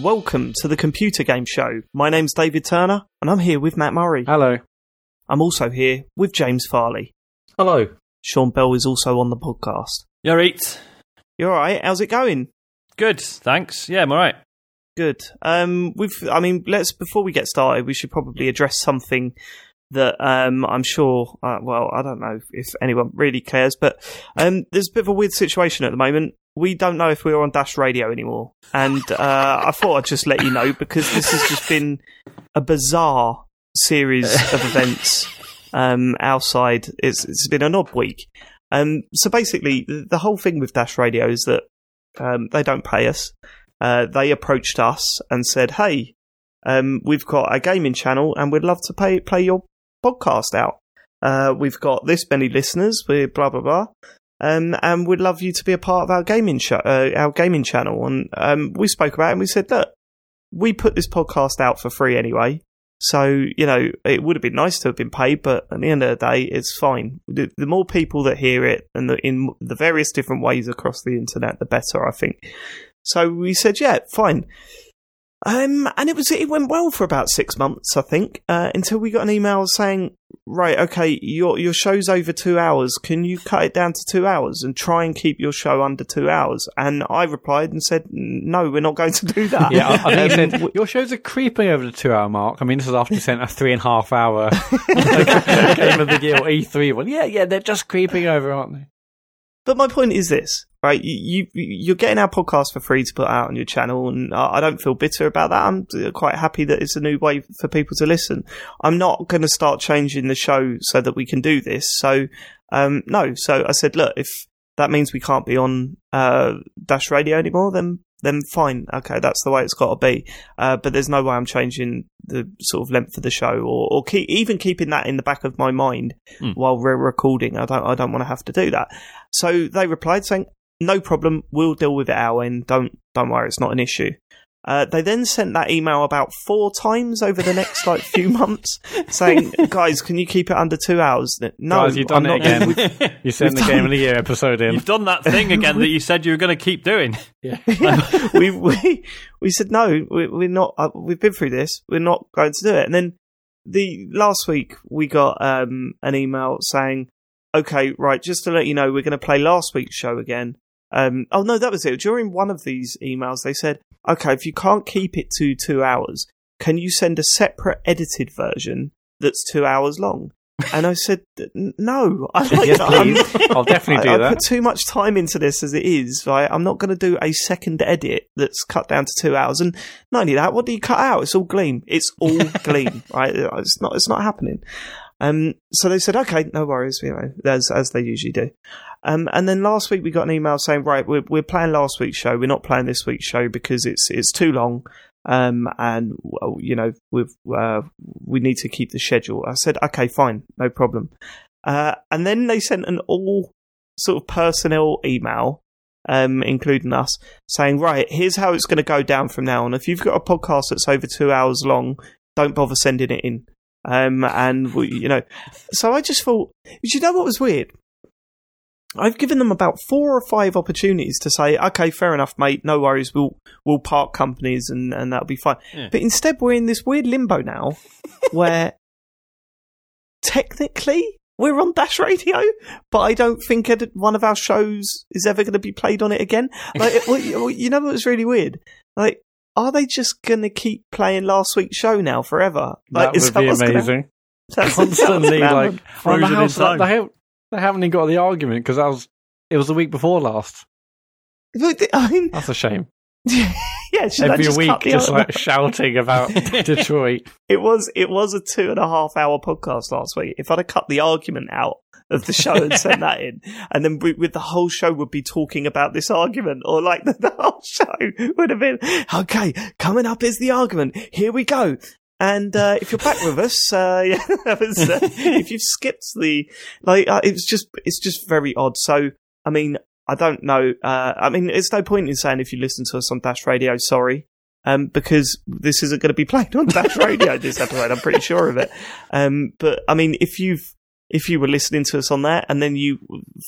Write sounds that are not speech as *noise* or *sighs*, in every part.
Hello and welcome to the Computer Game Show. My name's David Turner and I'm here with Mat Murray. Hello. I'm also here with James Farley. Hello. Sean Bell is also on the podcast. You're right. You alright? How's it going? Good, thanks. Yeah, I'm alright. Good. Um, we've, I mean, let's, before we get started, we should probably address something that um, I'm sure, uh, well, I don't know if anyone really cares, but um, there's a bit of a weird situation at the moment. We don't know if we're on Dash Radio anymore. And uh, I thought I'd just let you know because this has just been a bizarre series *laughs* of events um, outside. It's, it's been an odd week. Um, so basically, the whole thing with Dash Radio is that um, they don't pay us. Uh, they approached us and said, "Hey, um, we've got a gaming channel and we'd love to pay, play your podcast out. Uh, we've got this many listeners. We're blah blah blah." Um, and we'd love you to be a part of our gaming show, uh, our gaming channel. And um, we spoke about it and we said, look, we put this podcast out for free anyway. So, you know, it would have been nice to have been paid, but at the end of the day, it's fine. The, the more people that hear it and the, in the various different ways across the internet, the better, I think. So we said, yeah, fine. Um, and it was it went well for about six months, I think, uh, until we got an email saying, right, okay, your your show's over two hours. Can you cut it down to two hours and try and keep your show under two hours? And I replied and said, no, we're not going to do that. Yeah, I, I think *laughs* um, said, your shows are creeping over the two hour mark. I mean, this is after you sent a three and a half hour *laughs* *laughs* Game of the Year E3 one. Yeah, yeah, they're just creeping over, aren't they? But my point is this, right? You, you are getting our podcast for free to put out on your channel, and I don't feel bitter about that. I'm quite happy that it's a new way for people to listen. I'm not going to start changing the show so that we can do this. So, um, no. So I said, look, if that means we can't be on uh, Dash Radio anymore, then then fine. Okay, that's the way it's got to be. Uh, but there's no way I'm changing the sort of length of the show, or, or keep, even keeping that in the back of my mind mm. while we're recording. I don't I don't want to have to do that. So they replied saying, "No problem. We'll deal with it our end. Don't don't worry. It's not an issue." Uh, they then sent that email about four times over the next like few *laughs* months, saying, "Guys, can you keep it under two hours?" No, Guys, you've done I'm it again. *laughs* you sent the done, Game of the Year episode in. You've done that thing again that you said you were going to keep doing. *laughs* Yeah, yeah. we we we said no. We, are not. Uh, we've been through this. We're not going to do it. And then the last week we got um, an email saying, "Okay, right, just to let you know, we're going to play last week's show again." Um, oh no, that was it. During one of these emails, they said, okay, if you can't keep it to two hours, can you send a separate edited version that's two hours long? And I said, no, *laughs* I like yes, please. *laughs* I'll definitely do I, that. I put too much time into this as it is. Right? I'm not going to do a second edit that's cut down to two hours. And not only that, what do you cut out? It's all gleam. It's all *laughs* gleam. Right? It's not. It's not happening. Um, so they said, okay, no worries, you know, as as they usually do. Um, and then last week we got an email saying, right, we're we're playing last week's show. We're not playing this week's show because it's it's too long. Um, and well, you know, we've uh, we need to keep the schedule. I said, okay, fine, no problem. Uh, and then they sent an all sort of personnel email, um, including us, saying, right, here's how it's going to go down from now on. If you've got a podcast that's over two hours long, don't bother sending it in. Um, and we, you know, so I just thought, you know what was weird? I've given them about four or five opportunities to say, okay, fair enough, mate, no worries, we'll we'll park companies and, and that'll be fine. Yeah. But instead, we're in this weird limbo now *laughs* where technically we're on Dash Radio, but I don't think one of our shows is ever going to be played on it again. Like, it, *laughs* you know, what was really weird. Like, are they just going to keep playing last week's show now forever? Like, that would be amazing. *laughs* Gonna, Constantly, like frozen in time. They, they haven't even got the argument because that was it was the week before last. I mean, that's a shame. *laughs* yeah, every just week just like shouting about *laughs* Detroit. It was it was a two and a half hour podcast last week. If I'd have cut the argument out of the show and sent that in, and then we, with the whole show would be talking about this argument, or like *laughs* the, the whole show would have been okay. Coming up is the argument. Here we go. And uh, if you're back with us, uh, *laughs* yeah, was, uh, if you've skipped the like, uh, it's just it's just very odd. So I mean, I don't know. Uh, I mean, it's no point in saying if you listen to us on Dash Radio, sorry, um, because this isn't going to be played on Dash Radio this episode. I'm pretty sure of it. Um, but I mean, if you've if you were listening to us on there and then you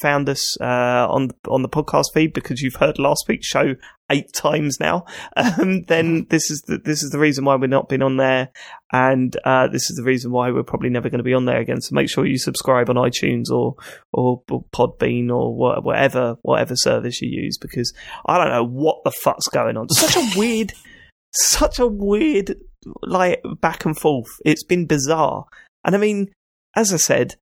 found us uh, on on the podcast feed because you've heard last week's show eight times now, *laughs* um, then this is the, this is the reason why we're not been on there, and uh, this is the reason why we're probably never going to be on there again. So make sure you subscribe on iTunes or or, or Podbean or whatever whatever service you use because I don't know what the fuck's going on. Such a weird, *laughs* such a weird like back and forth. It's been bizarre, and I mean, as I said,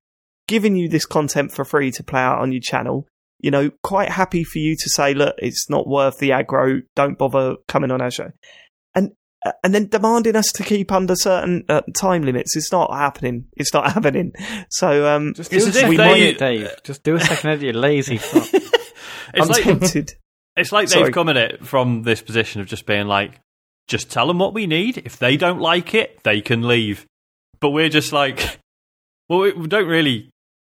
giving you this content for free to play out on your channel you know, quite happy for you to say, look, it's not worth the aggro. Don't bother coming on our show. And uh, and then demanding us to keep under certain uh, time limits. It's not happening. It's not *laughs* happening. So um, Just do a as second they- edit, Dave. Just do a second edit, you lazy *laughs* fuck. It's I'm like tempted. it's like Sorry. they've come at it from this position of just being like, just tell them what we need. If they don't like it, they can leave. But we're just like, *laughs* well, we we don't really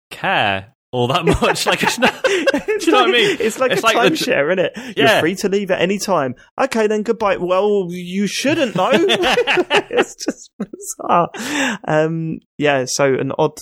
care all that much. like it's not. It's you know *laughs* like, what I mean? It's like It's a like the- timeshare, isn't it? You're Yeah. free to leave at any time. Okay, then goodbye. Well, you shouldn't though. *laughs* *laughs* it's just bizarre. Um, yeah, so an odd,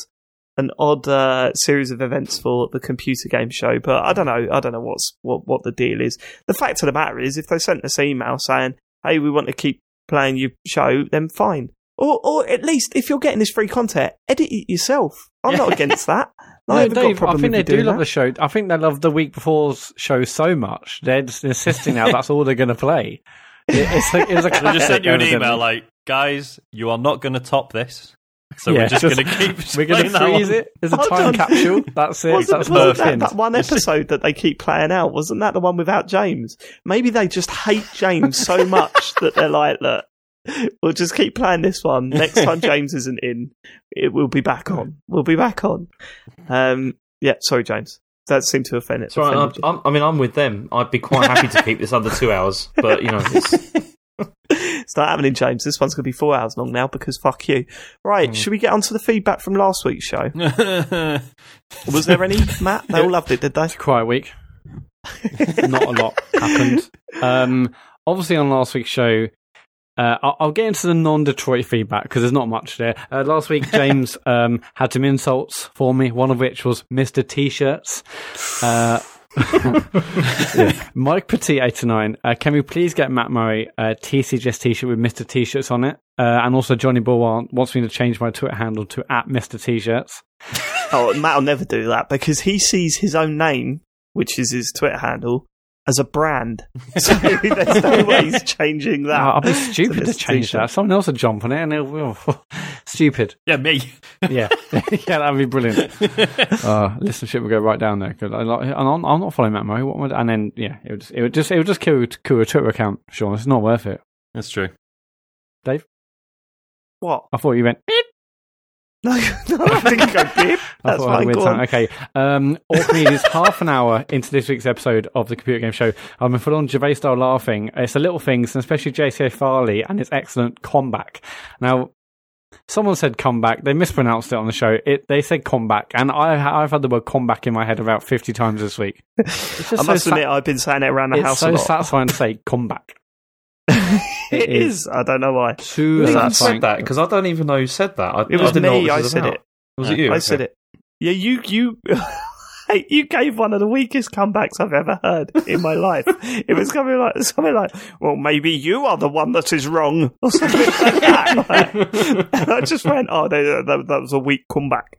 an odd uh, series of events for the computer game show. But I don't know. I don't know what's what what the deal is. The fact of the matter is, if they sent us email saying, "Hey, we want to keep playing your show," then fine. Or, or at least if you're getting this free content, edit it yourself. I'm not against that. *laughs* I No, haven't got a Dave, I think they do love that. the show. I think they love the week before's show so much. They're just insisting now that's all they're going to play. It- It's like, it's like They just *laughs* sent you an evidently. email like, guys, you are not going to top this. So Yeah, we're just, just- going to keep. *laughs* We're going to playing freeze it. There's a Hold time on. capsule. That's it. Wasn't, that's wasn't that, that one episode that they keep playing out? Wasn't that the one without James? Maybe they just hate James so much that they're like, look, *laughs* we'll just keep playing this one. Next time *laughs* James isn't in, it will be back on. We'll be back on. Um, yeah, sorry, James. That seemed to offend it. It's all right. offended I'm, I'm, I mean, I'm with them. I'd be quite happy to keep this under two hours, but you know, *laughs* it's. It's not happening, James. This one's going to be four hours long now because fuck you. Right, Mm. should we get on to the feedback from last week's show? Was there any, Matt? They all loved it, did they? It's a quiet week. Not a lot happened. Um, obviously, on last week's show, uh, I'll, I'll get into the non-Detroit feedback because there's not much there. Uh, last week, *laughs* James um, had some insults for me. One of which was Mister T-shirts. Uh, yeah. *laughs* *laughs* Mike Petit eighty nine. Uh, can we please get Mat Murray a TCGS T-shirt with Mister T-shirts on it? Uh, and also Johnny Bulwan wants me to change my Twitter handle to at Mister T-shirts. Oh, Matt will never do that because he sees his own name, which is his Twitter handle, as a brand. *laughs* *laughs* So there's no way he's *laughs* changing that. Oh, I'll be stupid to change T-shirt. that. Someone else would jump on it and it'll, oh, stupid. yeah, me. Yeah, yeah, that'd be brilliant. Uh, listenership would go right down there. 'cause I, like, and I'm, I'm not following Mat Murray. What would, and then yeah, it would just, it would just, it would just kill, kill a Twitter account. Sean, it's not worth it. That's true. Dave, what? I thought you went. "Beep." No, *laughs* no, I beep. I That's thought I a fine. weird on. Okay. Um, Orkney is half an hour into this week's episode of the Computer Game Show. I'm in full on Gervais style laughing. It's the little things, and especially JCA Farley and his excellent comeback. Now, someone said comeback. They mispronounced it on the show. It They said comeback, and I, I've had the word comeback in my head about 50 times this week. *laughs* I must so sa- admit, I've been saying it around the it's house so a lot. satisfying to say comeback. *laughs* it is. I don't know why. Who said that? Because I don't even know who said that. I, It was I me. I was said about. it. Was it you? I said it. Yeah, you you. *laughs* You gave one of the weakest comebacks I've ever heard in my life. *laughs* It was something like something like, "Well, maybe you are the one that is wrong," or something like that. And I just went, "Oh, that, that, that was a weak comeback."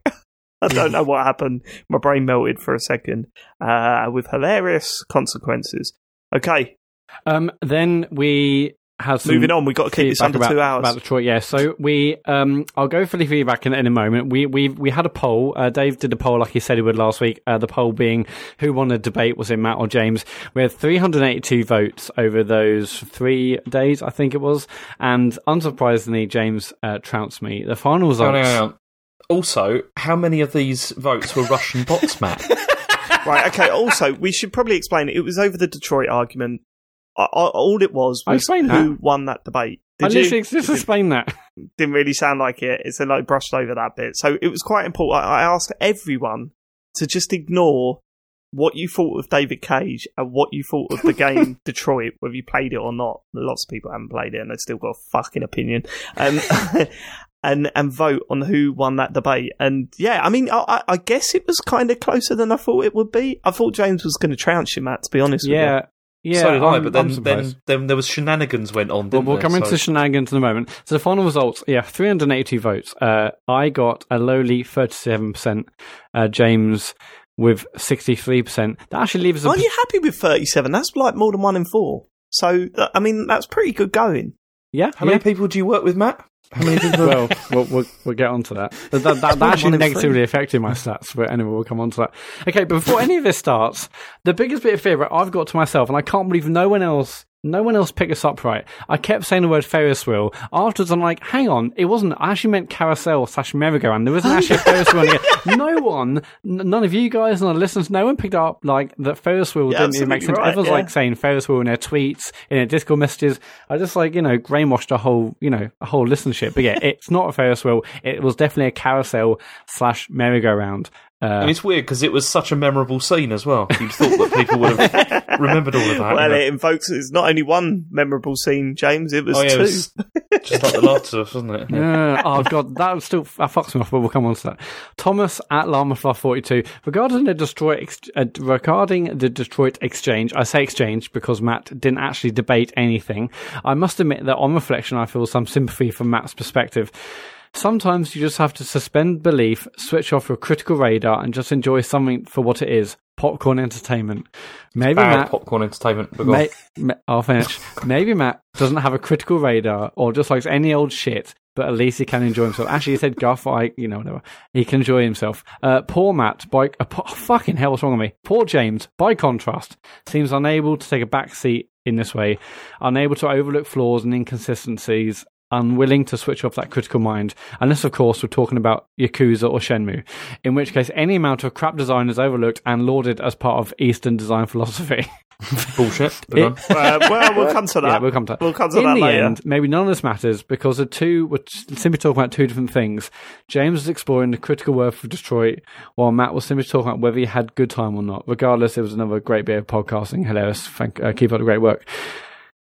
I don't know what happened. My brain melted for a second, uh, with hilarious consequences. Okay, Um, then we have some moving on. We've got to keep this under about, two hours. About Detroit, yeah. So we, um, I'll go for the feedback in, in a moment. We we we had a poll. Uh, Dave did a poll like he said he would last week. Uh, the poll being who won the debate was it Matt or James? We had 382 votes over those three days, I think it was, and unsurprisingly, James uh, trounced me. The final Hang on, results. hang on. Also, how many of these votes were Russian bots, Matt? *laughs* right. Okay. Also, we should probably explain it. It was over the Detroit argument. I, I, all it was I was who that. won that debate. I Did you? literally just explained that. *laughs* didn't really sound like it. It's like brushed over that bit. So it was quite important. I I asked everyone to just ignore what you thought of David Cage and what you thought of the *laughs* game Detroit, whether you played it or not. Lots of people haven't played it and they've still got a fucking opinion. Um, *laughs* and and vote on who won that debate. And yeah, I mean, I, I- I guess it was kind of closer than I thought it would be. I thought James was going to trounce you, Matt. To be honest with you. Yeah. Yeah, so did I. I'm- But I'm then, then, then there was shenanigans went on. Well, Didn't we'll there? come into So- shenanigans in a moment. So the final results, yeah, 382 votes. Uh, I got a lowly 37%. Uh, James with 63%. That actually leaves us. Aren't you happy with 37? That's like more than one in four. So, uh, I mean, that's pretty good going. yeah, How yeah. many people do you work with, Matt? How many people? well, we'll, we'll, we'll get on to that. That, that, that, actually negatively affected my stats, but anyway, we'll come on to that. Okay, but before any of this starts, the biggest bit of fear I've got to myself, and I can't believe no one else. No one else picked us up right. I kept saying the word Ferris wheel. Afterwards, I'm like, hang on, it wasn't. I actually meant carousel slash merry-go-round. There isn't *laughs* actually a Ferris wheel. again. No one, n- none of you guys, none of the listeners, no one picked up like that Ferris wheel Yeah, didn't even make sense. right, Everyone's yeah. like saying Ferris wheel in their tweets, in their Discord messages. I just like, you know, brainwashed a whole, you know, a whole listenership. But yeah, it's not a Ferris wheel. It was definitely a carousel slash merry-go-round. Uh, and it's weird because it was such a memorable scene as well. You'd thought that people would have *laughs* remembered all of that. well, it invokes it's not only one memorable scene, James. It was oh yeah, two. it was just like the last of us, wasn't it? Yeah. oh god, that was still that fucks me off, but we'll come on to that. Thomas at Lamafluff forty two regarding the Detroit ex- uh, regarding the Detroit exchange. I say exchange because Matt didn't actually debate anything. I must admit that on reflection, I feel some sympathy from Matt's perspective. Sometimes you just have to suspend belief, switch off your critical radar, and just enjoy something for what it is popcorn entertainment. Maybe Matt. popcorn entertainment. On. May, I'll finish. *laughs* Maybe Matt doesn't have a critical radar or just likes any old shit, but at least he can enjoy himself. Actually, he said guff, I, you know, whatever. He can enjoy himself. Uh, poor Matt, by, uh, *laughs* po- fucking hell, what's wrong with me? Poor James, by contrast, seems unable to take a back seat in this way, unable to overlook flaws and inconsistencies, unwilling to switch off that critical mind, unless, of course, we're talking about Yakuza or Shenmue, in which case any amount of crap design is overlooked and lauded as part of Eastern design philosophy. *laughs* bullshit. It- Uh, well, we'll come to *laughs* that. Yeah, we'll come to that. We'll come to In that the later. end, maybe none of this matters because the two were simply talking about two different things. James was exploring the critical worth of Detroit, while Matt was simply talking about whether he had good time or not. Regardless, it was another great bit of podcasting. Hilarious. Thank, uh, keep up the great work.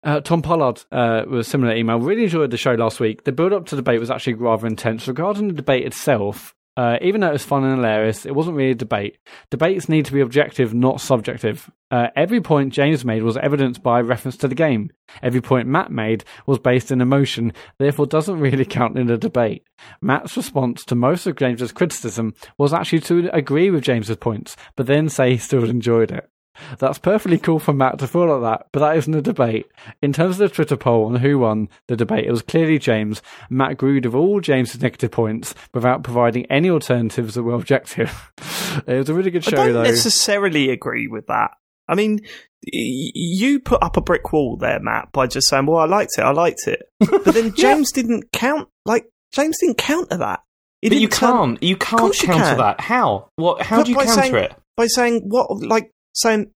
Uh, Tom Pollard uh, was a similar email. Really enjoyed the show last week. The build up to the debate was actually rather intense. Regarding the debate itself, uh, even though it was fun and hilarious, it wasn't really a debate. Debates need to be objective, not subjective. Uh, every point James made was evidenced by reference to the game. Every point Matt made was based in emotion, therefore doesn't really count in a debate. Matt's response to most of James's criticism was actually to agree with James's points, but then say he still enjoyed it. That's perfectly cool for Matt to feel like that, but that isn't a debate. In terms of the Twitter poll on who won the debate, it was clearly James. Matt agreed of all James's negative points without providing any alternatives that were objective. *laughs* it was a really good show, though. I don't though. necessarily agree with that. I mean, you put up a brick wall there, Matt, by just saying, "Well, I liked it, I liked it," *laughs* but then James didn't count. Like James didn't counter that. He But you didn't turn- can't. You can't course you counter can. that. How? What? How But do you counter saying- it? by saying what, like saying,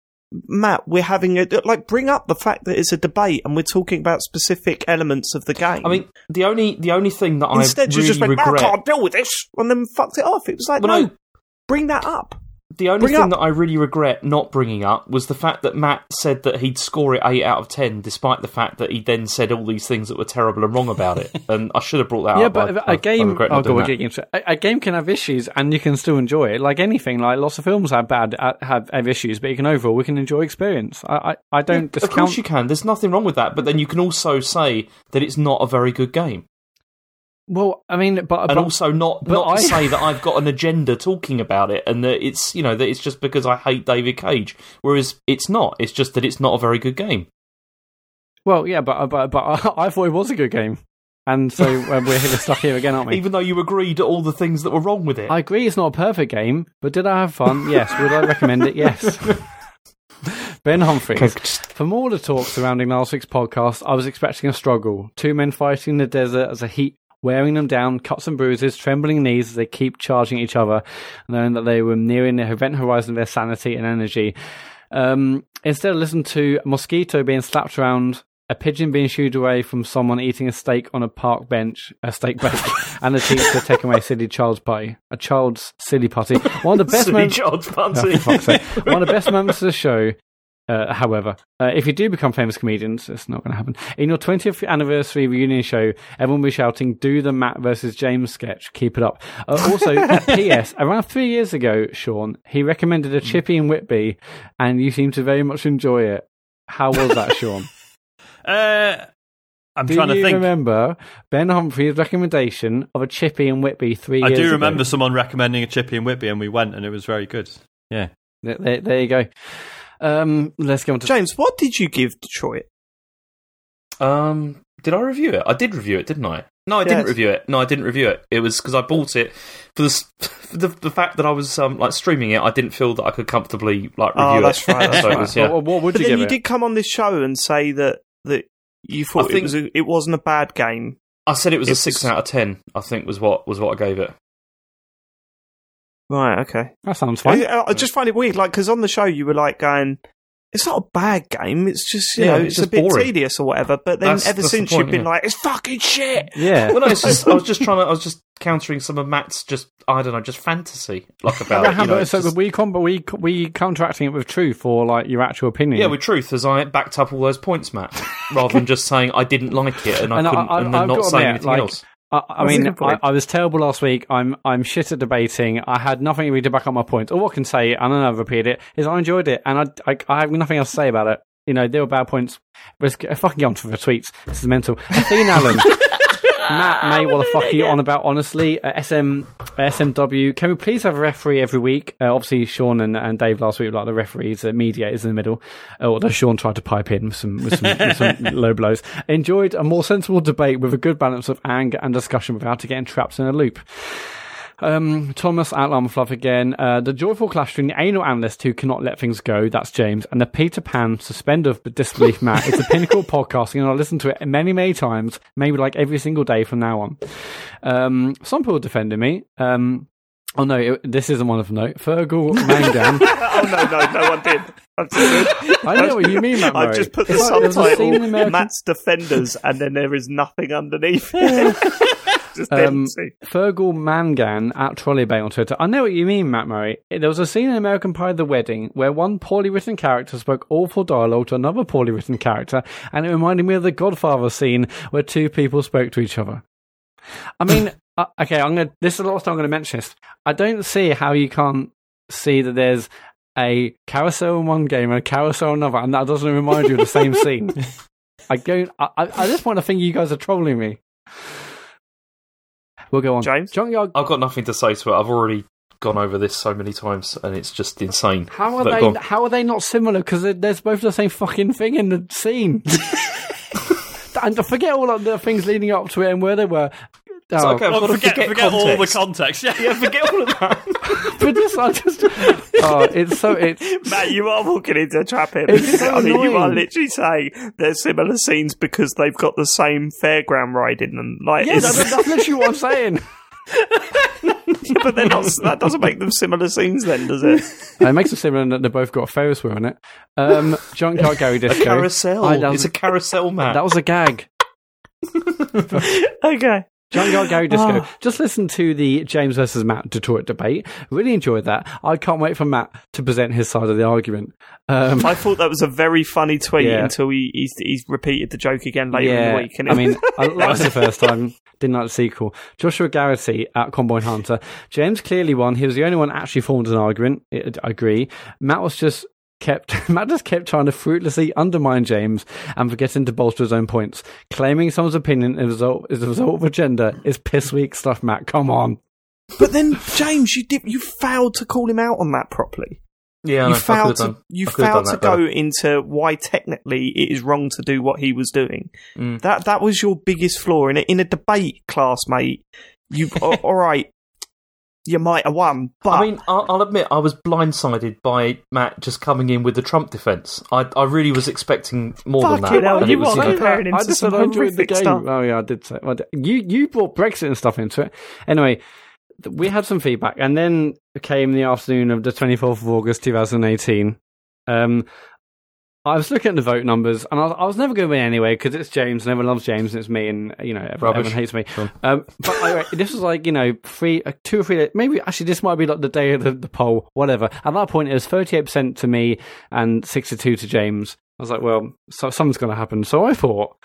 Matt, we're having a like bring up the fact that it's a debate and we're talking about specific elements of the game. I mean, the only the only thing that instead I you really just went, regret. "I can't deal with this," and then fucked it off. It was like, Well, no, no. bring that up. The only Bring thing up- that I really regret not bringing up was the fact that Matt said that he'd score it 8 out of 10, despite the fact that he then said all these things that were terrible and wrong about it. *laughs* and I should have brought that yeah, up. Yeah, but I- a I- I game. Oh, not God, doing we're getting into. A, a game can have issues, and you can still enjoy it. Like anything, like lots of films have bad uh, have, have issues, but you can overall we can enjoy experience. I I, I don't Of discount. course you can. There's nothing wrong with that. But then you can also say that it's not a very good game. Well, I mean, but, and but also not but not I- to say *laughs* that I've got an agenda talking about it and that it's you know that it's just because I hate David Cage, whereas it's not. It's just that it's not a very good game. well, yeah, but but but I, *laughs* I thought it was a good game, and so uh, we're here, stuck here again, aren't we? Even though you agreed at all the things that were wrong with it. I agree it's not a perfect game, but did I have fun? Yes. Would I recommend it? Yes. *laughs* Ben Humphries. From all the talk surrounding last week's podcast, I was expecting a struggle. Two men fighting in the desert as a heat wearing them down, cuts and bruises, trembling knees as they keep charging each other, knowing that they were nearing the event horizon of their sanity and energy. Um, instead, listen to a mosquito being slapped around, a pigeon being shooed away from someone eating a steak on a park bench, a steak bake, *laughs* and a teacher taking away a silly child's party, a child's silly party. One of the *laughs* best moments. Oh, Bunty. for fuck's sake. *laughs* One of the best moments of the show. Uh, however, uh, if you do become famous comedians, it's not going to happen. In your 20th anniversary reunion show, everyone will be shouting, "Do the Matt versus James sketch. Keep it up." Uh, also, *laughs* uh, P.S. Around three years ago, Sean, he recommended a Chippy and Whitby, and you seem to very much enjoy it. How was that, *laughs* Sean? Uh, I'm do trying to think. remember Ben Humphrey's recommendation of a Chippy and Whitby three I years do ago? remember someone recommending a Chippy and Whitby, and we went, and it was very good. Yeah. There, there you go. Um, let's go on to James, what did you give Detroit? Um, did I review it? I did review it, didn't I? No, I Yes. didn't review it. No, I didn't review it. It was because I bought it for the, for *laughs* the the fact that I was um, like streaming it. I didn't feel that I could comfortably like Oh, review that's it. right, *laughs* that's so it right. was, yeah. What, what would But you then give you it? did come on this show and say that that you thought I it think- was a, it wasn't a bad game. I said it was it a six was- out of ten. I think was what was what I gave it. Right. Okay. That sounds fine. I, I just find it weird, like because on the show you were like going, "It's not a bad game. It's just you Yeah, know, it's it's, a bit boring." tedious or whatever." But then That's- ever that's the since point, you've been yeah. like, "It's fucking shit." Yeah. Well, no, it's just I was just *laughs* trying to. I was just countering some of Matt's just I don't know, just fantasy like about it. You know, so just- we com- we we counteracting it with truth or like your actual opinion. yeah, with truth, as I backed up all those points, Matt, rather than *laughs* just saying I didn't like it and I And couldn't, I- and then I've not got to saying admit, anything like, else. I, I mean, I. I was terrible last week. I'm I'm shit at debating. I had nothing really to back up my points. All I can say, and I've repeated it, is I enjoyed it, and I, I I have nothing else to say about it. You know, there were bad points. Get- fucking get on to the tweets. This is mental. Athene Allen. *laughs* Matt May, what the fuck are you on about? Honestly, uh, SM, SMW. Can we please have a referee every week? Uh, obviously, Sean and, and Dave last week were like the referees, uh, mediators in the middle. Uh, although Sean tried to pipe in with some with some, with some *laughs* low blows. Enjoyed a more sensible debate with a good balance of anger and discussion without getting trapped in a loop. Um, Thomas Outline Fluff again. Uh, the joyful clash between the anal analyst who cannot let things go, that's James, and the Peter Pan suspender of disbelief Matt. It's a pinnacle of podcasting, and I'll listen to it many, many times, maybe like every single day from now on. Um, some people defending me. Um, oh no, it, this isn't one of them, no. Fergal Mangan. *laughs* oh no, no, no one did. I know what you mean, Matt I've just put the It's like there's a scene in subtitle American- Matt's Defenders and then there is nothing underneath. *laughs* *laughs* just Um. Fergal Mangan at Trolleybay on Twitter. I know what you mean, Mat Murray. There was a scene in American Pie The Wedding where one poorly written character spoke awful dialogue to another poorly written character, and it reminded me of the Godfather scene where two people spoke to each other. I mean, *laughs* uh, okay, I'm gonna. This is the last time I'm going to mention this. I don't see how you can't see that there's a carousel in one game and a carousel in another, and that doesn't remind you of the same *laughs* scene. I don't. I, I, at this point, I think you guys are trolling me. We'll go on. James? Junkyard I've got nothing to say to it. I've already gone over this so many times, and it's just insane. How are But they? How are they not similar? Because there's both the same fucking thing in the scene. *laughs* and to forget all of the things leading up to it and where they were. It's Oh, okay, I've Well, forget, forget, forget all the context. context. Yeah. yeah, forget all of that. *laughs* but this, I just. Oh, it's so it's. Matt, you are walking into a trap here. It's so I mean, you are literally saying there's similar scenes because they've got the same fairground ride in them. Like, Yeah, that's, that's literally what I'm saying. *laughs* but they're not. That doesn't make them similar scenes, then, does it? it makes it similar in that they both got a Ferris wheel in it. Um, Junkyard Gary Disco. A carousel. I- that was- it's a carousel, Matt. That was a gag. *laughs* okay. Junkyard Gary Disco. Oh. Just listen to the James versus Matt Detroit debate. Really enjoyed that. I can't wait for Matt to present his side of the argument. Um, I thought that was a very funny tweet Yeah. until he he's, he's repeated the joke again later in the week. And I mean, I liked the *laughs* first time, didn't like the sequel. Joshua Garrity at Combine Hunter. James clearly won. He was the only one actually formed an argument. I agree. Matt was just kept *laughs* Matt just kept trying to fruitlessly undermine James and forgetting to bolster his own points. Claiming someone's opinion is a result, is a result of agenda is piss weak stuff, Matt. Come on. but then James, you did you failed to call him out on that properly. yeah, I you know, I failed could've to done- you failed to go better. into why technically it is wrong to do what he was doing. Mm. That that was your biggest flaw in a, in a debate, classmate. You *laughs* all right? You might have won, but I mean, I'll, I'll admit I was blindsided by Matt just coming in with the Trump defence. I, I really was expecting more than that. hell, and you it was, are you know, him I just said I enjoyed the horrific game. stuff. Oh yeah, I did say. well, You you brought Brexit and stuff into it. Anyway, we had some feedback, and then came the afternoon of the twenty fourth of August, two thousand eighteen. Um, I was looking at the vote numbers, and I was, I was never going to win anyway because it's James, and everyone loves James, and it's me, and you know everyone, everyone hates me. Um, but anyway, *laughs* this was like you know three, uh, two or three. days, Maybe actually this might be like the day of the, the poll, whatever. At that point, it was thirty eight percent to me and sixty two to James. I was like, well, so something's going to happen. So I thought,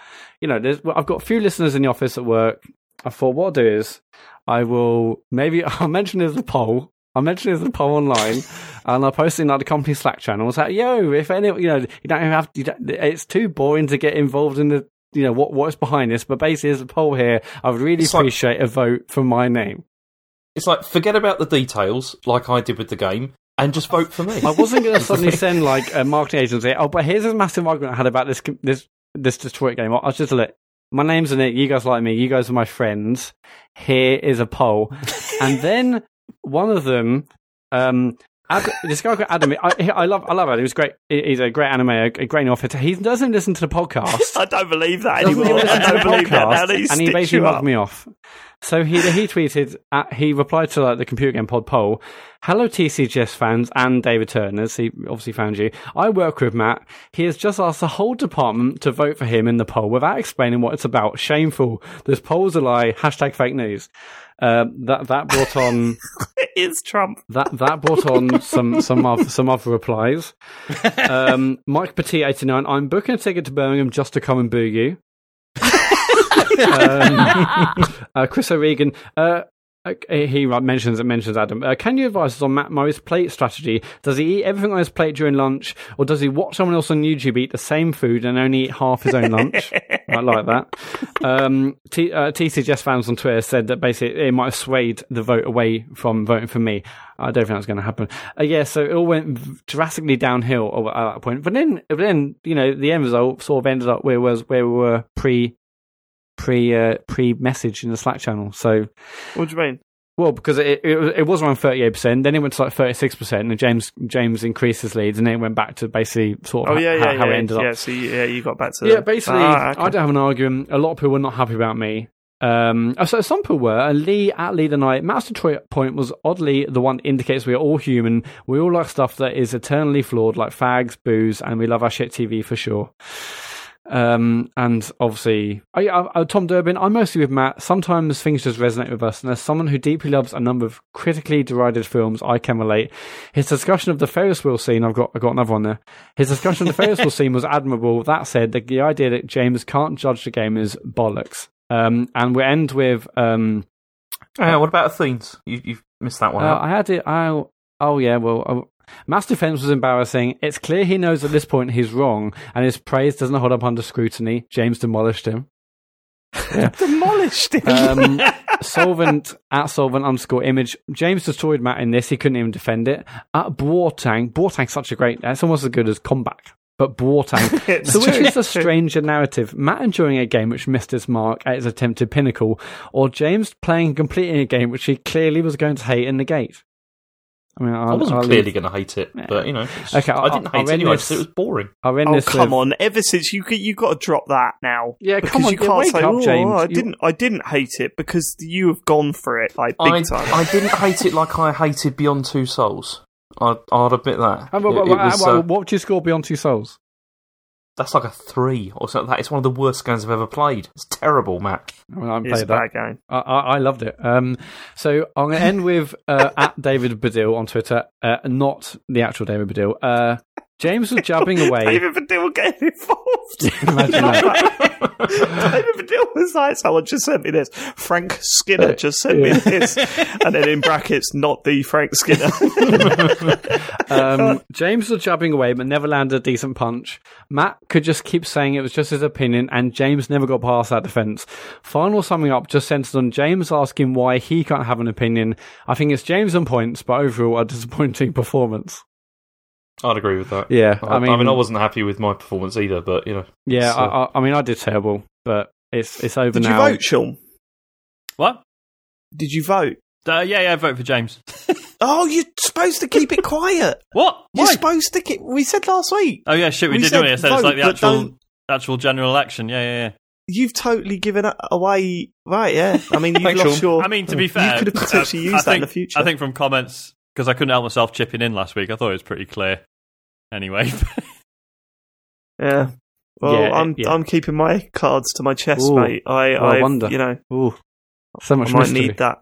you know, there's, well, I've got a few listeners in the office at work. I thought what I'll do is I will maybe *laughs* I'll mention there's a poll I mentioned it as a poll online, and I posted in like the company Slack channel. I was like, "Yo, if any, you know, you don't even have, you don't, it's too boring to get involved in the, you know, what what's behind this." But basically, there's a poll here. I would really It's like- appreciate a vote for my name. It's like forget about the details, like I did with the game, and just vote for me. I wasn't going to suddenly *laughs* send like a marketing agency. Oh, but here's a massive argument I had about this this this Detroit game. I was just like, my name's in it. You guys like me. You guys are my friends. Here is a poll, *laughs* and then one of them, um, Ad, this guy called Adam. I, I love I love Adam. He's great. He's a great anime, a, a great author. He doesn't listen to the podcast. *laughs* I don't believe that doesn't anymore. I don't the believe that podcast, that and he basically mugged me off. So he he tweeted, at, he replied to like the computer game pod poll. Hello TCGS fans and David Turners. He obviously found you. I work with Matt. He has just asked the whole department to vote for him in the poll without explaining what it's about. Shameful. This poll's a lie. Hashtag fake news. Uh, that that brought on *laughs* It's Trump. that that brought on some some other, some other replies. Um, Mike Petit eighty nine. I'm booking a ticket to Birmingham just to come and boo you. *laughs* um, uh, Chris O'Regan. Uh, he mentions it mentions Adam. Uh, can you advise us on Mat Murray's plate strategy? Does he eat everything on his plate during lunch, or does he watch someone else on YouTube eat the same food and only eat half his own lunch? *laughs* I like that. Um, T- uh, TCGS fans on Twitter said that basically it might have swayed the vote away from voting for me. I don't think that's going to happen. Uh, yeah, so it all went drastically downhill at that point. But then, but then you know, the end result sort of ended up where was where we were pre pre uh, pre message in the Slack channel. So What do you mean? well, because it, it, was- it was around 38%, then it went to like 36%, and James James increased his leads, and then it went back to basically sort of Oh yeah, how, yeah, how yeah. it ended yeah, up. so you, yeah, you got back to Yeah, basically, Ah, okay. I don't have an argument. A lot of people were not happy about me. Um, oh, so some people were. And Lee at Lee the Night, Matt's Detroit point was oddly the one that indicates we are all human. We all like stuff that is eternally flawed, like fags, booze, and we love our shit TV for sure. Um, and obviously, I, I, I- Tom Durbin, I'm mostly with Matt. Sometimes things just resonate with us, and as someone who deeply loves a number of critically derided films, I can relate. His discussion of the Ferris wheel scene, I've got, I've got another one there. His discussion of the Ferris wheel *laughs* scene was admirable. That said, the, the idea that James can't judge the game is bollocks. Um, and we end with, um, Uh, what about Athens? You, you've missed that one uh. I had it. I, oh yeah. Well, Matt's defense was embarrassing. It's clear he knows at this point he's wrong, and his praise doesn't hold up under scrutiny. James demolished him. *laughs* demolished him. Um, *laughs* solvent at solvent underscore image. James destroyed Matt in this. He couldn't even defend it. At Boateng, Boateng's such a great. That's almost as good as comeback. But Boateng. *laughs* It's so which true, is the stranger narrative? Matt enjoying a game which missed its mark at his attempted pinnacle, or James playing and completing a game which he clearly was going to hate and negate? I mean, I'll, I wasn't I'll clearly leave- going to hate it, but you know, it's- Okay, I I'll- didn't I'll hate it anyway. this- Just, it was boring. I'll end Oh this come with- on! Ever since you you got to drop that now. Yeah, because come on, you can't wake say, up, "Oh, James. I You- didn't. I didn't hate it because you have gone for it like big I, time. I didn't hate it like I hated Beyond Two Souls. I, I'd admit that. It- well, it was, uh, what would you score beyond two souls? That's like a three or something. like that. It's one of the worst games I've ever played. It's terrible, Matt. I, mean, I haven't played that. game. I, I, I loved it. Um, so I'm going to end with uh, *laughs* at David Baddiel on Twitter, uh, not the actual David Baddiel. Uh, James was jabbing *laughs* away. David Baddiel getting involved. *laughs* Imagine that. *laughs* David Baddiel was like, someone just sent me this. Frank Skinner just sent me this. And then in brackets, not the Frank Skinner. Um, James was jabbing away, but never landed a decent punch. Matt could just keep saying it was just his opinion, and James never got past that defense. Final summing up just centered on James asking why he can't have an opinion. I think it's James on points, but overall a disappointing performance. I'd agree with that. Yeah, I, I mean, I mean, I wasn't happy with my performance either, but you know, yeah, so- I, I, I mean, I did terrible, but it's it's over now. Did you vote, Sean? What? Did you vote? Uh, yeah, yeah, I vote for James. *laughs* Oh, you're supposed to keep it quiet. *laughs* What? You're Why? supposed to keep. We said last week. Oh yeah, shit, we, We did, said didn't? I said it's like the actual don't- actual general election. Yeah, yeah, yeah. You've totally given it away. Right, yeah. I mean, you've lost your. I mean, to be fair, you fair, could have potentially uh, used I that in the future. I think from comments because I couldn't help myself chipping in last week. I thought it was pretty clear. Anyway, *laughs* Yeah. Well, Yeah, I'm yeah. I'm keeping my cards to my chest, Ooh. mate. I Well, I wonder. you know Ooh, so much I might mystery. need that.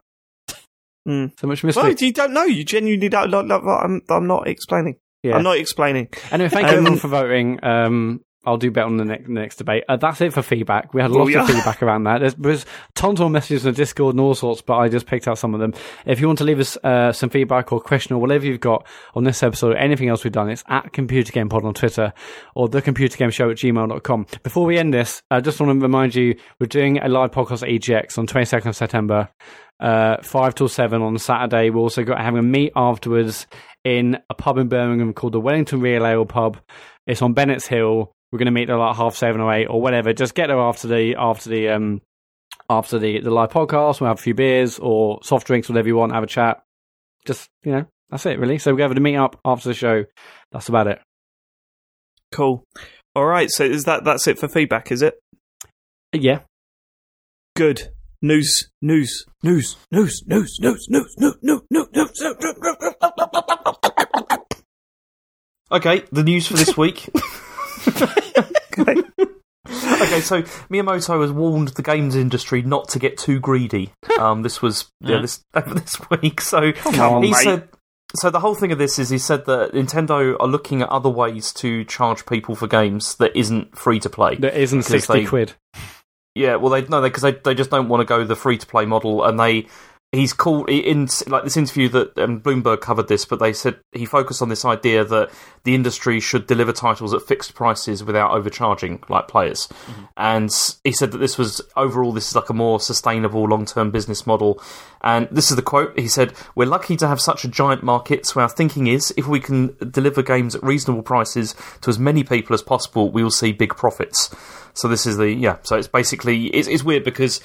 Mm. So much Well, mystery. you don't know. You genuinely don't. Like, like, I'm I'm not explaining. yeah. I'm not explaining. Anyway, thank you Um, everyone for voting. Um, I'll do better on the next next debate. Uh, that's it for feedback. We had Oh, lots yeah. of feedback around that. There's, there's tons of messages in the Discord and all sorts, but I just picked out some of them. If you want to leave us uh, some feedback or question or whatever you've got on this episode or anything else we've done, it's at Computer Game Pod on Twitter or the Computer Game Show at gmail.com. Before we end this, I just want to remind you we're doing a live podcast at EGX on 22nd of September uh, five till seven on Saturday. We're also got having a meet afterwards in a pub in Birmingham called the Wellington Real Ale Pub. It's on Bennett's Hill. We're going to meet at like half seven or eight or whatever. Just get there after the after the um after the the live podcast. We'll have a few beers or soft drinks, whatever you want. Have a chat. Just you know, that's it really. So we're going to meet up after the show. That's about it. Cool. All right. So is that that's it for feedback? Is it Yeah. good? News, news, news, news, news, news, news, news, news, news, news. Okay, the news for this week. Okay. *laughs* okay, so Miyamoto has warned the games industry not to get too greedy. Um, this was yeah, Yeah. this *laughs* this week. So on, he mate. said. So the whole thing of this is he said that Nintendo are looking at other ways to charge people for games that isn't free to play. That isn't sixty they- quid. Yeah, well, they no, because they, they just don't want to go the free to play model, and they he's called in like this interview that um, Bloomberg covered this, but they said he focused on this idea that the industry should deliver titles at fixed prices without overcharging like players, and he said that this was overall this is like a more sustainable long term business model, and this is the quote he said: "We're lucky to have such a giant market, so our thinking is if we can deliver games at reasonable prices to as many people as possible, we will see big profits." So this is the yeah. So it's basically it's, it's weird because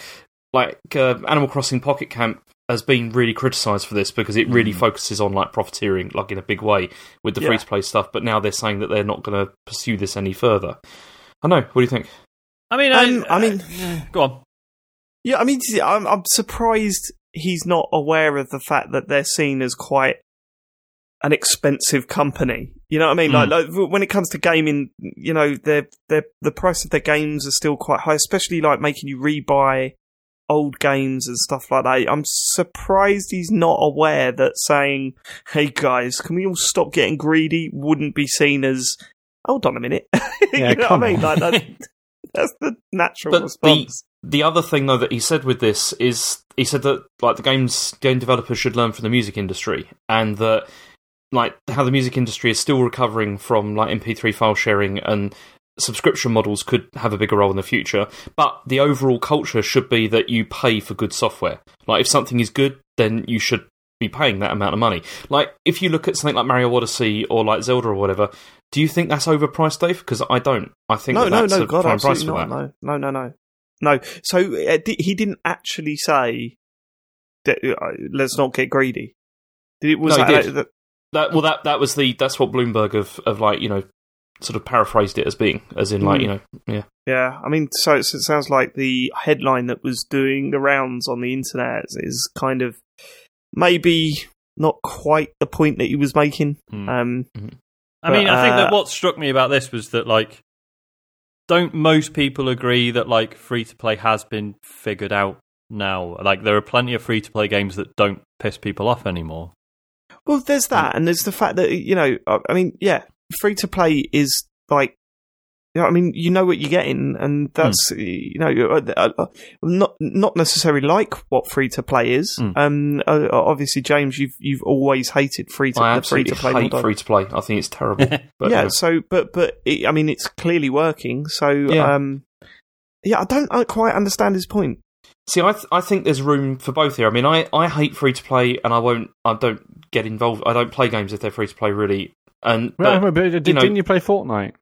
like uh, Animal Crossing Pocket Camp has been really criticised for this because it really hmm. focuses on like profiteering like in a big way with the Yeah. free to play stuff. But now they're saying that they're not going to pursue this any further. I know. What do you think? I mean, Um, I, I mean- uh, yeah, go on. Yeah, I mean, I'm, I'm surprised he's not aware of the fact that they're seen as quite an expensive company. You know what I mean? Like, hmm. like when it comes to gaming, you know, they're, they're, the price of their games are still quite high, especially like making you rebuy old games and stuff like that. I'm surprised he's not aware that saying, "Hey guys, can we all stop getting greedy?" wouldn't be seen as, "Hold on a minute." *laughs* Yeah, you know what I mean? Like that, *laughs* that's the natural But the the other thing though that he said with this is he said that like the games game developers should learn from the music industry and that like how the music industry is still recovering from like MP3 file sharing and subscription models could have a bigger role in the future but the overall culture should be that you pay for good software like if something is good then you should be paying that amount of money like if you look at something like Mario Odyssey or like Zelda or whatever do you think that's overpriced Dave because I don't I think no, that no, that's no, a God, price for not. that No, no, no, no, no. So uh, di- he didn't actually say that, uh, let's not get greedy. Did it? Was No, he that, did. that- That well, that that was the that's what Bloomberg of of like you know sort of paraphrased it as being, as in like Hmm. you know yeah yeah, I mean, so it's, it sounds like the headline that was doing the rounds on the internet is kind of maybe not quite the point that he was making. Hmm. Um, I mean, But, I think uh, that what struck me about this was that like, don't most people agree that like free to play has been figured out now? Like, there are plenty of free to play games that don't piss people off anymore. Well, there's that, and there's the fact that you know, I I mean, yeah, free to play is like, you know, I mean, you know what you're getting, and that's you know, uh, uh, uh, not not necessarily like what free to play is. Mm. Um, uh, obviously, James, you've you've always hated free to I the free absolutely to play hate free to play. I think it's terrible. *laughs* But yeah, yeah. so but but it, I mean, it's clearly working. So Yeah. um, yeah, I don't quite understand his point. See, I th- I think there's room for both here. I mean, I, I hate free to play, and I won't. I don't get involved. I don't play games if they're free to play, really. And Well, but, but did, you know- didn't you play Fortnite?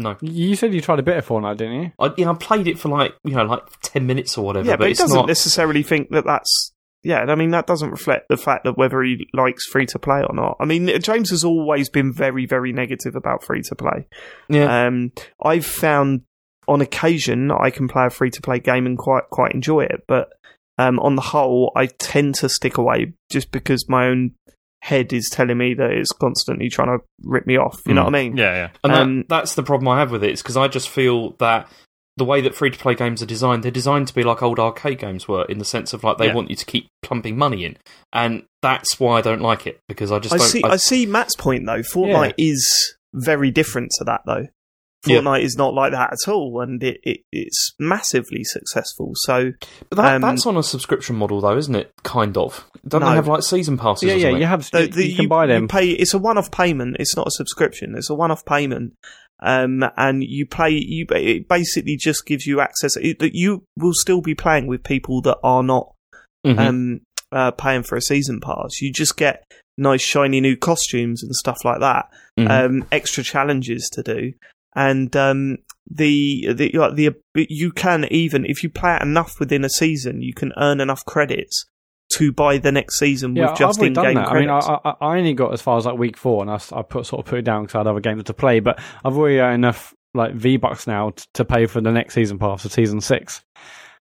no, You said you tried a bit of Fortnite, didn't you? I you know I played it for like you know like ten minutes or whatever. yeah, but, but it doesn't not. necessarily think that that's. Yeah, I mean that doesn't reflect the fact that whether he likes free to play or not. I mean, James has always been very, very negative about free to play. Yeah, Um, I've found on occasion I can play a free to play game and quite quite enjoy it, but um, on the whole, I tend to stick away just because my own head is telling me that it's constantly trying to rip me off. You know what I mean? Yeah, yeah. And that, Um, that's the problem I have with it. Is because I just feel that the way that free to play games are designed, they're designed to be like old arcade games were, in the sense of like they Yeah. want you to keep plumping money in, and that's why I don't like it because I just I don't. see. I, see Matt's point though. Fortnite is very different to that though. Yeah. Fortnite is not like that at all, and it, it it's massively successful. So But that, Um, that's on a subscription model, though, isn't it? Kind of. Don't No. they have like season passes? Yeah, or yeah, you have the, you, the, you can buy them. pay it's a one-off payment. It's not a subscription. It's a one-off payment. Um, and you play. You it basically just gives you access that you will still be playing with people that are not Mhm. um, uh, paying for a season pass. You just get nice shiny new costumes and stuff like that. Mhm. Um, extra challenges to do, and um, the the like the you can even if you play it enough within a season, you can earn enough credits to buy the next season Yeah, with just done in-game that. I mean. I, I, I only got as far as like week four, and I, I put sort of put it down because I had other games to play. But I've already got enough like V bucks now t- to pay for the next season pass for season six.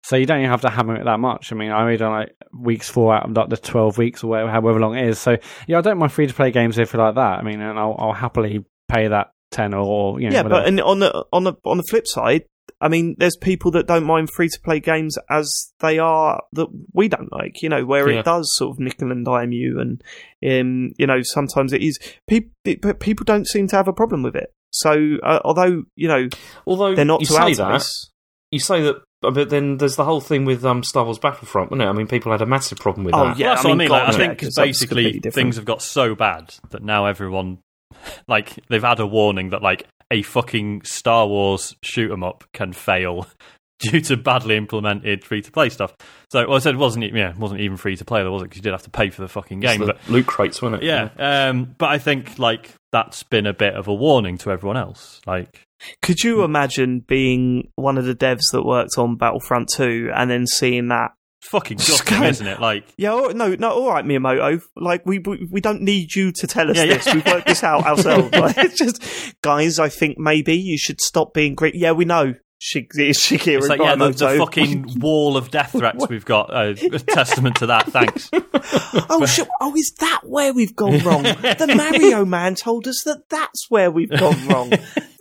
So you don't even have to hammer it that much. I mean, I only done like weeks four out of like the twelve weeks or whatever, however long it is. So yeah, I don't mind free to play games if you like that. I mean, and I'll, I'll happily pay that ten or you know. yeah, whatever. but and on the on the on the flip side, I mean, there's people that don't mind free to play games as they are that we don't like. You know, where Yeah. it does sort of nickel and dime you, and um, you know, sometimes it is. People, but people don't seem to have a problem with it. So, uh, although you know Although they're not you to say that, taste, you say that, but then there's the whole thing with um, Star Wars Battlefront, wasn't it? I mean, people had a massive problem with Oh, that. yeah. Well, that's I what I mean, mean. Like, I yeah, think 'cause that's basically things have got so bad that now everyone, *laughs* like, they've had a warning that like a fucking Star Wars shoot 'em up can fail *laughs* due to badly implemented free to play stuff. So, well, I said it wasn't e- yeah, it wasn't even free to play, though, was it? Because you did have to pay for the fucking It's game. the But loot crates, wasn't it? yeah, um, but I think like that's been a bit of a warning to everyone else. Like, could you imagine being one of the devs that worked on Battlefront Two and then seeing that? Fucking gutting, going- isn't it? Like, Yeah, oh, no, no, all right, Miyamoto. Like we we, we don't need you to tell us Yeah, yeah. this. We've worked this out *laughs* ourselves. Like, it's just, guys, I think maybe you should stop being great. Yeah, we know. Shig- Shigeru it's like yeah, the, the fucking *laughs* wall of death threats we've got. Uh, a testament to that. Thanks. *laughs* oh, shit. oh, is that where we've gone wrong? the Mario man told us that that's where we've gone wrong.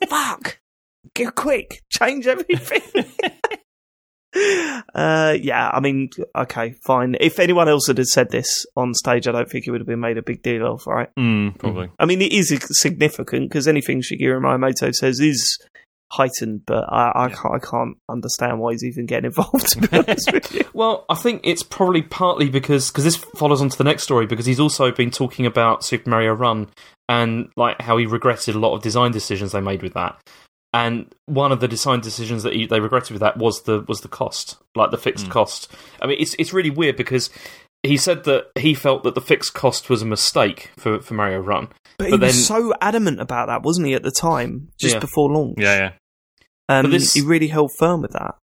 Fuck. Get quick. Change everything. Uh, yeah, I mean, okay, fine. If anyone else had said this on stage, I don't think it would have been made a big deal of, right? Mm, probably. I mean, it is significant because anything Shigeru Miyamoto says is heightened, but I, I, can't, I can't understand why he's even getting involved, to be *laughs* honest with you. Well, I think it's probably partly because because this follows on to the next story because he's also been talking about Super Mario Run and like how he regretted a lot of design decisions they made with that. And one of the design decisions that he, they regretted with that was the was the cost, like the fixed cost. I mean, it's it's really weird because he said that he felt that the fixed cost was a mistake for, for Mario Run. But, he But was so adamant about that, wasn't he, at the time, just Yeah. before launch? Yeah, yeah. Um, But this- he really held firm with that.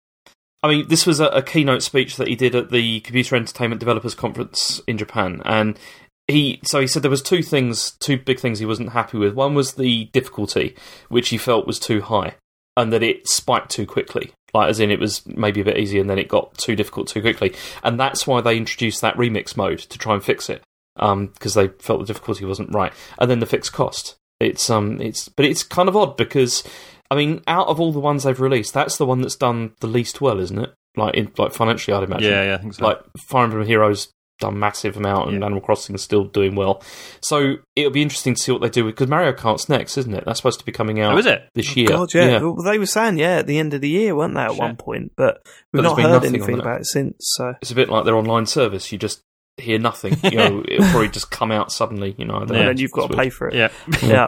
I mean, this was a, a keynote speech that he did at the Computer Entertainment Developers Conference in Japan, and he so he said there was two things, two big things he wasn't happy with. One was the difficulty, which he felt was too high, and that it spiked too quickly. Like, as in, it was maybe a bit easy, and then it got too difficult too quickly, and that's why they introduced that remix mode to try and fix it, because they felt the difficulty wasn't right. And then the fixed cost. It's um, it's but it's kind of odd because I mean, out of all the ones they've released, that's the one that's done the least well, isn't it? Like, in, like financially, I'd imagine. Yeah, yeah, I think so. Like Fire Emblem Heroes done massive amount, and Yeah. Animal Crossing is still doing well. So it'll be interesting to see what they do because Mario Kart's next, isn't it? That's supposed to be coming out oh, is it? this year. God, yeah. Well, they were saying, yeah, at the end of the year, weren't they, at Shit. one point? But we've But not heard anything about it since. So It's a bit like their online service. You just hear nothing. You know, *laughs* it'll probably just come out suddenly. You know, Yeah. and then you've got to pay for it. Yeah. *laughs* yeah.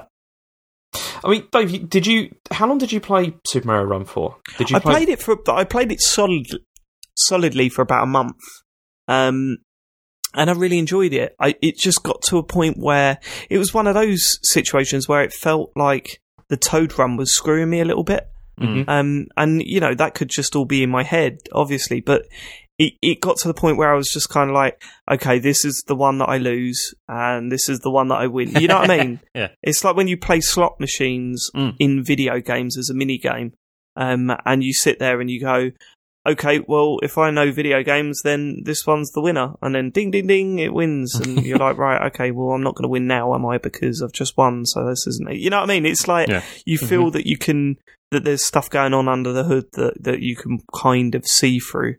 I mean, Dave, did you? How long did you play Super Mario Run for? Did you I play? played it for. I played it solid, solidly for about a month, um, and I really enjoyed it. I it just got to a point where it was one of those situations where it felt like the Toad Run was screwing me a little bit. Mhm. Um, and you know that could just all be in my head, obviously, but it it got to the point where I was just kind of like, okay, this is the one that I lose, and this is the one that I win. You know what I mean? *laughs* Yeah. It's like when you play slot machines Mm. in video games as a mini game, um, and you sit there and you go, okay, well, if I know video games, then this one's the winner, and then ding, ding, ding, it wins, and *laughs* you're like, right, okay, well, I'm not going to win now, am I? Because I've just won, so this isn't it. You know what I mean? It's like Yeah. you feel that you can that there's stuff going on under the hood that that you can kind of see through.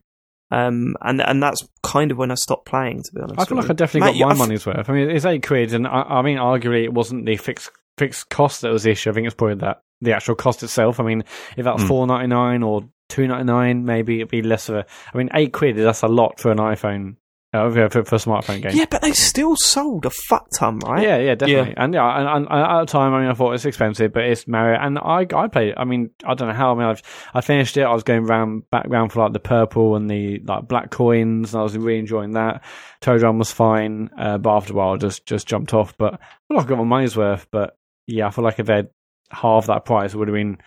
Um, and and that's kind of when I stopped playing, to be honest. I feel like I definitely Mate, got my I f- money's worth. I mean, it's eight quid, and I, I mean, arguably, it wasn't the fixed fixed cost that was the issue. I think it's probably that the actual cost itself. I mean, if that was Mm. four ninety nine or two ninety nine, maybe it'd be less of a. I mean, eight quid is that's a lot for an iPhone, uh, for, for, for a smartphone game. Yeah, but they still sold a fuck ton, right? Yeah, yeah, definitely. And yeah, and, and, and at the time, I mean, I thought it's expensive, but it's Mario, and I I played. it. I mean, I don't know how. I mean, I've I finished it. I was going round back round for like the purple and the like black coins, and I was really enjoying that. Toad Run was fine, uh, but after a while, I just just jumped off. But I feel like I got my money's worth. But yeah, I feel like if they'd half that price, it would have been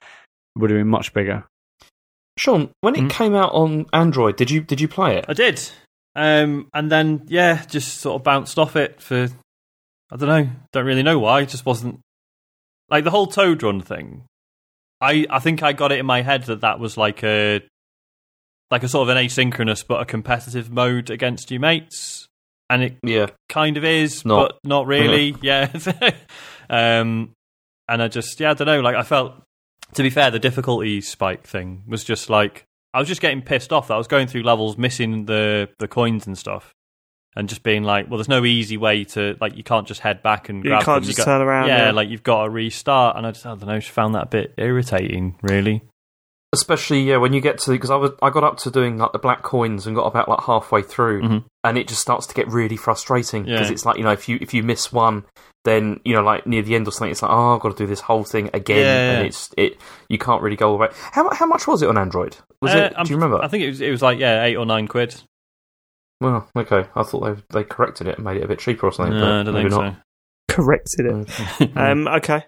would have been much bigger. Sean, when it Hmm? came out on Android, did you did you play it? I did. Um, and then, yeah, just sort of bounced off it for, I don't know, don't really know why. It just wasn't, like the whole Toad Run thing. I, I think I got it in my head that that was like a, like a sort of an asynchronous but a competitive mode against your mates. And it Yeah, kind of is, Not. but not *laughs* really. yeah. *laughs* um, and I just, yeah, I don't know. Like, I felt, to be fair, the difficulty spike thing was just like, I was just getting pissed off that I was going through levels, missing the, the coins and stuff. And just being like, well, there's no easy way to, like, you can't just head back and You grab can't them. just got, turn around. yeah, yeah. like, you've got to restart. And I just, I don't know, just found that a bit irritating, really. especially yeah when you get to because I was I got up to doing like the black coins and got about like halfway through, Mhm. and it just starts to get really frustrating because Yeah. it's like you know if you if you miss one. Then you know, like near the end or something, it's like, oh, I've got to do this whole thing again, Yeah, and it's it. You can't really go away. How mu- how much was it on Android? Was Uh, it? I'm- Do you remember? I think it was, it was like, yeah, eight or nine quid. well, okay. I thought they they corrected it and made it a bit cheaper or something. No, but I don't maybe think not. Corrected it. Um, okay.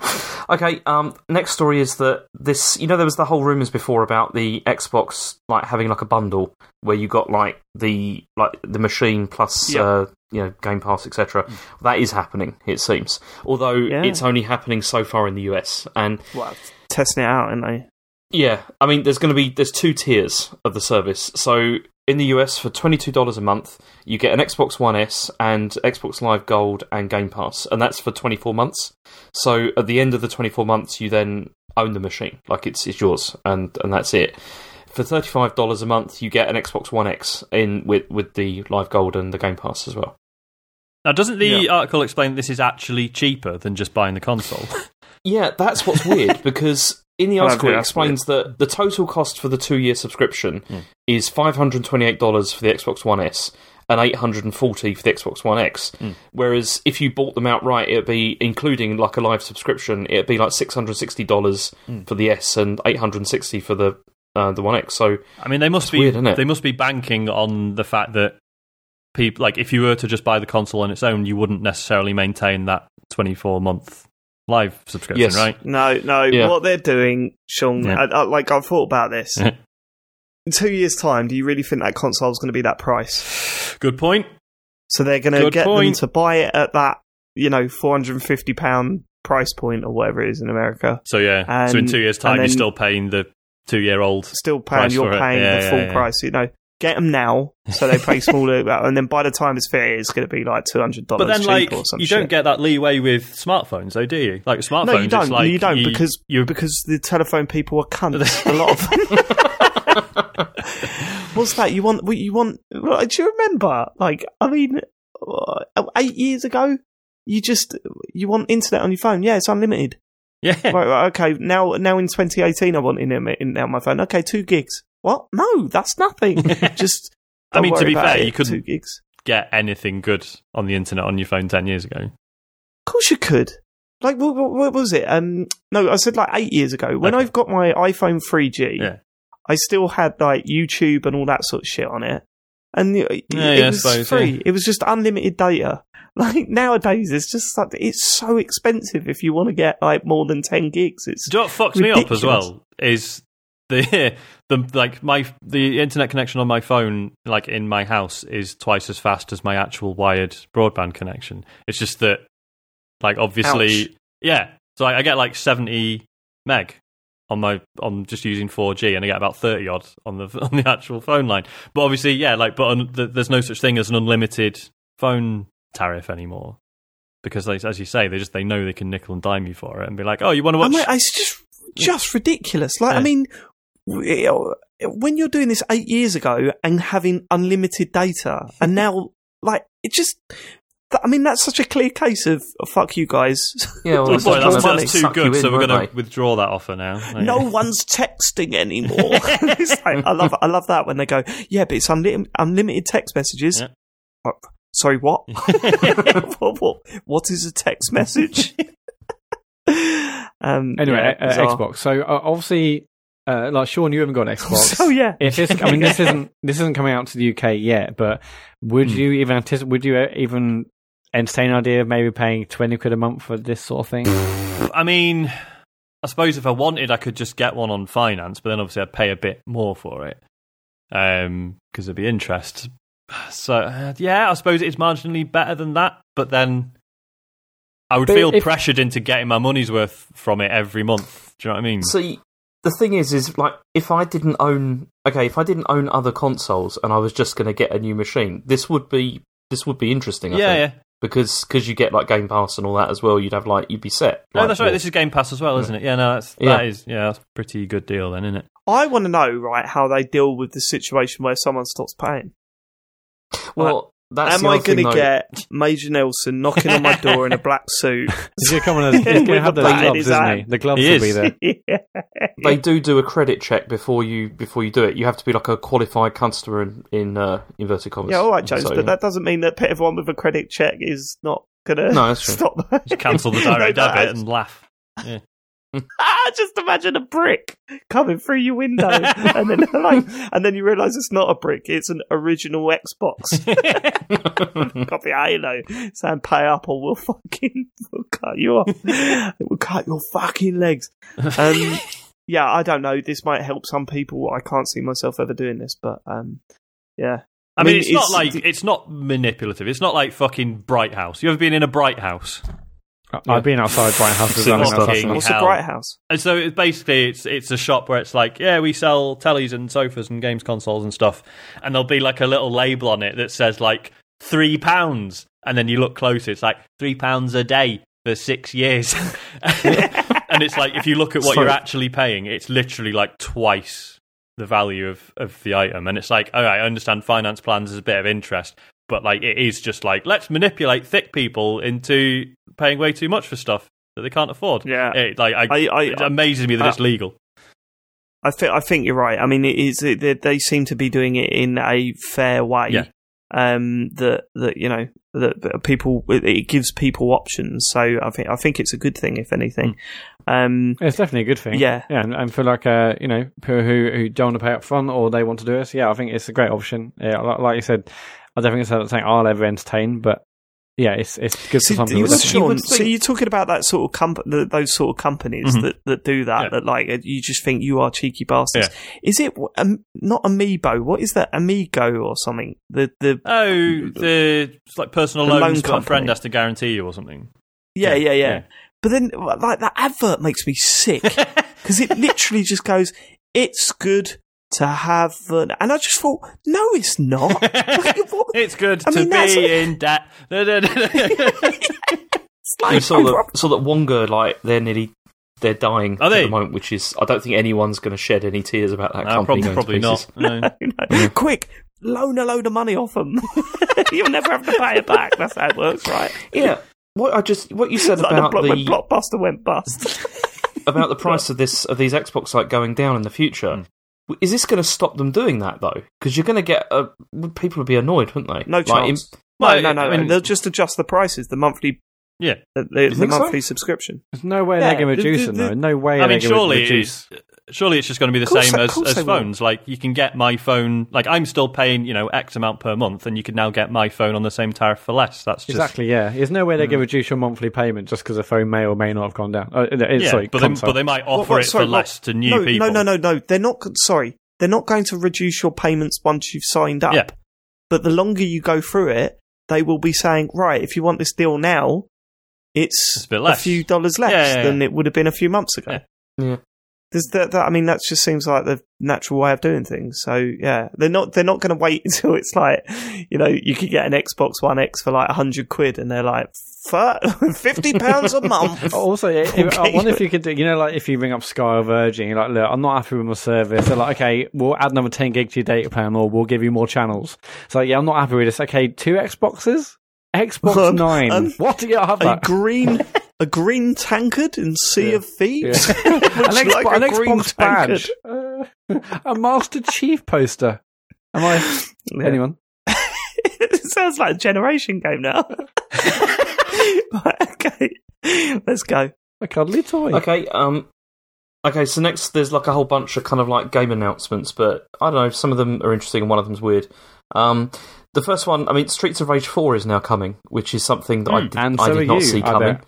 *laughs* Okay, um, next story is that this, you know, there was the whole rumours before about the Xbox like having like a bundle where you got like the like the machine plus Yep. uh, you know Game Pass etc. That is happening, it seems. Although Yeah. it's only happening so far in the US, and Well, testing it out, aren't they? yeah, I mean, there's going to be there's two tiers of the service. So in the US, for twenty two dollars a month, you get an Xbox One S and Xbox Live Gold and Game Pass, and that's for twenty four months. So at the end of the twenty four months, you then own the machine, like it's it's yours, and and that's it. For thirty five dollars a month, you get an Xbox One X in with with the Live Gold and the Game Pass as well. Now, doesn't the Yeah. article explain that this is actually cheaper than just buying the console? *laughs* Yeah, that's what's weird *laughs* because in the article it explains that the total cost for the two year subscription Hmm. is five hundred twenty eight dollars for the Xbox One S and eight hundred and forty for the Xbox One X. Hmm. Whereas if you bought them outright, it'd be including like a live subscription, it'd be like six hundred sixty dollars Hmm. for the S and eight hundred and sixty for the uh, the One X. So I mean, they must be weird, they must be banking on the fact that people like if you were to just buy the console on its own, you wouldn't necessarily maintain that twenty four month live subscription, Yes. right? No, no. Yeah. What they're doing, Sean, Yeah. I, I, like I've thought about this. *laughs* In two years' time, do you really think that console is going to be that price? Good point. So they're going to Good get point. them to buy it at that, you know, four hundred and fifty pound price point or whatever it is in America. So yeah, so in two years' time, you're still paying the two year old. Still paying, Price you're for it. paying Yeah, the yeah, full yeah. price. You know, get them now so they pay *laughs* smaller, and then by the time it's fair, it's going to be like two hundred dollars. But then, like, you don't get that leeway with smartphones, though, do you? Like smartphones, No, you don't. like you don't you- because you because the telephone people are *laughs* cunts. a lot of them. *laughs* What's that? You want? what You want? Do you remember? Like, I mean, uh, eight years ago, you just you want internet on your phone? Yeah, it's unlimited. yeah. right, right, okay. Now, now in 2018, I want internet in on my phone. Okay, two gigs. What? No, that's nothing. *laughs* just. I mean, to be fair, it. you couldn't- get anything good on the internet on your phone ten years ago. Of course you could. Like, what, what, what was it? Um, no, I said like eight years ago. When Okay. I've got my iPhone 3G, Yeah. I still had like YouTube and all that sort of shit on it. And it, Yeah, it yeah, was suppose, free. It was just unlimited data. *laughs* Like nowadays, it's just like it's so expensive if you want to get like more than ten gigs. It's Do you know what fucks me up as well? Is the *laughs* the like my the internet connection on my phone, like in my house, is twice as fast as my actual wired broadband connection. It's just that, like, obviously, Ouch. yeah. So I, I get like seventy meg on my on just using 4G, and I get about thirty odd on the *laughs* on the actual phone line. But obviously, yeah, like, but un, th- there's no such thing as an unlimited phone tariff anymore. Because, like, as you say, they just they know they can nickel and dime you for it, and be like, "Oh, you want to I watch?" mean, it's just just ridiculous. Like, I mean, when you're doing this eight years ago and having unlimited data, and *laughs* now like it just I mean, that's such a clear case of oh, fuck you guys. Yeah, well, *laughs* boy, that's, that's too good. in, so we're going to withdraw that offer now. no *laughs* one's texting anymore. It's like- I love, I love that when they go, yeah, but it's unlimited, unlimited text messages. Yeah. Oh, sorry, what? what, what? What is a text message? um, Anyway, yeah, uh. Xbox. So uh, obviously, uh, like Sean, you haven't got an *laughs* Xbox. So yeah, If this, I mean, this *laughs* isn't this isn't coming out to the UK yet, but would Hmm. you even anticipate? Would you uh, even entertain the idea of maybe paying twenty quid a month for this sort of thing? I mean, I suppose if I wanted, I could just get one on finance, but then obviously I'd pay a bit more for it because there'd be interest. So uh, yeah, I suppose it's marginally better than that, but then I would But feel if- pressured into getting my money's worth from it every month. Do you know what I mean? See, the thing is, is like if I didn't own, okay, if I didn't own other consoles and I was just going to get a new machine, this would be this would be interesting. I yeah, think, yeah. because cause you get like Game Pass and all that as well. You'd have like you'd be set. No, like, that's right. well, This is Game Pass as well, isn't it? Yeah, no, that's Yeah. that is yeah, that's a pretty good deal then, isn't it? I want to know right how they deal with the situation where someone stops paying. well. That's Am I going to get Major Nelson knocking on my door in a *laughs* black suit? *laughs* He's going to come on. He's going to have a those gloves, his isn't he? The gloves He will be there. *laughs* yeah. They do do a credit check before you before you do it. You have to be like a qualified customer in in uh, inverted commas. Yeah, all right, Jones, So, but yeah. that doesn't mean that everyone with a credit check is not gonna No, that's true. stop. Just cancel the No, direct no, debit and laugh. Ah, *laughs* just imagine a brick coming through your window, and then *laughs* like, and then you realise it's not a brick; it's an original Xbox. *laughs* Copy Halo, saying "Pay up, or we'll fucking we'll cut you off. we'll cut your fucking legs." Um, yeah, I don't know. This might help some people. I can't see myself ever doing this, but um, yeah. I mean, mean, it's, not it's- like it's not manipulative. It's not like fucking Bright House. You ever been in a Bright House? Uh, I've been outside Bright House with Seen nothing else. What's hell. a Bright House? And so it's basically it's it's a shop where it's like, yeah, we sell tellies and sofas and games consoles and stuff, and there'll be like a little label on it that says like three pounds, and then you look closer, it's like three pounds a day for six years, *laughs* and it's like if you look at what Sorry. you're actually paying, it's literally like twice the value of of the item, and it's like, all right, I understand finance plans is a bit of interest. But like it is just like let's manipulate thick people into paying way too much for stuff that they can't afford. Yeah. It, like I, I, I, it amazes me that uh, it's legal. I think I think you're right. I mean, it is it, they, they seem to be doing it in a fair way. Yeah. Um, that that you know that, that people it, it gives people options. So I think I think it's a good thing, if anything. Um, It's definitely a good thing. Yeah. yeah, and, and for like uh, you know, people who who don't want to pay up front or they want to do it, so yeah, I think it's a great option. Yeah, like, like you said, I don't think it's something I'll ever entertain, but yeah, it's it's good see, for something. you people. would- you would- would so you're talking about that sort of comp- the, those sort of companies Mhm. that, that do that. Yeah. That like you just think you are cheeky bastards. Yeah. Is it um, not Amiibo? What is that? Amigo or something? The the Oh, the it's like personal The loan loans that a friend has to guarantee you or something. yeah yeah yeah. Yeah. But then like that advert makes me sick. *laughs* because it literally just goes, "It's good to have," an... and I just thought, "No, it's not." *laughs* It's good I to mean, be in debt. *laughs* it's like, You saw that saw that Wonga like they're nearly they're dying Are they? at the moment, which is I don't think anyone's going to shed any tears about that no, company. probably, going to probably not. pieces. No. *laughs* you know, quick, loan a load of money off them. You'll never have to pay it back. That's how it works, right? Yeah, what I just what you said It's like the about block, when the Blockbuster went bust. about the price of this of these Xbox like going down in the future. Hmm. Is this going to stop them doing that though? Because you're going to get uh, people will be annoyed, wouldn't they? No Like, chance. Well, no, no, no. I mean- they'll just adjust the prices, the monthly, Yeah. the, the, the think so? monthly subscription. There's no way Yeah, they're going to reduce the- it. the- though. No way. I mean, surely, reduce. Surely it's just going to be the Course same as, as they will. phones. Like you can get my phone. Like I'm still paying, you know, X amount per month, and you can now get my phone on the same tariff for less. That's just Exactly. Yeah. There's no way they're going to reduce your monthly payment just because a phone may or may not have gone down. Uh, yeah. sorry, but, they, but they might offer What- what- it sorry, for what- less to new no, people. No, no, no, no. They're not. Sorry, they're not going to reduce your payments once you've signed up. Yeah. But the longer you go through it, they will be saying, right, if you want this deal now, it's, It's a bit less. few dollars less Yeah, yeah, yeah. than it would have been a few months ago. Yeah. There's that, that, I mean, that just seems like the natural way of doing things. So yeah, they're not they're not going to wait *laughs* until it's like, you know, you could get an Xbox One X for like hundred quid, and they're like, *laughs* fifty pounds a month. *laughs* Also, if, if- I wonder if you could do, you know, like if you ring up Sky or Virgin, you're like, look, I'm not happy with my service. They're like, okay, we'll add another 10 gig to your data plan or we'll give you more channels. It's like, yeah, I'm not happy with this. Okay, two Xboxes? Xbox Um, Nine. um, what? Yeah, I have a that. green a green tankard in Sea Yeah. of Thieves. Yeah. *laughs* An, Xbox, like an a green Xbox badge. Uh, *laughs* a Master Chief poster. Am I? *laughs* Yeah. Anyone? it sounds like a generation game now. Okay, let's go. A cuddly toy. Okay, um, okay. So next, there's like a whole bunch of kind of like game announcements, but I don't know. Some of them are interesting, and one of them's weird. Um, the first one, I mean, Streets of Rage Four is now coming, which is something that I Hmm, did, and I did are not you, see I coming.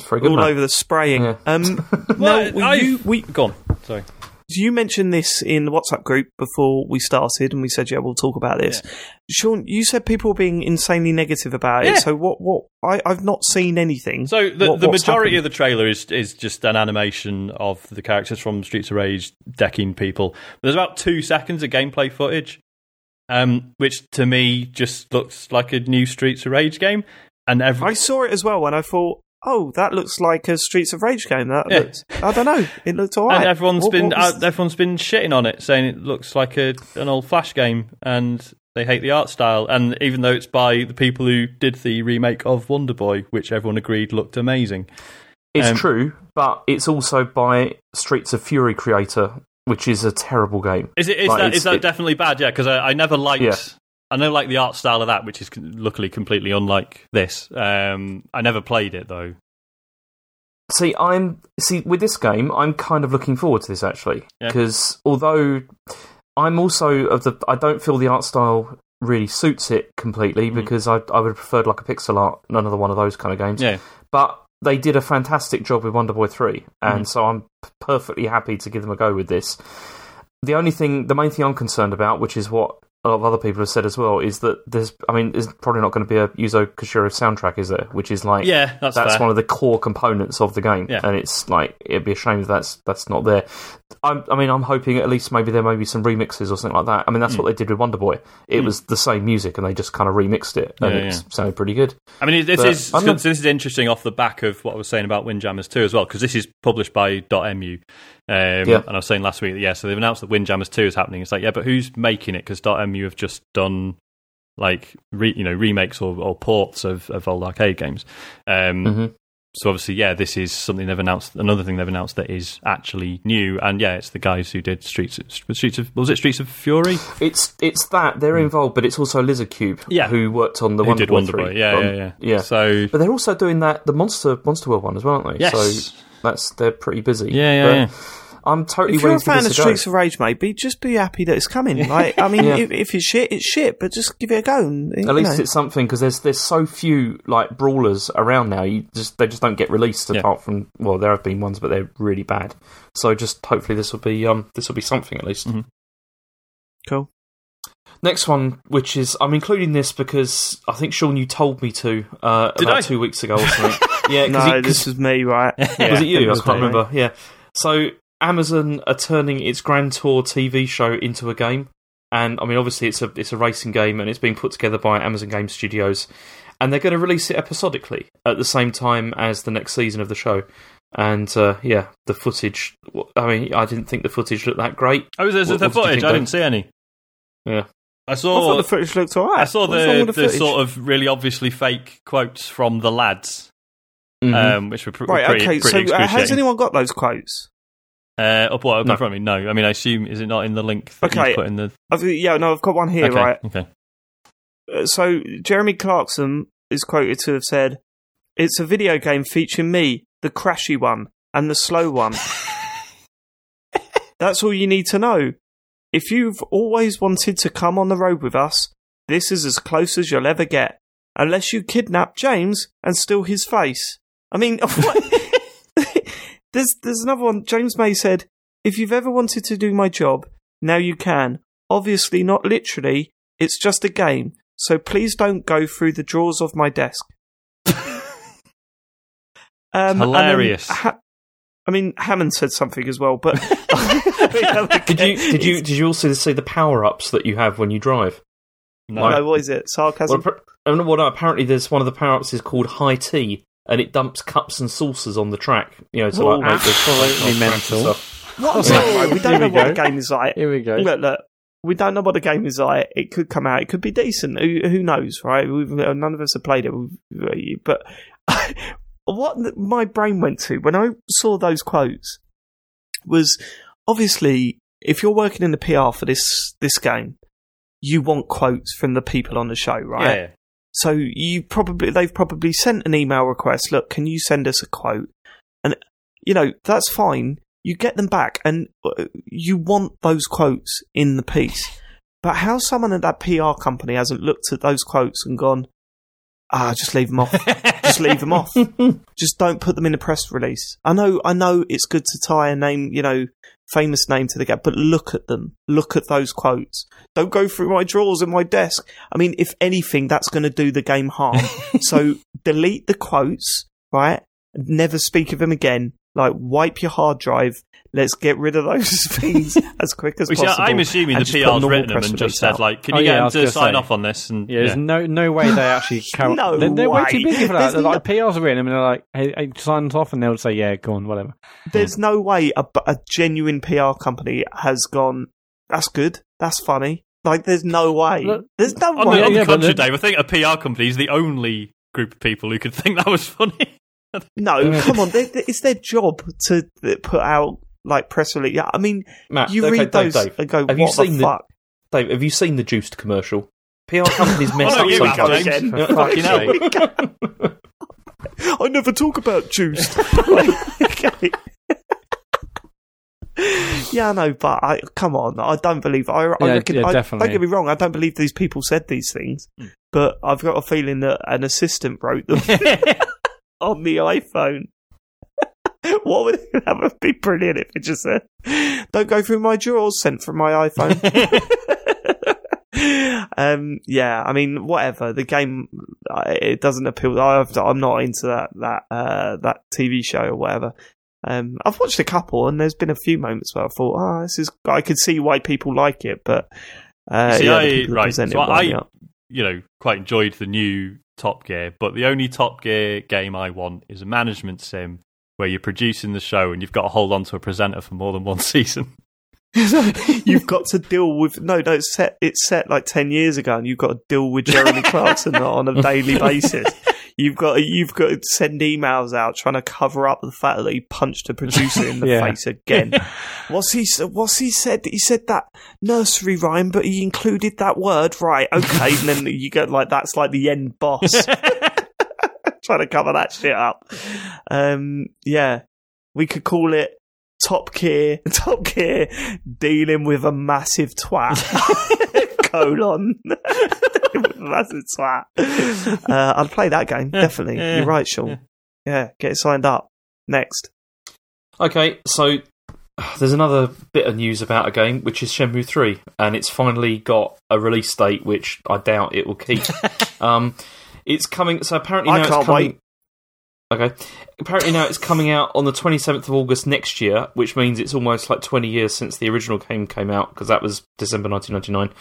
All man. over the spraying. Yeah. Um, *laughs* Well, no, I- you we Go on. Sorry. you mentioned this in the WhatsApp group before we started, and we said, "Yeah, we'll talk about this." Sean, you said people were being insanely negative about Yeah. it. So what? What? I, I've not seen anything. So the, What- the majority happened? of the trailer is is just an animation of the characters from Streets of Rage decking people. There's about two seconds of gameplay footage, um, which to me just looks like a new Streets of Rage game. And every I saw it as well, and I thought, "Oh, that looks like a Streets of Rage game." That Yeah. looks, I don't know. It looked alright. and everyone's What- been what was- uh, everyone's been shitting on it, saying it looks like a an old Flash game, and they hate the art style. And even though it's by the people who did the remake of Wonder Boy, which everyone agreed looked amazing, It's Um, true, but it's also by Streets of Fury creator, which is a terrible game. Is it is Like, that that it- definitely bad? Yeah, because I, I never liked. Yeah. I know like the art style of that, which is luckily completely unlike this. Um, I never played it though. See, I'm see with this game, I'm kind of looking forward to this actually Yeah. because although I'm also of the, I don't feel the art style really suits it completely Mhm. because I I would have preferred like a pixel art, another one of those kind of games. Yeah, But they did a fantastic job with Wonder Boy three, and Mhm. so I'm perfectly happy to give them a go with this. The only thing, the main thing I'm concerned about, which is what a lot of other people have said as well, is that there's, I mean, there's probably not going to be a Yuzo Koshiro soundtrack, is there? Which is like, yeah, that's, that's fair. one of the core components of the game, Yeah. and it's like it'd be a shame if that's that's not there. I'm, I mean, I'm hoping at least maybe there may be some remixes or something like that. I mean, that's Hmm. what they did with Wonder Boy. It Hmm. was the same music, and they just kind of remixed it, and Yeah, it yeah. sounded pretty good. I mean, this But is this is interesting off the back of what I was saying about Windjammers 2 as well, because this is published by Dotemu. Um, Yeah. And I was saying last week that, yeah, so they've announced that Windjammers 2 is happening. It's like, yeah, but who's making it? Because Dotemu have just done like re, you know remakes or, or ports of, of old arcade games. Um, hmm So obviously, yeah, this is something they've announced. Another thing they've announced that is actually new, and yeah, it's the guys who did Streets Streets of was it Streets of Fury? It's it's that they're involved, but it's also Lizardcube, Hmm. Yeah. who worked on the who Wonder did Boy Wonder 3. Boy? Yeah, Um, yeah, yeah, yeah. So But they're also doing that the Monster Monster World one as well, aren't they? yes, So that's they're pretty busy. yeah, yeah, But yeah. I'm totally if you're a fan of this to go. Streets of Rage, maybe just be happy that it's coming. *laughs* Like, I mean, Yeah. if, if it's shit, it's shit. But just give it a go. And, At least know. it's something because there's there's so few like brawlers around now. You just they just don't get released Yeah. apart from well there have been ones but they're really bad. So just hopefully this will be um this will be something at least. Mhm. cool. Next one, which is I'm including this because I think Sean you told me to uh, Did about I? two weeks ago or something. *laughs* yeah, 'cause No, it- this was me, right? *laughs* Yeah. was it you? I was can't me. remember. Yeah. So Amazon are turning its Grand Tour TV show into a game, and I mean, obviously, it's a it's a racing game, and it's being put together by Amazon Game Studios, and they're going to release it episodically at the same time as the next season of the show. And uh, yeah, the footage. I mean, I didn't think the footage looked that great. Oh, there's What- the what footage. think, I didn't see any. Yeah. I I saw. thought the footage looked alright. I saw What's wrong the, the, sort of really obviously fake quotes from the lads, Mhm. um, which were pr- Right, pretty, okay. pretty So, uh, has anyone got those quotes? Uh, up, what, up No. in front of me? No. I mean, I assume is it not in the link that Okay. you put in the? I've, yeah, no, I've got one here, okay, right? Okay. Uh, So, Jeremy Clarkson is quoted to have said, It's a video game featuring me, the crashy one, and the slow one. *laughs* That's all you need to know. If you've always wanted to come on the road with us, this is as close as you'll ever get. Unless you kidnap James and steal his face. I mean, *laughs* what? There's there's another one. James May said, "If you've ever wanted to do my job, now you can. Obviously, not literally. It's just a game. So please don't go through the drawers of my desk." *laughs* um, Hilarious. Ha- I mean, Hammond said something as well, but *laughs* *laughs* did you did you did you also see the power ups that you have when you drive? No. No, what is it? Sarcasm. Well, appar- oh, no, well, no, apparently there's one of the power ups is called high tea, and it dumps cups and saucers on the track. You know, to like make the absolutely on track and mental. stuff. What? *laughs* Oh, we don't know we what go. the game is like. Here we go. Look, look. we don't know what the game is like. It could come out. It could be decent. Who, who knows, right? We've, uh, none of us have played it. Uh, but *laughs* what my brain went to when I saw those quotes was obviously if you're working in the PR for this this game, you want quotes from the people on the show, right? Yeah. So you probably they've probably sent an email request. Look, can you send us a quote? And you know that's fine. You get them back, and uh, you want those quotes in the piece. But how someone at that PR company hasn't looked at those quotes and gone, ah, just leave them off. just leave them off. *laughs* Just don't put them in a press release. I know, I know, it's good to tie a name, you know, famous name to the game, but look at them. Look at those quotes. Don't go through my drawers and my desk. I mean, if anything, that's going to do the game harm. *laughs* so delete the quotes, right? Never speak of them again. Like wipe your hard drive. Let's get rid of those *laughs* things *laughs* as quick as Which, possible. I'm assuming the just put a PR's normal written them and release just said, out. like, can Oh, you yeah, get I him to sign say. off on this? And Yeah, there's no no way they actually *laughs* count. No they're, they're way too busy for that. There's They're like no- PRs are written and they're like, hey, hey, sign us off, and they'll say, yeah, go on, whatever. There's hmm. no way a, a genuine PR company has gone. That's good. That's funny. Like, there's no way. Look- there's no on way. the, on yeah, the but contrary, Dave, I think a PR company is the only group of people who could think that was funny. No, come on. They, they- it's their job to put out like press release. Yeah, I mean, Matt, you okay, read Dave, those Dave, and go, have "What you the seen the- fuck?" Dave, have you seen the Juiced commercial? PR *laughs* companies mess up you so have, much. James. *laughs* again. Fucking hell. sake. *laughs* I never talk about juice. Like, okay. yeah, I know, but I come on. I don't believe. I, I Yeah, reckon. yeah, I, definitely. Don't get me wrong. I don't believe these people said these things, hmm. but I've got a feeling that an assistant wrote them on the iPhone. *laughs* what would *laughs* that would be brilliant if it just said, "Don't go through my drawers." Sent from my iPhone. *laughs* um, yeah, I mean, whatever. The game, it doesn't appeal. I've, I'm not into that that uh, that TV show or whatever. Um, I've watched a couple, and there's been a few moments where I thought, "Oh, this is." I could see why people like it, but uh, See, yeah, I- right, so I- up. you know, quite enjoyed the new Top Gear, but the only Top Gear game I want is a management sim where you're producing the show and you've got to hold on to a presenter for more than one *laughs* season. *laughs* you've got to deal with no, no. It's set. It's set like ten years ago, and you've got to deal with Jeremy Clarkson *laughs* on a daily basis. You've got to, you've got to send emails out trying to cover up the fact that he punched a producer in the Yeah. face again. What's he? What's he said? He said that nursery rhyme, but he included that word. Right? Okay. and then you get like that's like the end boss trying to cover that shit up. Um, yeah, we could call it Top Gear. *laughs* Top Gear dealing with a massive twat. *laughs* Colon. *laughs* Massive twat. Uh, I'd play that game definitely. You're right, Sean. Yeah, get it signed up. Next. Okay, so there's another bit of news about a game, which is Shenmue 3, and it's finally got a release date, which I doubt it will keep. um, it's coming. So apparently I now can't it's coming. wait. Okay, apparently now it's coming out on the 27th of August next year, which means it's almost like 20 years since the original game came out because that was December 1999.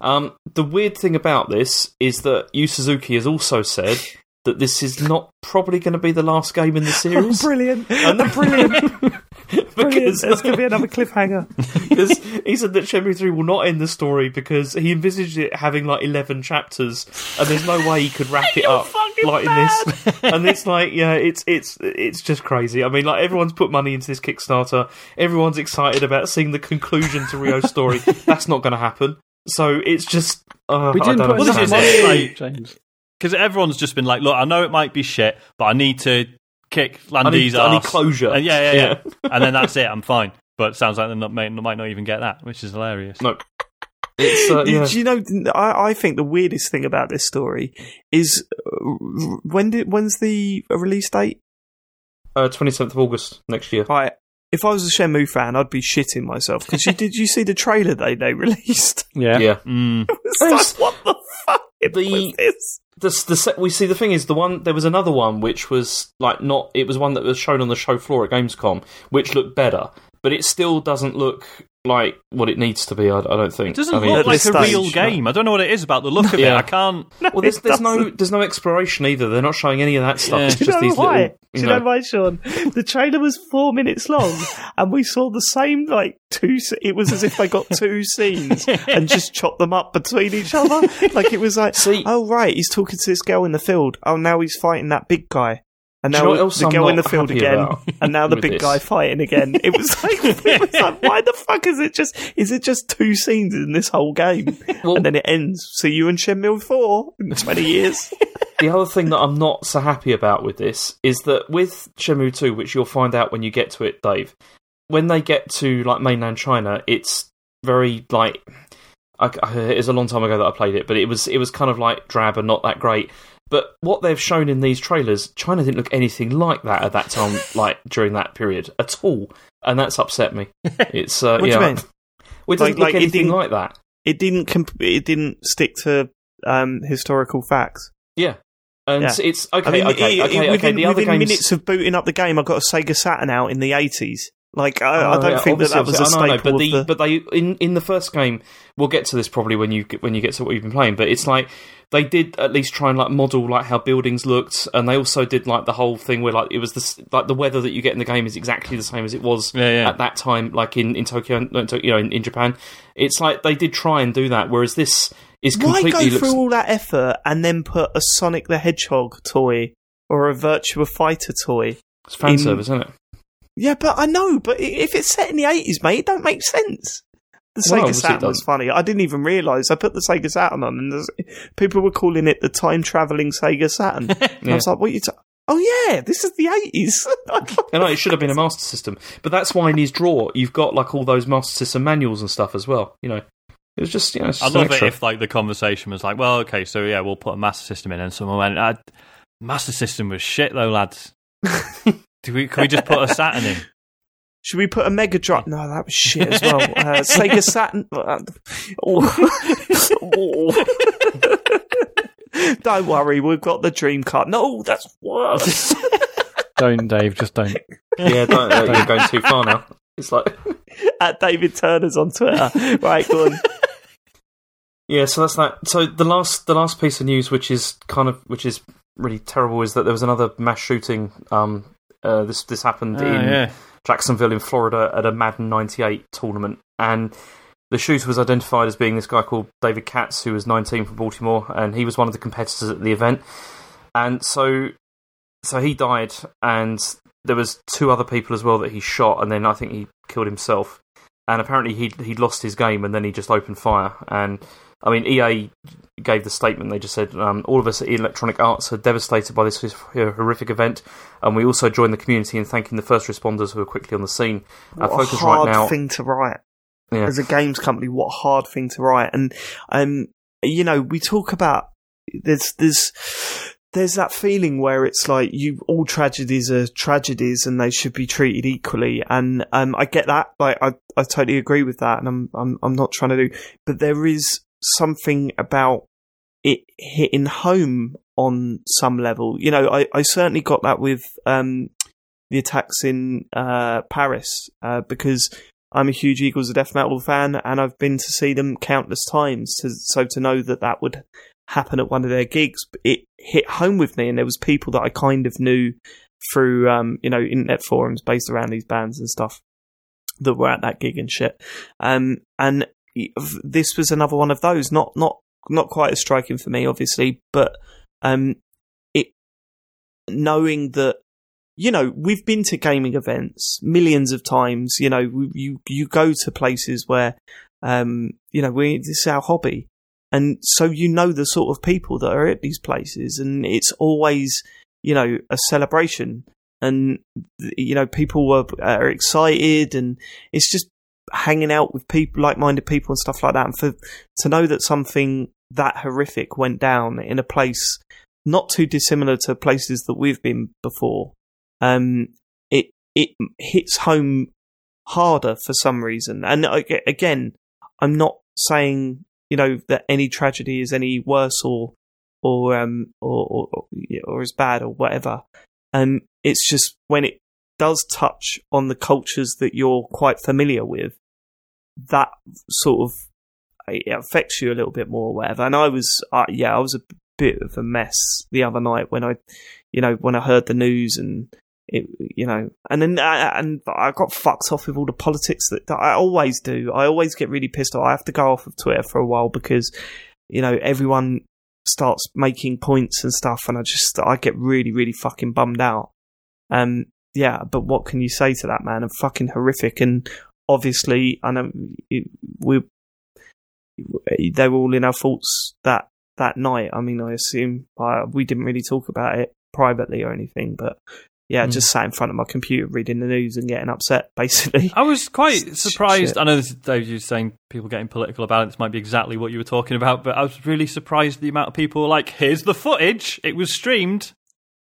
Um, the weird thing about this is that Yu Suzuki has also said that this is not probably going to be the last game in the *laughs* series. brilliant. And *laughs* brilliant. *laughs* Brilliant. because There's going to be another cliffhanger. *laughs* because he said that Shenmue 3 will not end the story because he envisaged it having like 11 chapters and there's no way he could wrap *laughs* it up like in this. and it's like yeah it's it's it's just crazy. I mean like everyone's put money into this Kickstarter. Everyone's excited about seeing the conclusion to Ryo's story. That's not going to happen. So it's just uh, We didn't don't put Well, this enough is it, money, like- James. Because everyone's just been like, look, I know it might be shit, but I need to kick I Lan Di's need, I need ass. closure And yeah, yeah, *laughs* yeah. and then that's it, I'm fine. But it sounds like they not, may, might not even get that, which is hilarious. no it's uh, yeah. Do you know? I, I think the weirdest thing about this story is uh, when did when's the release date? uh, 27th of August next year Right. If I was a Shenmue fan, I'd be shitting myself because you did. You see the trailer they they released? Yeah. yeah *laughs* Mm. It's like, what the fuck The- was the, the we see the thing is the one there was another one which was like not it was one that was shown on the show floor at Gamescom which looked better but it still doesn't look like what it needs to be. I, I don't think It doesn't I mean, look like a stage, real no. game. I don't know what it is about the look of Yeah. it. I can't. *laughs* well, there's, there's no there's no exploration either. They're not showing any of that stuff. Yeah. It's Do just you know these why? little. Do You you know, know why, Sean? The trailer was four minutes long, *laughs* and we saw the same like two. It was as if they got two *laughs* scenes and just chopped them up between each other. Like it was like, See- oh right, he's talking to this girl in the field. Oh, now he's fighting that big guy. And Do you now know what else the I'm girl in the field again, and now the big this? guy fighting again. It was like, *laughs* it was like, why the fuck is it just? Is it just two scenes in this whole game, *laughs* Well- and then it ends? See you in Shenmue Four in twenty years. *laughs* the other thing that I'm not so happy about with this is that with Shenmue 2, which you'll find out when you get to it, Dave, when they get to like mainland China, it's very like I, I- it was a long time ago that I played it, but it was it was kind of like drab and not that great. But what they've shown in these trailers, China didn't look anything like that at that time, *laughs* like during that period at all, and that's upset me. *laughs* It's uh, What do you mean? well, it doesn't Like- look like anything like that. it didn't comp- it didn't stick to um, historical facts. Yeah, and Yeah. it's okay. I mean, okay, i- i- okay, okay. within, The other within games, minutes of booting up the game, I got a Sega Saturn out in the eighties. Like I, I Oh, don't yeah, think that that was a obviously, oh, I know, I know, staple but the, the. but they in in the first game, we'll get to this probably when you get- when you get to what you've been playing. But it's like they did at least try and like model like how buildings looked, and they also did like the whole thing where like it was this like the weather that you get in the game is exactly the same as it was Yeah, yeah. at that time, like in in Tokyo, you know, in, in Japan. It's like they did try and do that, whereas this is Why completely go looks. through all that effort and then put a Sonic the Hedgehog toy or a Virtua Fighter toy? it's fan in- service, isn't it? Yeah, but I know. But if it's set in the eighties, mate, it don't make sense. The Well, Sega obviously Saturn was funny. I didn't even realise. I put the Sega Saturn on, and people were calling it the time traveling Sega Saturn. And *laughs* I was like, "What are you?" Ta- oh yeah, this is the eighties. *laughs* I know it should have been a *laughs* Master System, but that's why in his drawer you've got like all those Master System manuals and stuff as well. You know, it was just you know. It's I'd just an love it if like the conversation was like, well, okay, so yeah, we'll put a Master System in, and someone went, uh, Master System was shit though, lads. Do we, can we just put a Saturn in? *laughs* Should we put a Mega Drive? No, that was shit as well. Uh, Sega Saturn. Uh, oh. *laughs* Don't worry, we've got the Dreamcast. No, that's worse. *laughs* Don't, Dave. Just don't. Yeah, don't, uh, you're going too far now. It's like, At David Turner's on Twitter. Right, go on. yeah. So that's that. So the last, the last piece of news, which is kind of, which is really terrible, is that there was another mass shooting. Um, uh, this this happened Oh, in yeah. Jacksonville, in Florida, at a Madden '98 tournament, and the shooter was identified as being this guy called David Katz, who was 19 from Baltimore, and he was one of the competitors at the event. And so, so he died, and there was two other people as well that he shot, and then I think he killed himself. And apparently he he'd lost his game, and then he just opened fire. And I mean, EA gave the statement. They just said, um, "All of us at Electronic Arts are devastated by this horrific event, and we also join the community in thanking the first responders who were quickly on the scene." Our What a focus hard right now, thing to write. Yeah. As a games company, what a hard thing to write. And, um, you know, we talk about there's there's there's that feeling where it's like you all tragedies are tragedies and they should be treated equally. And um, I get that. Like I I totally agree with that. And I'm I'm I'm not trying to do, but there is something about it hitting home on some level. You know, I I certainly got that with um the attacks in uh Paris uh, because. I'm a huge Eagles of Death Metal fan, and I've been to see them countless times. To, so to know that that would happen at one of their gigs, it hit home with me. And there was people that I kind of knew through, um, you know, internet forums based around these bands and stuff that were at that gig and shit. Um, and this was another one of those. Not not not quite as striking for me, obviously, but um, it knowing that you know, we've been to gaming events millions of times. You know, you you go to places where, um, you know, we this is our hobby, and so you know the sort of people that are at these places, and it's always, you know, a celebration, and you know, people are, are excited, and it's just hanging out with people, like-minded people, and stuff like that. And for to know that something that horrific went down in a place not too dissimilar to places that we've been before um, it it hits home harder for some reason. And again, I'm not saying you know that any tragedy is any worse or or um or or, or, as bad or whatever. Um, it's just when it does touch on the cultures that you're quite familiar with, that sort of it affects you a little bit more, or whatever. And I was, uh, yeah, I was a bit of a mess the other night when I, you know, when I heard the news and it, you know, and then I, and I got fucked off with all the politics that, that I always do. I always get really pissed off. I have to go off of Twitter for a while because, you know, everyone starts making points and stuff, and I just I get really really fucking bummed out. Um, yeah, but what can you say to that man? And fucking horrific. And obviously, I know we they were all in our thoughts that that night. I mean, I assume uh, we didn't really talk about it privately or anything, but yeah, mm. just sat in front of my computer reading the news and getting upset, *laughs* basically. I was quite surprised. I know this is Dave, you saying people getting political about it. This might be exactly what you were talking about, but I was really surprised the amount of people were like, here's the footage. It was streamed.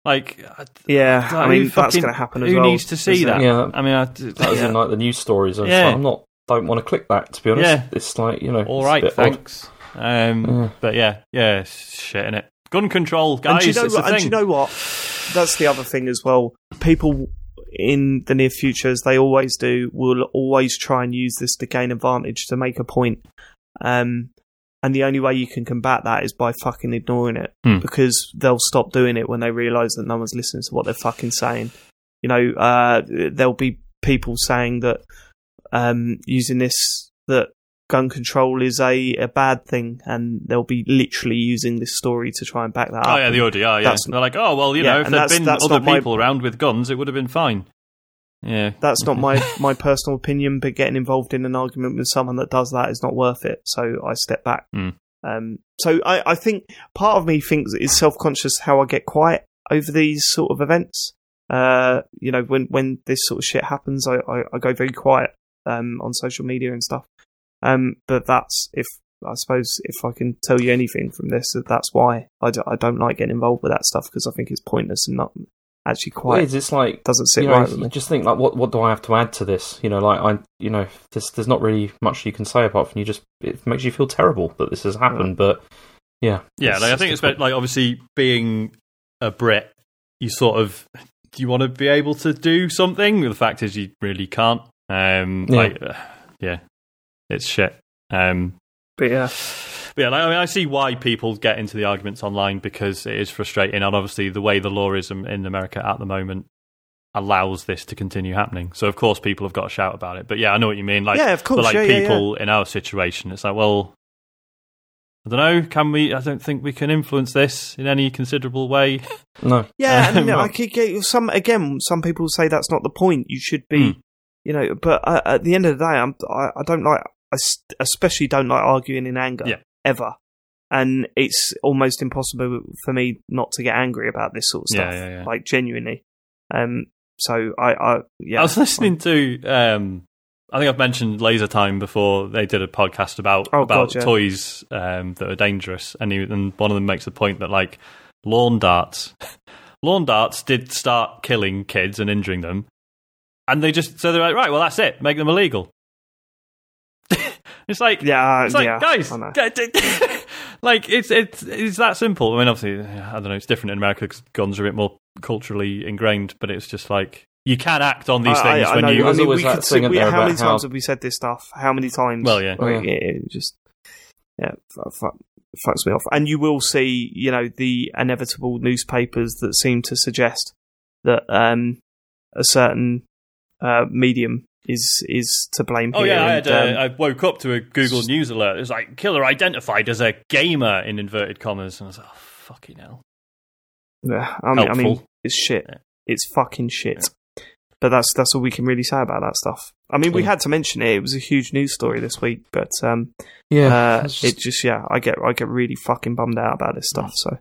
Like, yeah, I mean, fucking, that's going to happen as who well. Who needs to see that? Yeah. I mean, I, that was yeah. in like the news stories. yeah. Like, I'm not, don't want to click that, to be honest. Yeah. It's like, you know, all right, thanks. Um, yeah. But yeah, yeah, shit in it. Gun control, guys. And do you know, what, and you know what? That's the other thing as well. People in the near future, as they always do, will always try and use this to gain advantage to make a point. Um, and the only way you can combat that is by fucking ignoring it hmm. because they'll stop doing it when they realise that no one's listening to what they're fucking saying. You know, uh, there'll be people saying that um, using this that gun control is a, a bad thing, and they'll be literally using this story to try and back that oh, up. Oh yeah, the ODR. Yeah, they're like, oh well, you yeah, know, if there'd been other people my... around with guns, it would have been fine. Yeah, that's not my *laughs* my personal opinion. But getting involved in an argument with someone that does that is not worth it. So I step back. Mm. Um, so I, I think part of me thinks is self conscious how I get quiet over these sort of events. Uh, you know, when when this sort of shit happens, I, I, I go very quiet um, on social media and stuff. Um, but that's if I suppose if I can tell you anything from this, that that's why I d- I don't like getting involved with that stuff because I think it's pointless and not actually quite. It is. It's like doesn't sit you know, right with me. Just think like what what do I have to add to this? You know, like I you know there's there's not really much you can say apart from you just it makes you feel terrible that this has happened. Right. But yeah, yeah. Like, I think it's about, like obviously being a Brit, you sort of do you want to be able to do something? The fact is, you really can't. Um, yeah. like uh, yeah, it's shit. Um, but yeah. But yeah, I mean, I see why people get into the arguments online because it is frustrating, and obviously the way the law is in America at the moment allows this to continue happening. So of course people have got to shout about it. But yeah, I know what you mean. Like, yeah, of course, like yeah, people yeah, yeah. in our situation, it's like, well, I don't know. Can we? I don't think we can influence this in any considerable way. *laughs* No. Yeah, *laughs* um, I could get some. Again, some people say that's not the point. You should be, mm. you know. But uh, at the end of the day, I'm, I, I don't like. I especially don't like arguing in anger. Yeah ever. And it's almost impossible for me not to get angry about this sort of stuff, yeah, yeah, yeah. like genuinely. Um, so I, I, yeah. I was listening to, um, I think I've mentioned Laser Time before. They did a podcast about oh, about God, toys um, that are dangerous, and, he, and one of them makes the point that like lawn darts, *laughs* lawn darts did start killing kids and injuring them, and they just so they're like, right, well that's it, make them illegal. It's like, yeah, it's like, yeah, guys, *laughs* like it's it's it's that simple. I mean, obviously, I don't know, it's different in America because guns are a bit more culturally ingrained, but it's just like you can act on these things I, I when know, you. I mean, we could see, we, how many times have we said this stuff? How many times? Well, yeah, like, yeah. It, just yeah, fuck, fucks me off. And you will see, you know, the inevitable newspapers that seem to suggest that um, a certain uh, medium is is to blame. Oh here. yeah, I, and, had, um, I woke up to a Google News alert. It was like killer identified as a gamer in inverted commas, and I was like, oh, fucking hell. Yeah, I mean, I mean, it's shit. Yeah. It's fucking shit. Yeah. But that's that's all we can really say about that stuff. I mean, we had to mention it. It was a huge news story this week, but um, yeah, uh, just... it just yeah, I get I get really fucking bummed out about this stuff. So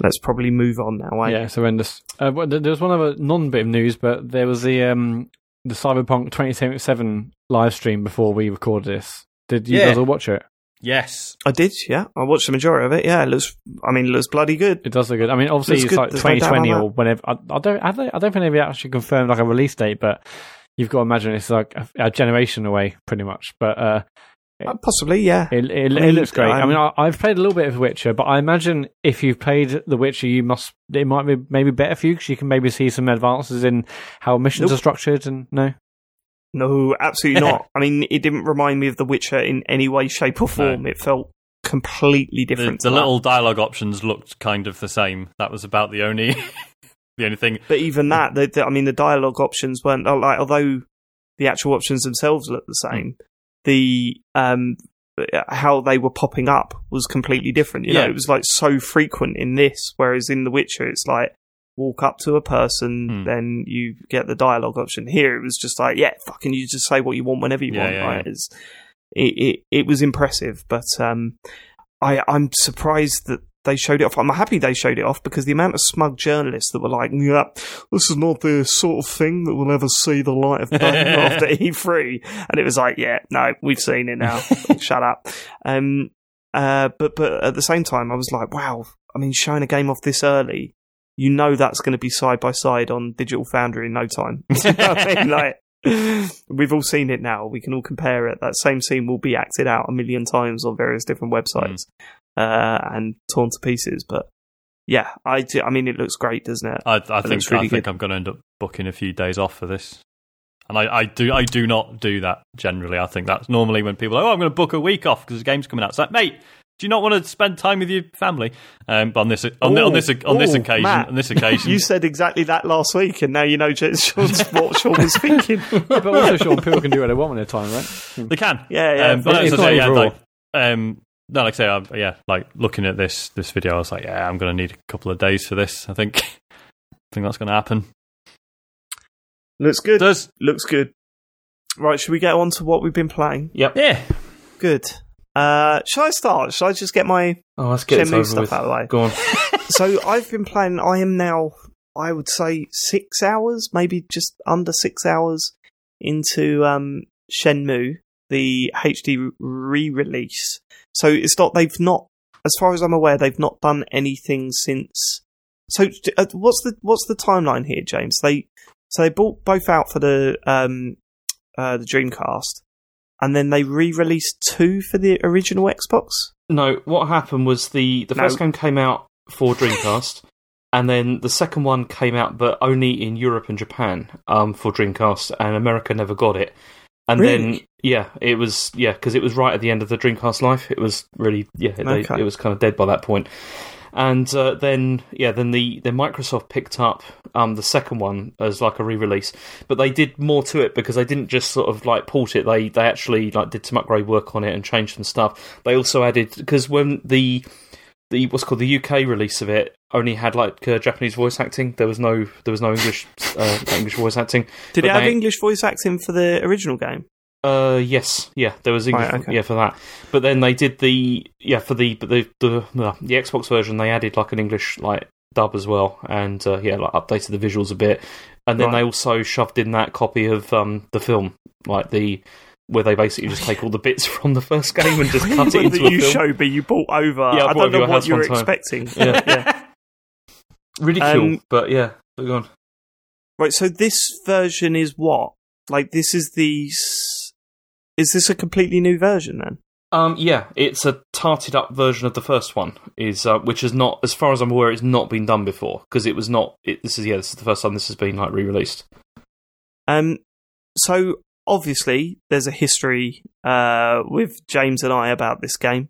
let's probably move on now. Eh? Yeah, it's horrendous. Uh, there was one other non bit of news, but there was the um, the Cyberpunk 2077 live stream before we recorded this. Did you yeah. guys all watch it? Yes, I did. Yeah, I watched the majority of it. Yeah, it looks. I mean, it looks bloody good. It does look good. I mean, obviously, it's, it's like 2020 or whenever. I, I, don't. I don't. I don't think they've actually confirmed like a release date, but you've got to imagine it's like a, a generation away, pretty much. But uh, uh, possibly, yeah. It, it, it looks great. I mean, I, have played a little bit of Witcher, but I imagine if you've played The Witcher, you must. It might be maybe better for you because you can maybe see some advances in how missions nope. are structured. And no, No, absolutely not. *laughs* I mean, it didn't remind me of The Witcher in any way, shape, or form. It felt completely different. the to that. little dialogue options looked kind of the same. That was about the only *laughs* the only thing. But even that, the, the, I mean, the dialogue options weren't uh, like, although the actual options themselves looked the same, the um, how they were popping up was completely different. You know, Yeah. it was like so frequent in this, whereas in The Witcher, it's like walk up to a person, Hmm. then you get the dialogue option. Here, it was just like, yeah, fucking, you just say what you want whenever you Yeah, want. yeah, right? it, it it was impressive, but um, I I'm surprised that they showed it off. I'm happy they showed it off because the amount of smug journalists that were like, "Yeah, this is not the sort of thing that will ever see the light of day *laughs* after E3," and it was like, "Yeah, no, we've seen it now. *laughs* Shut up." Um, uh, but but at the same time, I was like, "Wow, I mean, showing a game off this early." You know that's going to be side by side on Digital Foundry in no time. *laughs* You know I mean? Like, we've all seen it now. We can all compare it. That same scene will be acted out a million times on various different websites uh, and torn to pieces. But yeah, I, do, I mean, it looks great, doesn't it? I, I think really I think good. I'm going to end up booking a few days off for this. And I, I do I do not do that generally. I think that's normally when people are, oh I'm going to book a week off because the game's coming out. It's like mate, do you not want to spend time with your family? Um, but on this on, the- on this on this Ooh, occasion Mat. on this occasion *laughs* You said exactly that last week, and now you know Sean's, *laughs* what Sean was thinking. *laughs* but also, Sean, people can do what they want with their time, right? they can. Yeah, yeah. Um, but It's as I not say, yeah, like, um, no, like I say, I'm, yeah, like looking at this this video, I was like, yeah, I'm going to need a couple of days for this. I think, *laughs* I think that's going to happen. Looks good. Does Looks good. Right, should we get on to what we've been playing? Yep. yeah, Good. Uh, shall I start? Shall I just get my Oh, let's get Shenmue stuff with. out of the way? Go on. *laughs* *laughs* so I've been playing. I am now, I would say, six hours, maybe just under six hours into um, Shenmue, the HD re-release. So it's not. They've not, as far as I'm aware, they've not done anything since. So uh, what's the what's the timeline here, James? They so they bought both out for the um, uh, the Dreamcast, and then they re-released two for the original Xbox. No, what happened was the the No. first game came out for Dreamcast, *laughs* and then the second one came out, but only in Europe and Japan um, for Dreamcast, and America never got it. And then yeah, it was yeah because it was right at the end of the Dreamcast life. It was really yeah, they, Okay. it was kind of dead by that point. And uh, then yeah, then the then Microsoft picked up um, the second one as like a re-release, but they did more to it because they didn't just sort of like port it. They they actually like did some upgrade work on it and changed some stuff. They also added because when the the what's called the UK release of it only had like uh, Japanese voice acting. There was no there was no English uh, English voice acting. Did But it have they- English voice acting for the original game? Uh, yes, yeah, there was English, Right, okay. yeah, for that. But then they did the yeah for the but the the uh, the Xbox version they added like an English like dub as well, and uh, yeah, like updated the visuals a bit, and then Right. they also shoved in that copy of um the film, like the where they basically just take all the bits *laughs* from the first game and just *laughs* cut it That into a you film. showed me, you bought over. Yeah, I I, bought over don't know what house you were one time. expecting. Yeah. *laughs* yeah. Really Um, but yeah, go on. Right, so this version is what? Like, this is the. Is this a completely new version then? Um, yeah, it's a tarted up version of the first one, is uh, which is not, as far as I'm aware, it's not been done before because it was not. It, this is yeah, this is the first time this has been like re-released. Um, so obviously there's a history uh, with James and I about this game.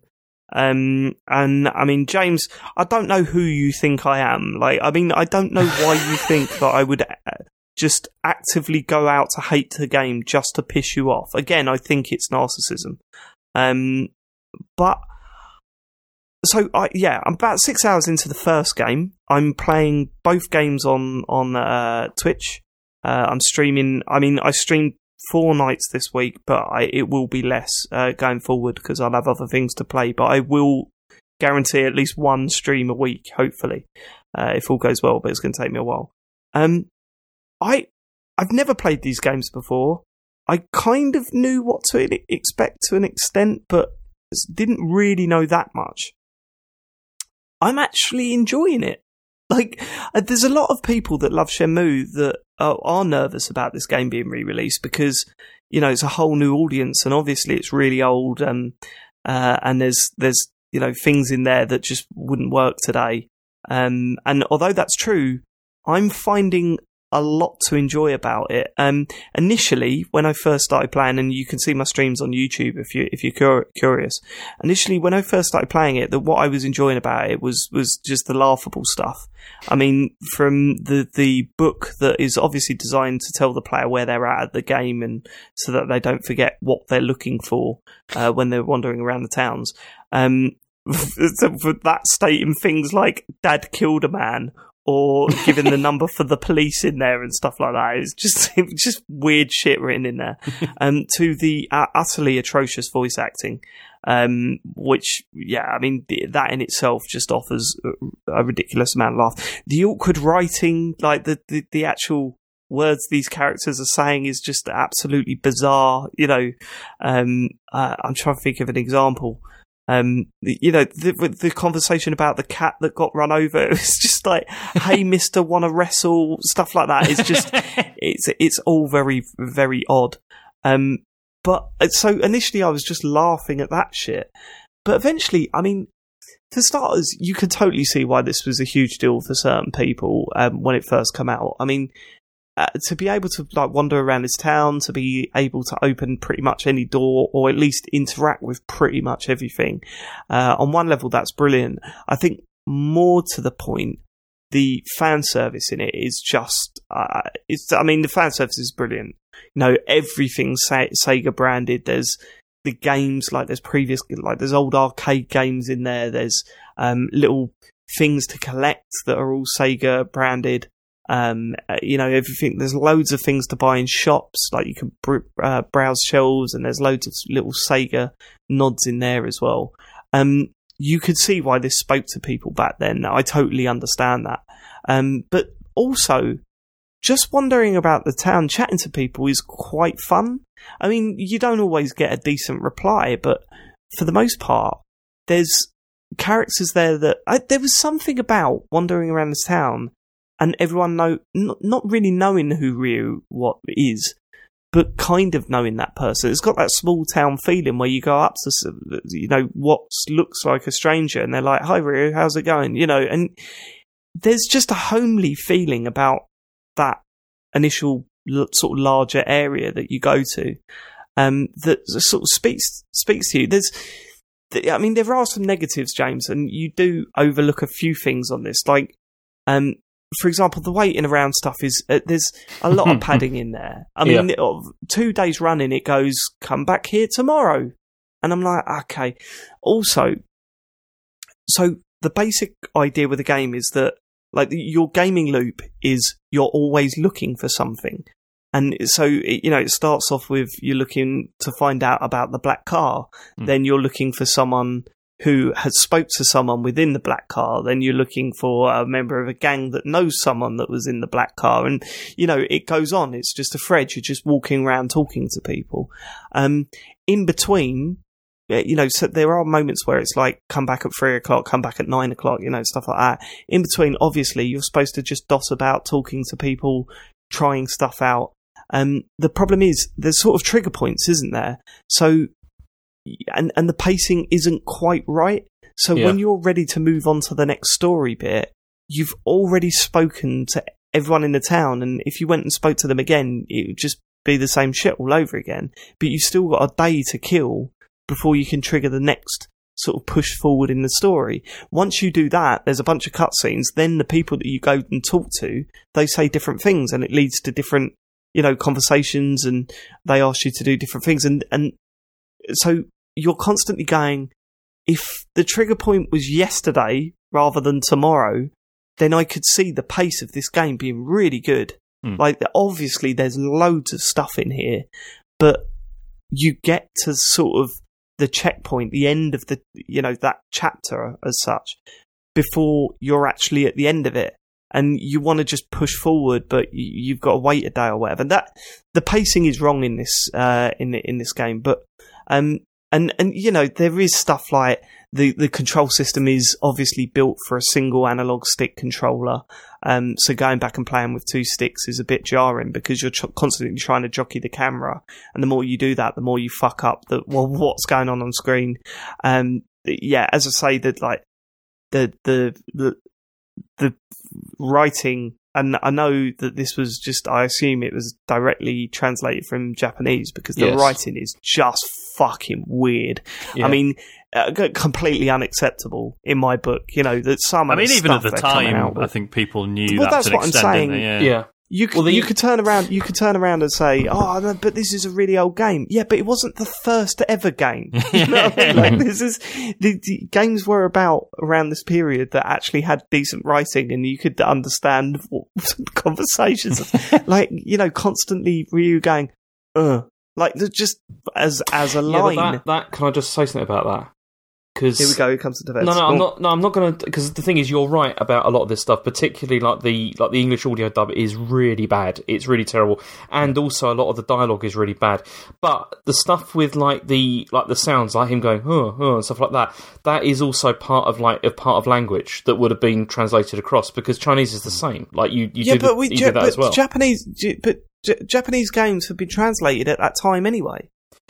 Um, and I mean, James, I don't know who you think I am. Like, I mean, I don't know why you *laughs* think that I would uh, just actively go out to hate the game just to piss you off. Again, I think it's narcissism. Um, but so I yeah, I'm about six hours into the first game. I'm playing both games on on uh, Twitch. Uh, I'm streaming. I mean, I streamed four nights this week, but I, it will be less uh, going forward because I'll have other things to play. But I will guarantee at least one stream a week, hopefully, uh, if all goes well. But it's going to take me a while. Um, I I've never played these games before. I kind of knew what to expect to an extent, but didn't really know that much. I'm actually enjoying it. Like, uh, there's a lot of people that love Shenmue that are, are nervous about this game being re-released because, you know, it's a whole new audience and obviously it's really old and, uh, and there's, there's, you know, things in there that just wouldn't work today. Um, and although that's true, I'm finding a lot to enjoy about it. Um, initially, when I first started playing, and you can see my streams on YouTube if you if you're cur- curious. Initially, when I first started playing it, the, what I was enjoying about it was was just the laughable stuff. I mean, from the the book that is obviously designed to tell the player where they're at at the game, and so that they don't forget what they're looking for uh, when they're wandering around the towns. Um, *laughs* for that stating things like "Dad killed a man" or *laughs* giving the number for the police in there and stuff like that. It's just *laughs* just weird shit written in there. *laughs* Um, to the uh, utterly atrocious voice acting, um, which yeah, I mean that in itself just offers a ridiculous amount of laugh. The awkward writing, like the the, the actual words these characters are saying is just absolutely bizarre. You know, um, uh, I'm trying to think of an example. Um, you know, the, the conversation about the cat that got run over, *laughs* it's just like, hey, *laughs* mister, want to wrestle? Stuff like that. It's just, *laughs* it's, it's all very, very odd. Um, but uh, so initially I was just laughing at that shit. But eventually, I mean, for starters, you could totally see why this was a huge deal for certain people um, when it first came out. I mean, uh, to be able to like wander around this town, to be able to open pretty much any door or at least interact with pretty much everything. Uh, on one level, that's brilliant. I think more to the point, the fan service in it is just, uh, it's, I mean, the fan service is brilliant. You know, everything's Sega branded. There's the games, like there's previous, like there's old arcade games in there. There's, um, little things to collect that are all Sega branded. Um, uh, you know, everything. There's loads of things to buy in shops. Like you can br- uh, browse shelves, and there's loads of little Sega nods in there as well. Um, you could see why this spoke to people back then. I totally understand that. Um, but also, just wandering about the town, chatting to people is quite fun. I mean, you don't always get a decent reply, but for the most part, there's characters there that I, there was something about wandering around this town and everyone know not, really knowing who Ryo what is, but kind of knowing that person. It's got that small town feeling where you go up to you know what looks like a stranger, and they're like, "Hi Ryo, how's it going?" You know, and there's just a homely feeling about that initial sort of larger area that you go to um, that sort of speaks speaks to you. There's I mean, there are some negatives, James, and you do overlook a few things on this. Like, um, for example, the waiting around stuff is uh, there's a lot of *laughs* padding in there. I mean, yeah. it, two days running, it goes come back here tomorrow, and I'm like, okay. Also, so the basic idea with the game is that like your gaming loop is you're always looking for something. And so, you know, it starts off with you're looking to find out about the black car. Mm. Then you're looking for someone who has spoke to someone within the black car, then you're looking for a member of a gang that knows someone that was in the black car. And, you know, it goes on. It's just a thread. You're just walking around talking to people. Um, in between, you know, so there are moments where it's like, come back at three o'clock, come back at nine o'clock, you know, stuff like that. In between, obviously, you're supposed to just dot about talking to people, trying stuff out. Um, the problem is there's sort of trigger points, isn't there? So and and the pacing isn't quite right. So yeah. when you're ready to move on to the next story bit, you've already spoken to everyone in the town, and if you went and spoke to them again, it would just be the same shit all over again. But you've still got a day to kill before you can trigger the next sort of push forward in the story. Once you do that, there's a bunch of cutscenes. Then the people that you go and talk to, they say different things, and it leads to different, you know, conversations, and they ask you to do different things, and and so you're constantly going, if the trigger point was yesterday rather than tomorrow, then I could see the pace of this game being really good. Mm. Like, obviously, there's loads of stuff in here, but you get to sort of the checkpoint, the end of the, you know, that chapter as such, before you're actually at the end of it. And you want to just push forward, but you've got to wait a day or whatever. And that the pacing is wrong in this uh, in in this game, but um, and and you know there is stuff like the the control system is obviously built for a single analog stick controller. Um, so going back and playing with two sticks is a bit jarring because you're ch- constantly trying to jockey the camera, and the more you do that, the more you fuck up the well what's going on on screen. Um, yeah, as I say, that like the the the the writing and I know that this was just, I assume it was directly translated from Japanese because the Yes. writing is just fucking weird. Yeah. I mean, uh, completely unacceptable in my book. You know that some. I mean, the even at the time, with- I think people knew Well, that that's to an what I'm extent, saying. they? Yeah. yeah. You could, Well, the- you could turn around. You could turn around and say, "Oh, no, but this is a really old game." Yeah, but it wasn't the first ever game. *laughs* You know I mean? Like this is the, the games were about around this period that actually had decent writing, and you could understand *laughs* what, conversations. *laughs* like you know, constantly Ryo going, "Uh," like just as as a Yeah, line. that, that can I just say something about that? Because Here we go. Here comes the defense. No, no, I'm not. No, I'm not going to. Because the thing is, you're right about a lot of this stuff. Particularly like the like the English audio dub is really bad. It's really terrible, and also a lot of the dialogue is really bad. But the stuff with like the like the sounds, like him going huh, huh, and stuff like that, that is also part of like a part of language that would have been translated across because Chinese is the mm. same. Like you, you yeah, do, but the, we ja- do that as well. Japanese, but J- Japanese games have been translated at that time anyway.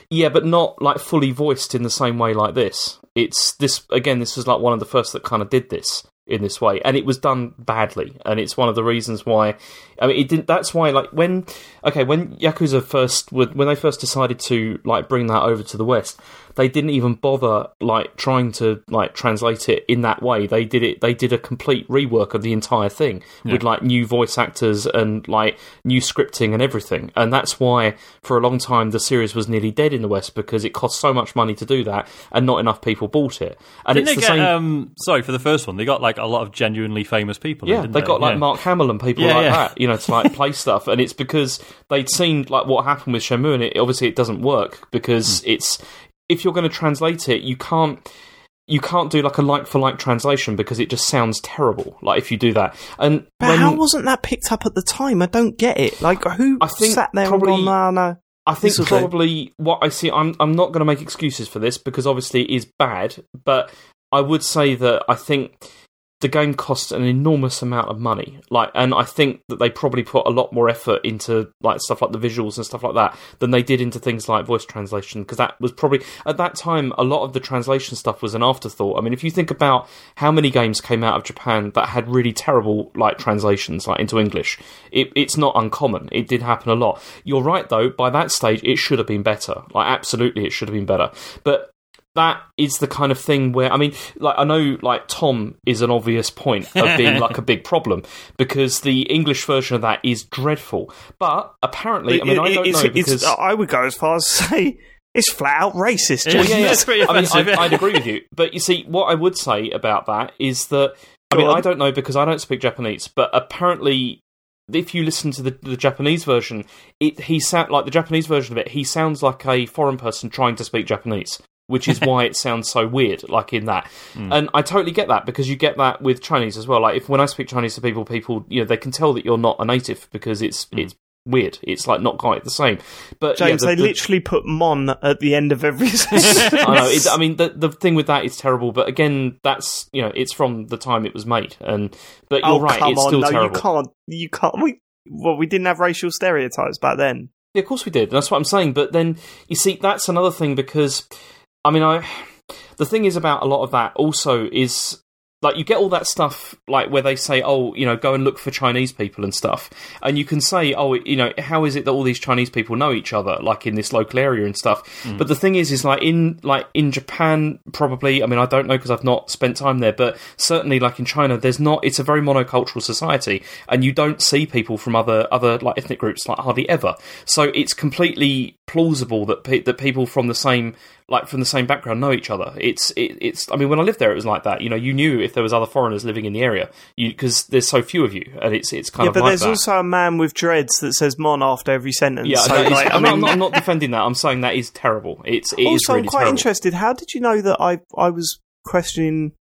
Yeah, but not like fully voiced in the same way like this. It's this again. This was like one of the first that kind of did this in this way, and it was done badly. And it's one of the reasons why. I mean, it didn't. That's why, like when okay, when Yakuza first would when they first decided to like bring that over to the West, they didn't even bother like trying to like translate it in that way. They did it. They did a complete rework of the entire thing with like new voice actors and like new scripting and everything. And that's why for a long time the series was nearly dead in the West because it cost so much money to do that and not enough people bought it. And Didn't it's they the get? same. Um, sorry for the first one. They got like a lot of genuinely famous people. in, yeah, didn't they got like Yeah. Mark Hamill and people Yeah, like yeah. that, you know, to like play stuff, and it's because they'd seen like what happened with Shenmue, and it, obviously it doesn't work because Hmm. it's if you're going to translate it, you can't you can't do like a like for like translation because it just sounds terrible. Like if you do that, and But when, how wasn't that picked up at the time? I don't get it. Like who I think sat there probably- and gone, "No, no." I think do. probably what I see. I'm I'm not going to make excuses for this because obviously it is bad, but I would say that I think the game costs an enormous amount of money. Like, and I think that they probably put a lot more effort into like stuff like the visuals and stuff like that than they did into things like voice translation because that was probably at that time a lot of the translation stuff was an afterthought. I mean, if you think about how many games came out of Japan that had really terrible like translations like into English, it, it's not uncommon. It did happen a lot. You're right though. By that stage, it should have been better. Like, absolutely, it should have been better. But that is the kind of thing where I mean, like I know, like Tom is an obvious point of being like a *laughs* big problem because the English version of that is dreadful. But apparently, I mean, I It- don't it's- know because I would go as far as say it's flat out racist. Yeah, yeah, yeah. I mean, I. I'd agree with you. *laughs* But you see, what I would say about that is that I mean. I don't know because I don't speak Japanese, but apparently. If you listen to the, the Japanese version, it he sound like the Japanese version of it. He sounds like a foreign person trying to speak Japanese, which is why it sounds so weird. Like in that, hmm. and I totally get that because you get that with Chinese as well. Like if when I speak Chinese to people, people you know they can tell that you're not a native because it's hmm. it's weird. It's like not quite the same. But yeah, James, the- they the- literally put "mon" at the end of every *laughs* sentence. I know. It, I mean, the the thing with that is terrible. But again, that's you know, it's from the time it was made, and but you're oh right, come it's on! still no, terrible. you can't. You can't. We well, we didn't have racial stereotypes back then. Yeah, of course we did. That's what I'm saying. But then you see, that's another thing because I mean, I the thing is about a lot of that also is like you get all that stuff like where they say, oh, you know, go and look for Chinese people and stuff, and you can say, oh, you know, how is it that all these Chinese people know each other, like in this local area and stuff? Mm. But the thing is, is like in like in Japan, probably. I mean, I don't know because I've not spent time there, but certainly like in China, there's not. It's a very monocultural society, and you don't see people from other other like ethnic groups like hardly ever. So it's completely plausible that pe- that people from the same like from the same background know each other. It's it, it's. I mean, when I lived there, it was like that. You know, you knew if there was other foreigners living in the area, because there's so few of you, and it's it's kind yeah, of but like there's that. also a man with dreads that says "mon" after every sentence. yeah, so, no, like, I I'm, not, I'm mean, not, I'm not defending that. I'm saying that is terrible. It's it is also, really I'm quite terrible. interested. How did you know that I I was questioning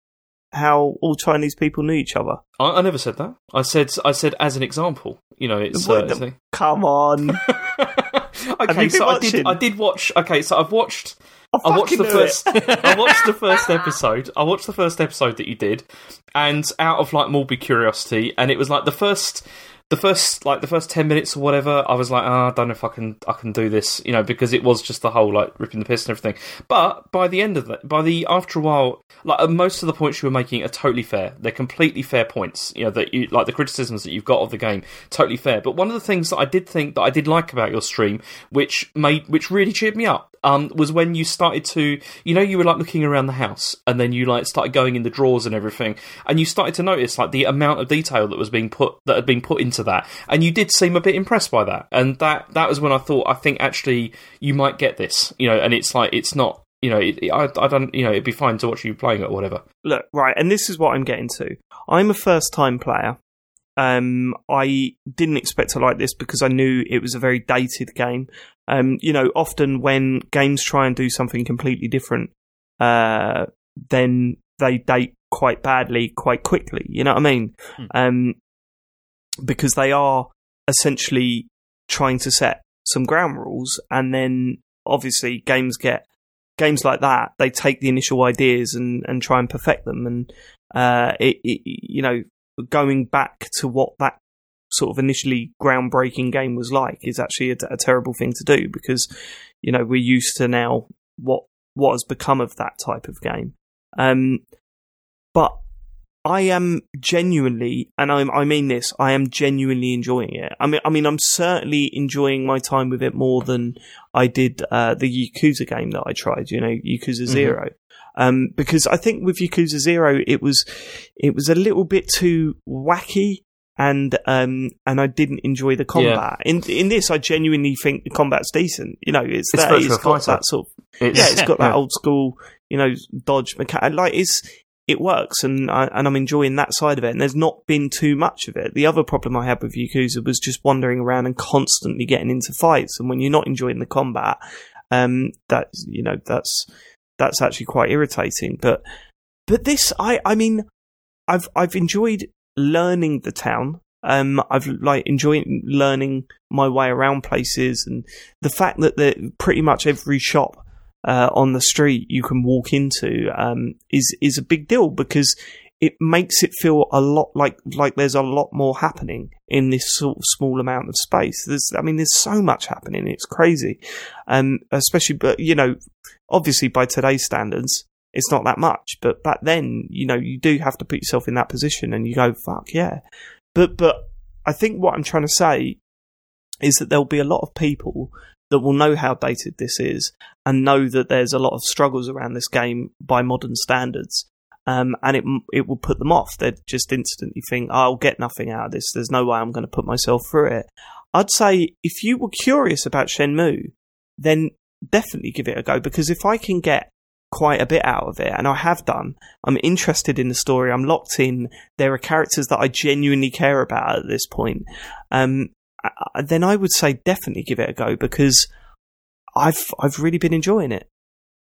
how all Chinese people knew each other? I, I never said that. I said I said as an example. You know, it's. Uh, it's Come on, *laughs* okay, so been I did. I did watch. Okay, so I've watched. I, I watched the first. *laughs* I watched the first *laughs* episode. I watched the first episode that you did, and out of like morbid curiosity, and it was like the first. The first like the first ten minutes or whatever, I was like, oh, I don't know if I can I can do this, you know, because it was just the whole like ripping the piss and everything. But by the end of it, by the after a while, like most of the points you were making are totally fair. They're completely fair points. You know that you like the criticisms that you've got of the game, totally fair. But one of the things that I did think that I did like about your stream, which made which really cheered me up, um, was when you started to, you know, you were like looking around the house, and then you like started going in the drawers and everything, and you started to notice like the amount of detail that was being put that had been put into that, and you did seem a bit impressed by that, and that that was when I thought I think actually you might get this, you know, and it's like it's not. You know, it, I, I don't. You know, it'd be fine to watch you playing it or whatever. Look, right, and this is what I'm getting to. I'm a first time player. Um, I didn't expect to like this because I knew it was a very dated game. Um, you know, often when games try and do something completely different, uh, then they date quite badly quite quickly. You know what I mean? Hmm. Um, because they are essentially trying to set some ground rules, and then obviously games get games like that. They take the initial ideas and and try and perfect them, and uh, it, it you know going back to what that sort of initially groundbreaking game was like is actually a, a terrible thing to do because you know we're used to now what what has become of that type of game. Um, but I am genuinely, and I, I mean this, I am genuinely enjoying it. I mean, I mean, I'm certainly enjoying my time with it more than I did uh, the Yakuza game that I tried. You know, Yakuza 0 um, because I think with Yakuza Zero, it was it was a little bit too wacky. And um and I didn't enjoy the combat. In in this, I genuinely think the combat's decent. You know, it's, It's that it's got Fighter. that sort of It's, yeah, it's got that yeah. old school, you know, dodge mechanic. Like it's it works, and I, and I'm enjoying that side of it. And there's not been too much of it. The other problem I had with Yakuza was just wandering around and constantly getting into fights. And when you're not enjoying the combat, um, that you know that's that's actually quite irritating. But but this, I I mean, I've I've enjoyed learning the town. Um, I've like enjoyed learning my way around places, and the fact that the pretty much every shop uh, on the street you can walk into um, is is a big deal because it makes it feel a lot like like there's a lot more happening in this sort of small amount of space. There's, I mean, there's so much happening. It's crazy, um, especially, but you know, obviously by today's standards, it's not that much. But back then, you know, you do have to put yourself in that position, and you go, "Fuck yeah!" But but I think what I'm trying to say is that there'll be a lot of people that will know how dated this is and know that there's a lot of struggles around this game by modern standards. Um, and it it will put them off. They'd just instantly think, "I'll get nothing out of this. There's no way I'm going to put myself through it." I'd say if you were curious about Shenmue, then definitely give it a go because if I can get quite a bit out of it, and I have done, I'm interested in the story. I'm locked in. There are characters that I genuinely care about at this point. Um, I- then I would say definitely give it a go because I've I've really been enjoying it.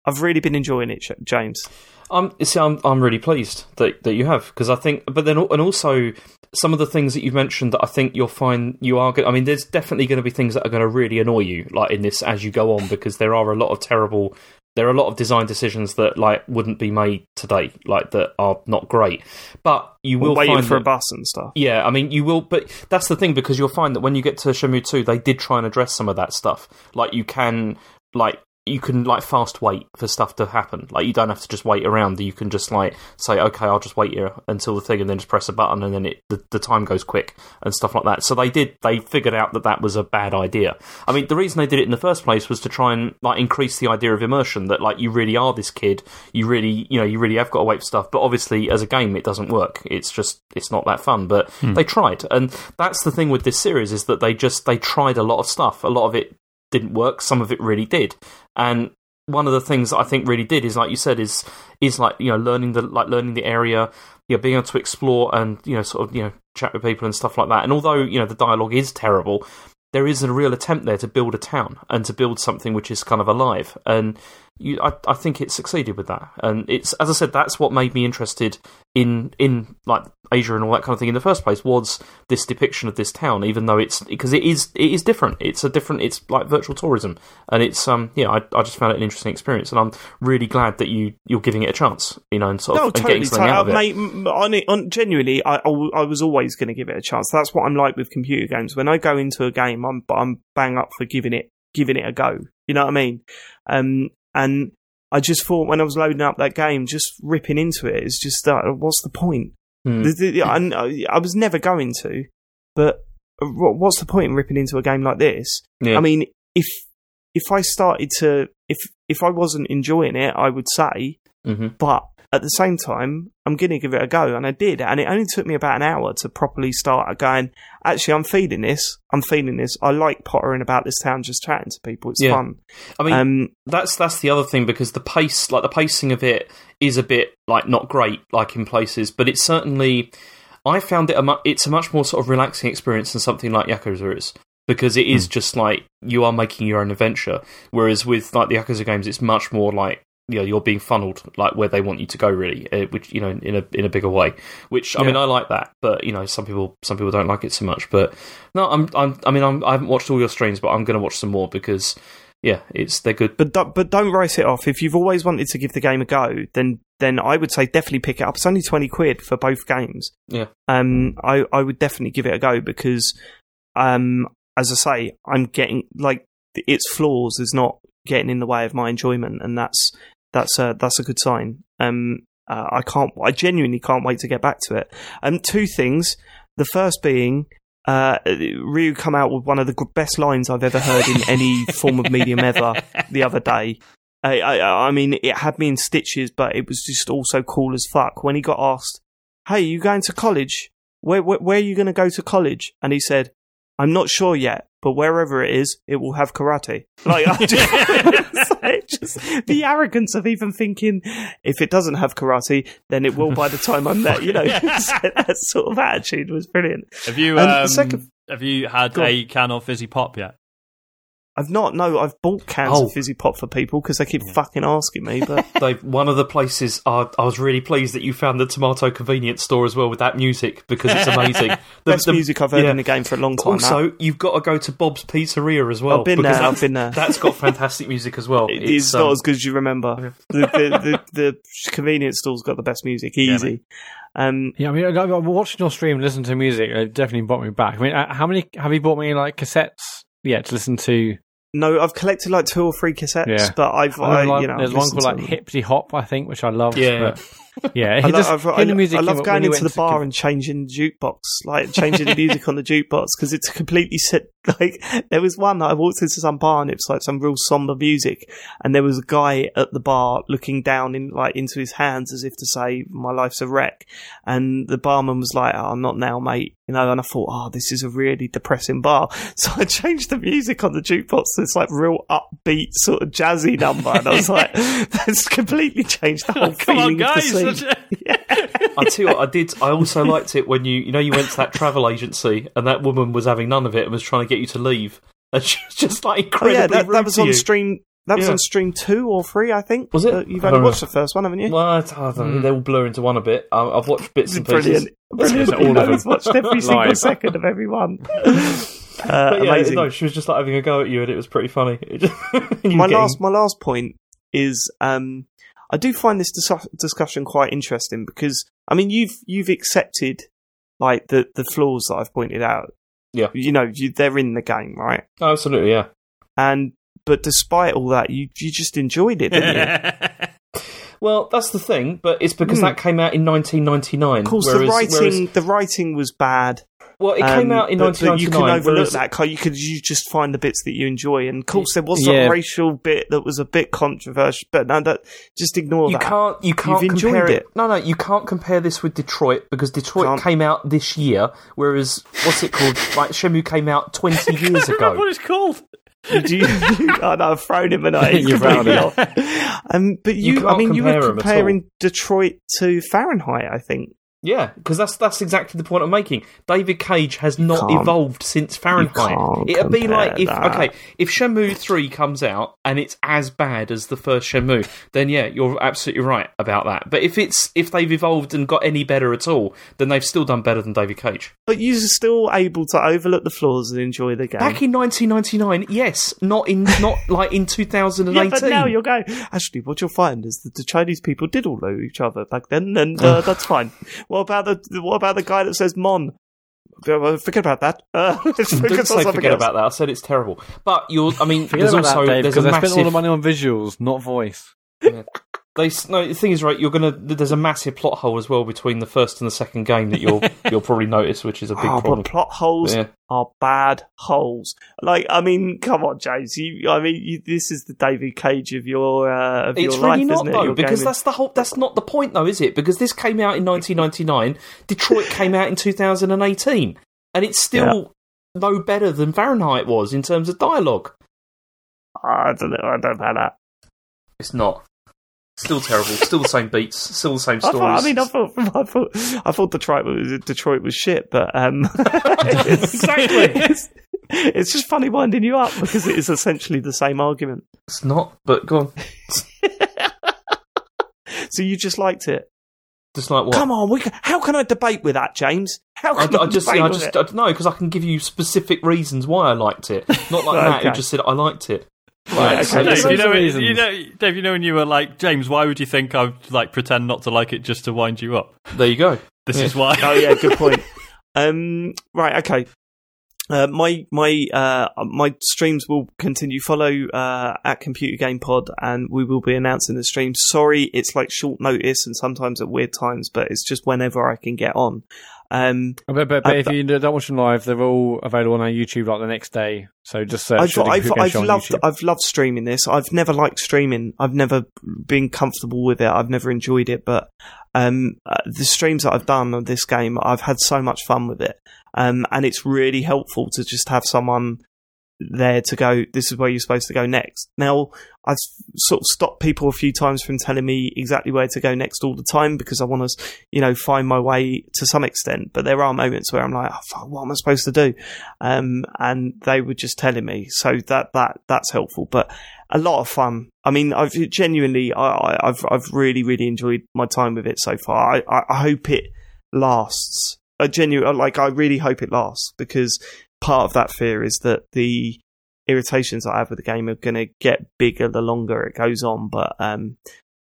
I've really been enjoying it, James. Um, I'm see, I'm I'm really pleased that that you have because I think, but then and also some of the things that you've mentioned that I think you'll find you are going. I mean, there's definitely going to be things that are going to really annoy you, like in this as you go on, because there are a lot of terrible. There are a lot of design decisions that like wouldn't be made today, like that are not great. But you will waiting find for a bus and stuff. yeah, I mean, you will, but that's the thing because you'll find that when you get to Shenmue 2, they did try and address some of that stuff. Like, you can, like, you can, like, fast wait for stuff to happen. Like, you don't have to just wait around. You can just, like, say, okay, I'll just wait here until the thing and then just press a button and then it, the, the time goes quick and stuff like that. So they did, they figured out that that was a bad idea. I mean, the reason they did it in the first place was to try and, like, increase the idea of immersion that, like, you really are this kid. You really, you know, you really have got to wait for stuff. But obviously, as a game, it doesn't work. It's just, it's not that fun. But hmm. they tried. And that's the thing with this series is that they just, they tried a lot of stuff. A lot of it didn't work. Some of it really did. And one of the things that I think really did is, like you said, is is like you know learning the like learning the area, you know, being able to explore and you know sort of you know chat with people and stuff like that. And although you know the dialogue is terrible, there is a real attempt there to build a town and to build something which is kind of alive. And you, I, I think it succeeded with that, and it's as I said, that's what made me interested in in like Asia and all that kind of thing in the first place. Was this depiction of this town, even though it's because it is it is different. It's a different. It's like virtual tourism, and it's um yeah. I, I just found it an interesting experience, and I'm really glad that you you're giving it a chance. You know, and sort of No, and totally. getting something out of it. Mate, on it, on, genuinely, I was always going to give it a chance. That's what I'm like with computer games. When I go into a game, I'm I'm bang up for giving it giving it a go. You know what I mean? Um, and I just thought when I was loading up that game, just ripping into it is just uh, what's the point? Hmm. The- the- I, I was never going to, but what's the point in ripping into a game like this? Yeah. I mean, if if I started to if if I wasn't enjoying it, I would say, hmm but at the same time, I'm going to give it a go, and I did, and it only took me about an hour to properly start going. Actually, I'm feeling this. I'm feeling this. I like pottering about this town, just chatting to people. It's Yeah. fun. I mean, Um, that's that's the other thing because the pace, like the pacing of it, is a bit like not great, like in places, but it's certainly. I found it a mu- it's a much more sort of relaxing experience than something like Yakuza is because it is just like you are making your own adventure. Whereas with like the Yakuza games, it's much more like you know you're being funneled like where they want you to go really, uh, which you know in a in a bigger way. Which I mean I like that, but you know some people some people don't like it so much. But no, I'm I'm I mean I'm, I haven't watched all your streams, but I'm going to watch some more because yeah, it's they're good. but do, but don't write it off. If you've always wanted to give the game a go, then then I would say definitely pick it up. It's only twenty quid for both games. Yeah. Um, I I would definitely give it a go because, um, as I say, I'm getting like its flaws is not getting in the way of my enjoyment, and that's that's a that's a good sign. Um, uh, I can't. I genuinely can't wait to get back to it. Um, two things. The first being. Uh, Ryo come out with one of the best lines I've ever heard in any form of medium ever the other day. I, I, I mean, it had me in stitches, but it was just also cool as fuck. When he got asked, "Hey, you going to college? Where, where, where are you going to go to college?" and he said, "I'm not sure yet, but wherever it is, it will have karate." Like, I just, *laughs* *laughs* just the arrogance of even thinking if it doesn't have karate, then it will by the time I'm there. You know, *laughs* that sort of attitude was brilliant. Have you um, second- have you had Go on. a can of fizzy pop yet? I've not. No, I've bought cans Oh. of fizzy pop for people because they keep fucking asking me. But *laughs* Dave, one of the places uh, I was really pleased that you found the tomato convenience store as well with that music because it's amazing. *laughs* The- best the- music I've heard yeah. in the game for a long time. now. Also, you've got to go to Bob's Pizzeria as well. I've been because there, I've been there. That's got fantastic music as well. *laughs* It is It's, not um, as good as you remember. The, the, the, the convenience store's got the best music, easy. um, Yeah, I mean, I- I- watching your stream, and listening to music, it definitely brought me back. I mean, uh, how many have you bought me like cassettes? Yeah, to listen to. no, I've collected like two or three cassettes, Yeah. but I've, I I, like, you know, there's I've one called like them. Hippity Hop, I think, which I love. Yeah. but, *laughs* yeah. I, it just, I've- I, music I love going into the bar to- and changing the jukebox, like changing the music *laughs* on the jukebox because it's a completely set. *laughs* Like there was one that I walked into some bar and it was like some real somber music, and there was a guy at the bar looking down in like into his hands as if to say, "My life's a wreck," and the barman was like, "Oh, I'm not now, mate," you know. And I thought, "Oh, this is a really depressing bar," *laughs* so I changed the music on the jukebox to this like real upbeat sort of jazzy number, and I was like, *laughs* "That's completely changed the whole Come on, feeling of the guys! scene." I tell you what, I did. I also liked it when you, you know, you went to that travel agency and that woman was having none of it and was trying to get you to leave, and she was just like Oh yeah, that, rude that was to on you. stream. That was Yeah. on stream two or three, I think. Was it? Uh, you've only don't watched the first one, haven't you? Well, I don't know. They all blur into one a bit. I- I've watched bits and pieces. *laughs* Brilliant. Brilliant. All of them. I've watched every *laughs* single Live. second of every one. *laughs* Uh, yeah, amazing. no, she was just like having a go at you, and it was pretty funny. It just- you my getting- last my last point is um, I do find this dis- discussion quite interesting because I mean you've you've accepted like the the flaws that I've pointed out. Yeah. you know you, they're in the game, right? Oh, absolutely, yeah. And but despite all that, you you just enjoyed it, didn't you? *laughs* Well, that's the thing, but it's because Hmm. that came out in 1999. Of course, whereas, the writing whereas- the writing was bad. Well, it came Um, out in but, but you can overlook whereas- that. You? Could you just find the bits that you enjoy? And of course, there was Yeah. a racial bit that was a bit controversial, but no, that just ignore You that. can't. You can't You've enjoyed compare it. No, no, you can't compare this with Detroit because Detroit Can't. came out this year, whereas what's it called? like Shenmue came out 20 *laughs* years Remember ago. what it's called? Do *laughs* you, oh, no, I've thrown him and *laughs* I You've thrown completely him. off. Um, but You you, I mean, you compare were 'em at comparing Detroit to Fahrenheit. I think Yeah, because that's that's exactly the point I'm making. David Cage has not can't- evolved since Fahrenheit. It'd be like if that. okay, if Shenmue three comes out and it's as bad as the first Shenmue, then yeah, you're absolutely right about that. But if it's if they've evolved and got any better at all, then they've still done better than David Cage. But you're still able to overlook the flaws and enjoy the game. Back in 1999, yes, not in not *laughs* like in 2018. yeah, but now you're going. Actually, what you'll find is that the Chinese people did all know each other back then, and uh, *laughs* that's fine. What about the what about the guy that says "mon"? Forget about that. Uh, let's *laughs* *laughs* Don't say forget else. about that. I said it's terrible. But you're, I mean, Forget there's about also that, Dave, there's because a I spent all the money on visuals, not voice. They no. The thing is, right? You're gonna. There's a massive plot hole as well between the first and the second game that you'll *laughs* you'll probably notice, which is a big Oh, problem. plot holes Yeah. are bad holes. Like, I mean, come on, James. You, I mean, you, this is the David Cage of your uh, of It's your life, not isn't it? Your because gaming. that's the whole. That's not the point though, is it? Because this came out in 1999. Detroit came out in 2018, and it's still no better than Fahrenheit was in terms of dialogue. I don't know. I don't know that. It's not. Still terrible. Still the same beats. Still the same I, stories. thought, I mean, I thought, *laughs* I thought, I thought Detroit was Detroit was shit, but um, *laughs* it's, Exactly. It's, it's just funny winding you up because it is essentially the same argument. it's not. But go on. *laughs* So you just liked it. Just like what? Come on, we can, how can I debate with that, James? How I, can I, I just, debate I just, it? I don't know because I can give you specific reasons why I liked it. Not like Mat who Okay. just said I liked it. Right, okay, Dave, you know, you know, Dave, you know when you were like, James, why would you think I'd like pretend not to like it just to wind you up? There you go. This Yeah. is why. oh yeah, good point. *laughs* Um, right, okay. Uh, my my uh, my streams will continue. Follow uh, at Computer Game Pod, and we will be announcing the stream. Sorry, it's like short notice and sometimes at weird times, but it's just whenever I can get on. Um, But, but, but Uh, if you don't watch them live, they're all available on our YouTube like the next day. So just search. I've, I've, I've loved YouTube. I've loved streaming this. I've never liked streaming. I've never been comfortable with it. I've never enjoyed it. But um, uh, the streams that I've done of this game, I've had so much fun with it. Um, and it's really helpful to just have someone there to go. This is where you're supposed to go next. Now, I've sort of stopped people a few times from telling me exactly where to go next all the time because I want to, you know, find my way to some extent. But there are moments where I'm like, oh, fuck, what am I supposed to do? um, and they were just telling me. So that that that's helpful, but a lot of fun. I mean, I've genuinely, I, I, I've I've really really enjoyed my time with it so far. I, I, hope it lasts. I genuine like I really hope it lasts because part of that fear is that the irritations I have with the game are going to get bigger the longer it goes on. But um,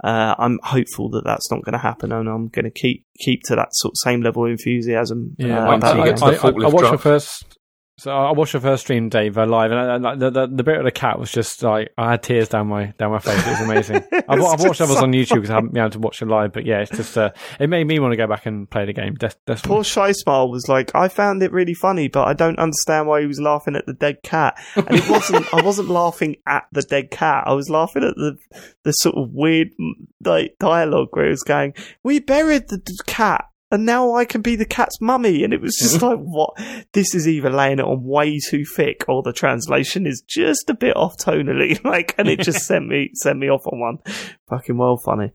uh, I'm hopeful that that's not going to happen, and I'm going to keep keep to that sort of same level of enthusiasm. Yeah, uh, wait about you I, get to I, the I, I forklift watched drop. the first. So I watched the first stream, Dave, uh, live, and uh, the, the the bit of the cat was just like I had tears down my down my face. It was amazing. *laughs* I've, I've watched others so on YouTube because I haven't been able to watch it live, but yeah, it's just uh, it made me want to go back and play the game. Des- definitely. Poor Shy Smile was like, I found it really funny, but I don't understand why he was laughing at the dead cat. And it wasn't, I wasn't laughing at the dead cat. I was laughing at the the sort of weird like dialogue where it was going, "We buried the d- cat." And now I can be the cat's mummy, and it was just *laughs* like, what? This is either laying it on way too thick, or the translation is just a bit off tonally. *laughs* Like, and it just *laughs* sent me sent me off on one. Fucking well funny.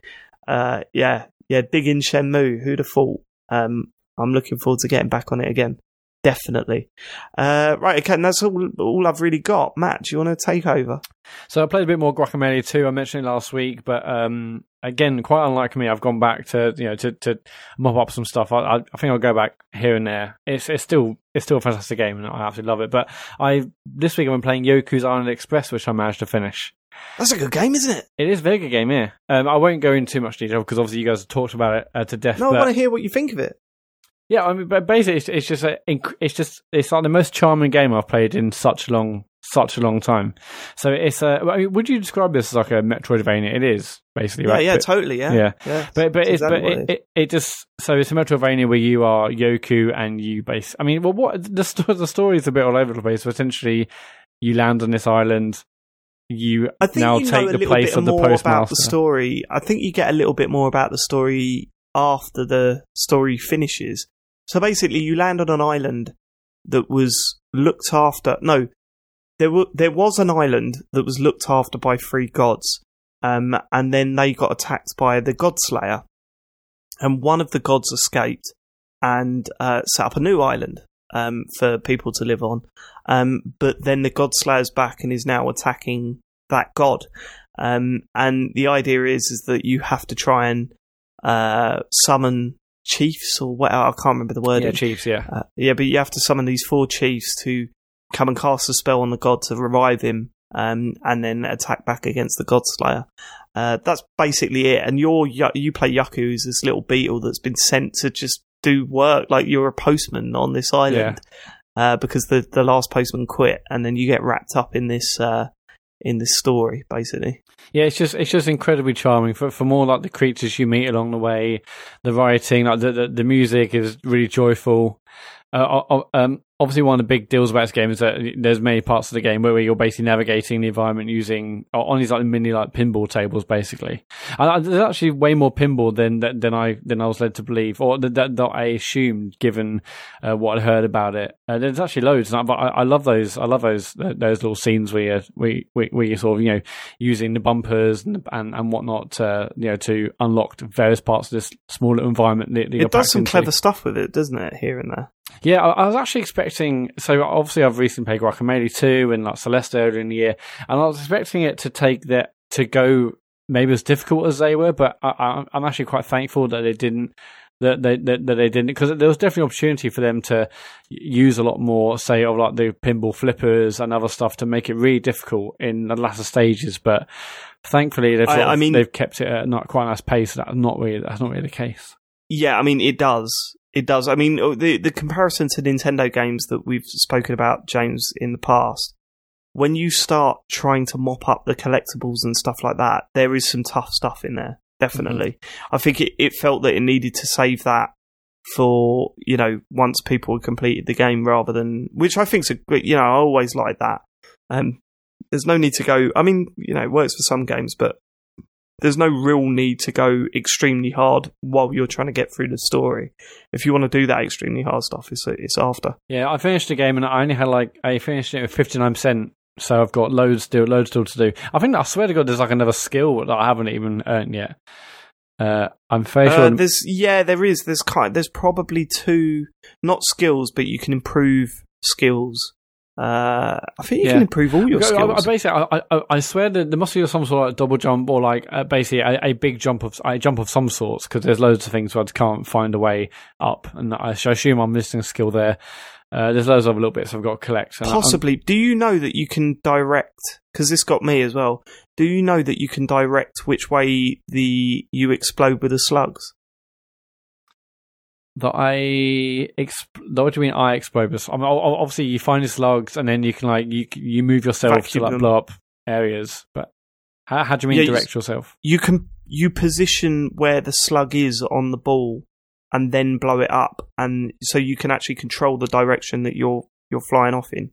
Uh, yeah, yeah. Dig in Shenmue. Who'd have thought? Um, I'm looking forward to getting back on it again. Definitely. Uh, right, okay, and that's all, all I've really got. Mat, do you want to take over? So I played a bit more Guacamelee 2. I mentioned it last week, but um, again, quite unlike me, I've gone back to you know to, to mop up some stuff. I, I, I think I'll go back here and there. It's it's still it's still a fantastic game, and I absolutely love it. But I this week I've been playing Yoku's Island Express, which I managed to finish. That's a good game, isn't it? It is a very good game, yeah. Um, I won't go into too much detail because obviously you guys have talked about it uh, to death. No, I want to hear what you think of it. Yeah, I mean, but basically, it's, it's just a, it's just it's like the most charming game I've played in such a long, such a long time. So it's a. I mean, would you describe this as like a Metroidvania? It is basically, Yeah, right? yeah, But- totally, yeah. yeah. yeah. But but but exactly what it, it it, just so it's a Metroidvania where you are Yoku and you base. I mean, well, what the sto- the story is a bit all over the place. So essentially, you land on this island. You I think now you take the place of the more about postmaster. the story. I think you get a little bit more about the story after the story finishes. So basically, you land on an island that was looked after. No, there were there was an island that was looked after by three gods, um, and then they got attacked by the God Slayer. and one of the gods escaped and uh, set up a new island um, for people to live on. Um, but then the god slayer's back and is now attacking that god. Um, and the idea is is that you have to try and uh, summon chiefs or what I can't remember the word. Yeah, Chiefs. Yeah. Uh, yeah, but you have to summon these four chiefs to come and cast a spell on the god to revive him, um, and then attack back against the God Slayer. Uh, that's basically it. And you're you play Yoku, who's this little beetle that's been sent to just do work. Like you're a postman on this island uh, because the the last postman quit, and then you get wrapped up in this uh, in this story, basically. Yeah, it's just it's just incredibly charming for for more like the creatures you meet along the way, the writing, like the the, the music is really joyful. Uh, uh, um, obviously, one of the big deals about this game is that there's many parts of the game where you're basically navigating the environment using on these like mini like pinball tables, basically. And there's actually way more pinball than than I than I was led to believe, or that, that I assumed, given uh, what I heard about it. Uh, there's actually loads, but I, I, love those. I love those those little scenes where you're, where, where sort of you know using the bumpers and and, and whatnot, to, you know, to unlock various parts of this small little environment. That, that it does some into. clever stuff with it, doesn't it? Here and there. Yeah, I, I, was actually expecting. So obviously, I've recently played Guacamelee two and like Celeste earlier in the year, and I was expecting it to take that to go maybe as difficult as they were. But I, am actually quite thankful that they didn't. That they that, that they didn't because there was definitely opportunity for them to use a lot more, say, of like the pinball flippers and other stuff to make it really difficult in the latter stages. But thankfully, they've I, I mean, they've kept it at not quite a nice pace. That's not really that's not really the case. Yeah, I mean, it does. It does. I mean, oh, the the comparison to Nintendo games that we've spoken about, James, in the past, when you start trying to mop up the collectibles and stuff like that, there is some tough stuff in there. Definitely, mm-hmm. I think it, it felt that it needed to save that for you know once people had completed the game, rather than which I think's a great. You know, I always like that. Um, there's no need to go. I mean, you know, it works for some games, but there's no real need to go extremely hard while you're trying to get through the story. If you want to do that extremely hard stuff, it's it's after. Yeah, I finished the game and I only had like I finished it with fifty nine percent. So I've got loads still, loads still to do. I think I swear to God, there's like another skill that I haven't even earned yet. Uh, I'm fairly uh, sure. There's yeah, there is. There's kind. There's probably two, not skills, but you can improve skills uh, I think you yeah. can improve all your skills. I, I basically, I, I, I, swear that there must be some sort of double jump or like uh, basically a, a, big jump of a jump of some sorts because there's loads of things where I can't find a way up, and I, I assume I'm missing a skill there. Uh, there's loads of little bits I've got to collect. Possibly. Do you know that you can direct? Because this got me as well. Do you know that you can direct which way the you explode with the slugs? That I exp- what do you mean I explode? I mean, obviously you find the slugs and then you can like you you move yourself Vacuum to like them. blow up areas. But how, how do you mean yeah, direct you, yourself? You can you position where the slug is on the ball and then blow it up, and so you can actually control the direction that you're you're flying off in.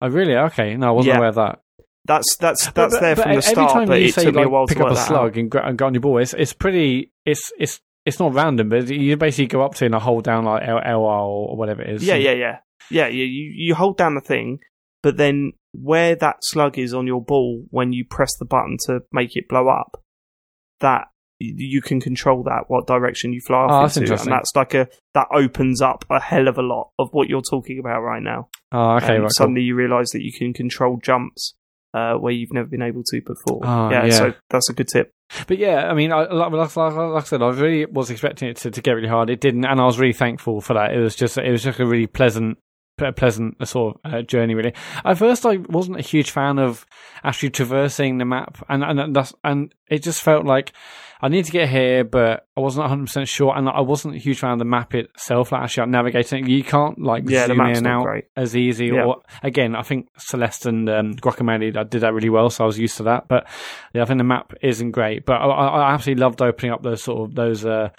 Oh really? Okay, no, I wasn't yeah. aware of that. That's that's that's but, there but from the start, Every but it say, like, me a while pick up a slug and, and go on your ball. It's, it's pretty. It's it's it's not random, but you basically go up to and hold down like L L R or whatever it is. Yeah, yeah, yeah, yeah. You you hold down the thing, but then where that slug is on your ball when you press the button to make it blow up, that you can control that what direction you fly oh, off oh, into, and that's like a that opens up a hell of a lot of what you're talking about right now. Oh, okay. Right, suddenly cool. you realise that you can control jumps uh, where you've never been able to before. Oh, yeah, yeah, so that's a good tip. But yeah, I mean, I, like, like, like, I said, I really was expecting it to, to get really hard. It didn't, and I was really thankful for that. It was just, it was just a really pleasant pleasant sort of uh, journey really. At first, I wasn't a huge fan of actually traversing the map, and and that's and it just felt like I need to get here, but I wasn't 100 percent sure, and I wasn't a huge fan of the map itself. Like actually, navigating, you can't like yeah, zoom in and out great. as easy. Yeah. Or again, I think Celeste and um, Guacamelee did that really well, so I was used to that. But yeah, I think the map isn't great, but I, I absolutely loved opening up those sort of those uh,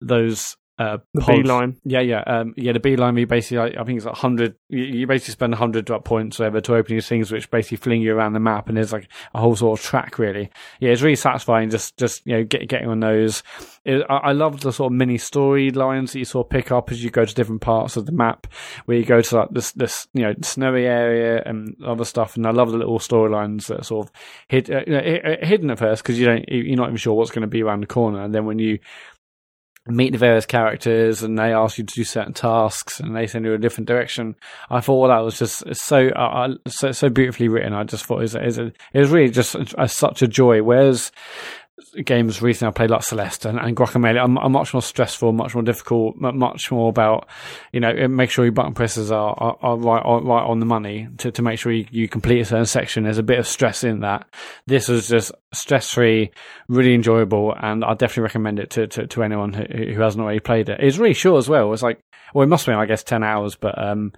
those uh, the beeline. Yeah, yeah, um, yeah. The beeline. You basically, I, I think it's like hundred. You, you, basically spend hundred drop points whatever to open these things, which basically fling you around the map, and there's like a whole sort of track. Really, yeah, it's really satisfying. Just, just you know, get, getting on those. It, I, I love the sort of mini storylines that you sort of pick up as you go to different parts of the map, where you go to like this, this, you know, snowy area and other stuff. And I love the little storylines that are sort of hid, uh, you know, hidden at first because you don't, you're not even sure what's going to be around the corner, and then when you meet the various characters and they ask you to do certain tasks and they send you a different direction. I thought well, that was just so uh, so, so beautifully written. I just thought it was, it was, really just a, a, such a joy. Whereas games recently I played like Celeste and, and Guacamelee are, are, much more stressful, much more difficult, much more about, you know, make sure your button presses are, are, are right, are right on the money to, to make sure you, you complete a certain section. There's a bit of stress in that. This was just stress free, really enjoyable, and I definitely recommend it to, to, to anyone who, who hasn't already played it. It's really short as well. It's like, well, it must been, I guess, 10 hours, but, um,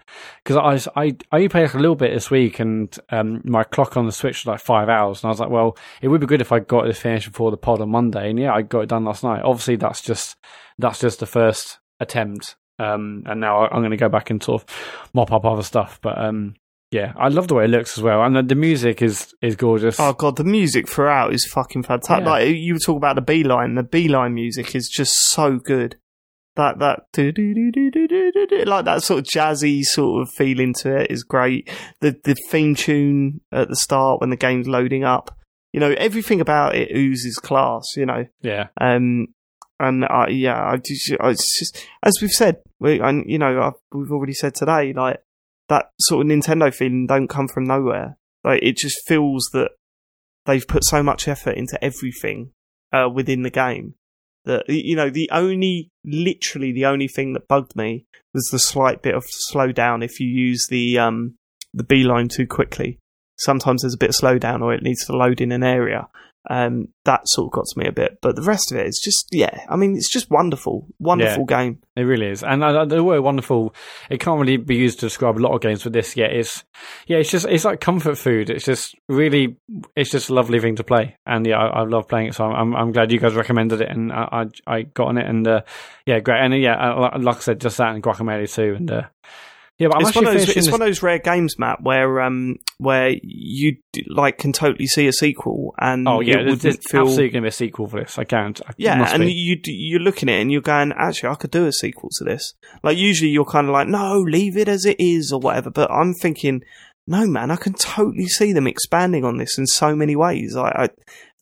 cause I, I, I only played a little bit this week and, um, my clock on the Switch was like five hours. And I was like, well, it would be good if I got this finished before the pod on Monday. And yeah, I got it done last night. Obviously, that's just, that's just the first attempt. Um, and now I'm going to go back and sort of mop up other stuff. But, um, yeah, I love the way it looks as well, and the, the music is is gorgeous. Oh god, the music throughout is fucking fantastic. Yeah. Like you talk about the beeline, the beeline music is just so good that that like that sort of jazzy sort of feeling to it is great. The the theme tune at the start when the game's loading up, you know, everything about it oozes class. You know, yeah. Um, and I yeah, I just, it's just as we've said, we and you know I've, we've already said today, like that sort of Nintendo feeling don't come from nowhere. Like it just feels that they've put so much effort into everything uh, within the game that you know the only literally the only thing that bugged me was the slight bit of slowdown if you use the um the beeline too quickly sometimes there's a bit of slowdown or it needs to load in an area um, that sort of got to me a bit. But the rest of it is just, yeah, I mean, it's just wonderful, wonderful yeah, game. It really is, and uh, the word "wonderful" it can't really be used to describe a lot of games. With this, yeah, it's yeah, it's just it's like comfort food. It's just really, it's just a lovely thing to play, and yeah, I, I love playing it. So I'm I'm glad you guys recommended it, and I I, I got on it, and uh, yeah, great, and uh, yeah, like I said, just that and Guacamelee 2, and. Yeah, but I'm it's one of those. It's one of those rare games, Mat, where um, where you like can totally see a sequel, and oh yeah, there's, there's feel... absolutely going to be a sequel for this. I can't. yeah, and be. you you're looking at it and you're going, actually, I could do a sequel to this. Like usually, you're kind of like, no, leave it as it is or whatever. But I'm thinking, no, man, I can totally see them expanding on this in so many ways. I, I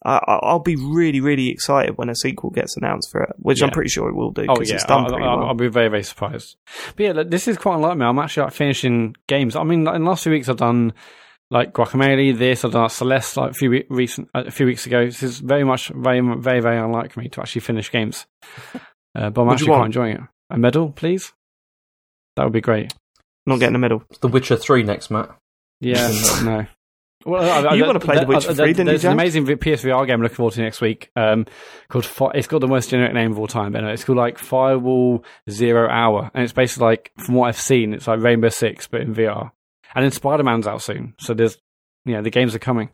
I, will be really, really excited when a sequel gets announced for it, which yeah. I'm pretty sure it will do. Oh yeah, it's done I'll, I'll, well. I'll, be very, very surprised. But yeah, this is quite unlike me. I'm actually like finishing games. I mean, like, in the last few weeks, I've done like Guacamelee, this, I've done Celeste like a few recent a few weeks ago. This is very much, very, very, very unlike me to actually finish games. *laughs* Uh, but I'm actually quite enjoying it. A medal, please. That would be great. Not getting a medal. The Witcher Three next, Mat. Yeah, *laughs* no. Well, I, you want to play The Witcher 3, didn't There's you, an amazing PSVR game I'm looking forward to next week. Um, called it's got the most generic name of all time. But it's called like Firewall Zero Hour, and it's basically like from what I've seen, it's like Rainbow Six but in VR. And then Spider Man's out soon, so there's yeah, the games are coming.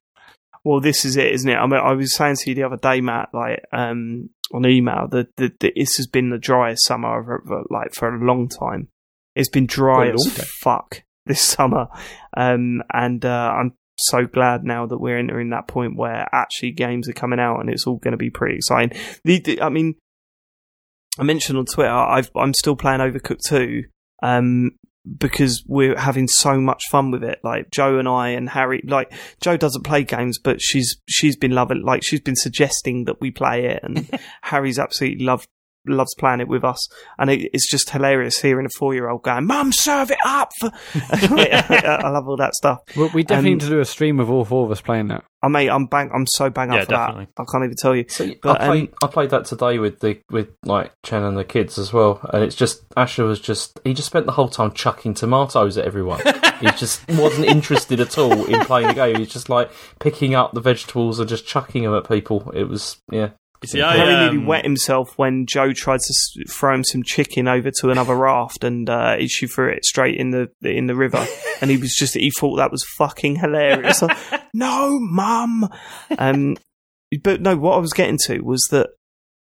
Well, this is it, isn't it? I mean, I was saying to you the other day, Mat, like um, on email, that, that, that this has been the driest summer of, like for a long time. It's been dry as fuck this summer, um, and uh, I'm so glad now that we're entering that point where actually games are coming out and it's all going to be pretty exciting. The, the, I mean, I mentioned on Twitter i am still playing Overcooked 2 um, because we're having so much fun with it. Like Joe and I and Harry, like Joe doesn't play games, but she's she's been loving, like she's been suggesting that we play it, and *laughs* Harry's absolutely loved loves playing it with us, and it, it's just hilarious hearing a four-year-old going, "Mum, serve it up!" *laughs* I love all that stuff. Well, we definitely um, need to do a stream of all four of us playing that. I mean, I'm bang, I'm so bang up yeah, for definitely. that. I can't even tell you. See, but, I, played, um, I played that today with the with like Chen and the kids as well, and it's just Asher was just he just spent the whole time chucking tomatoes at everyone. *laughs* he just wasn't interested at all in playing the game. He's just like picking up the vegetables and just chucking them at people. It was yeah, you see, I Harry um, nearly wet himself when Joe tried to throw him some chicken over to another raft, and uh, she threw it straight in the in the river. *laughs* and he was just he thought that was fucking hilarious. like, *laughs* no, mum. Um, but no, what I was getting to was that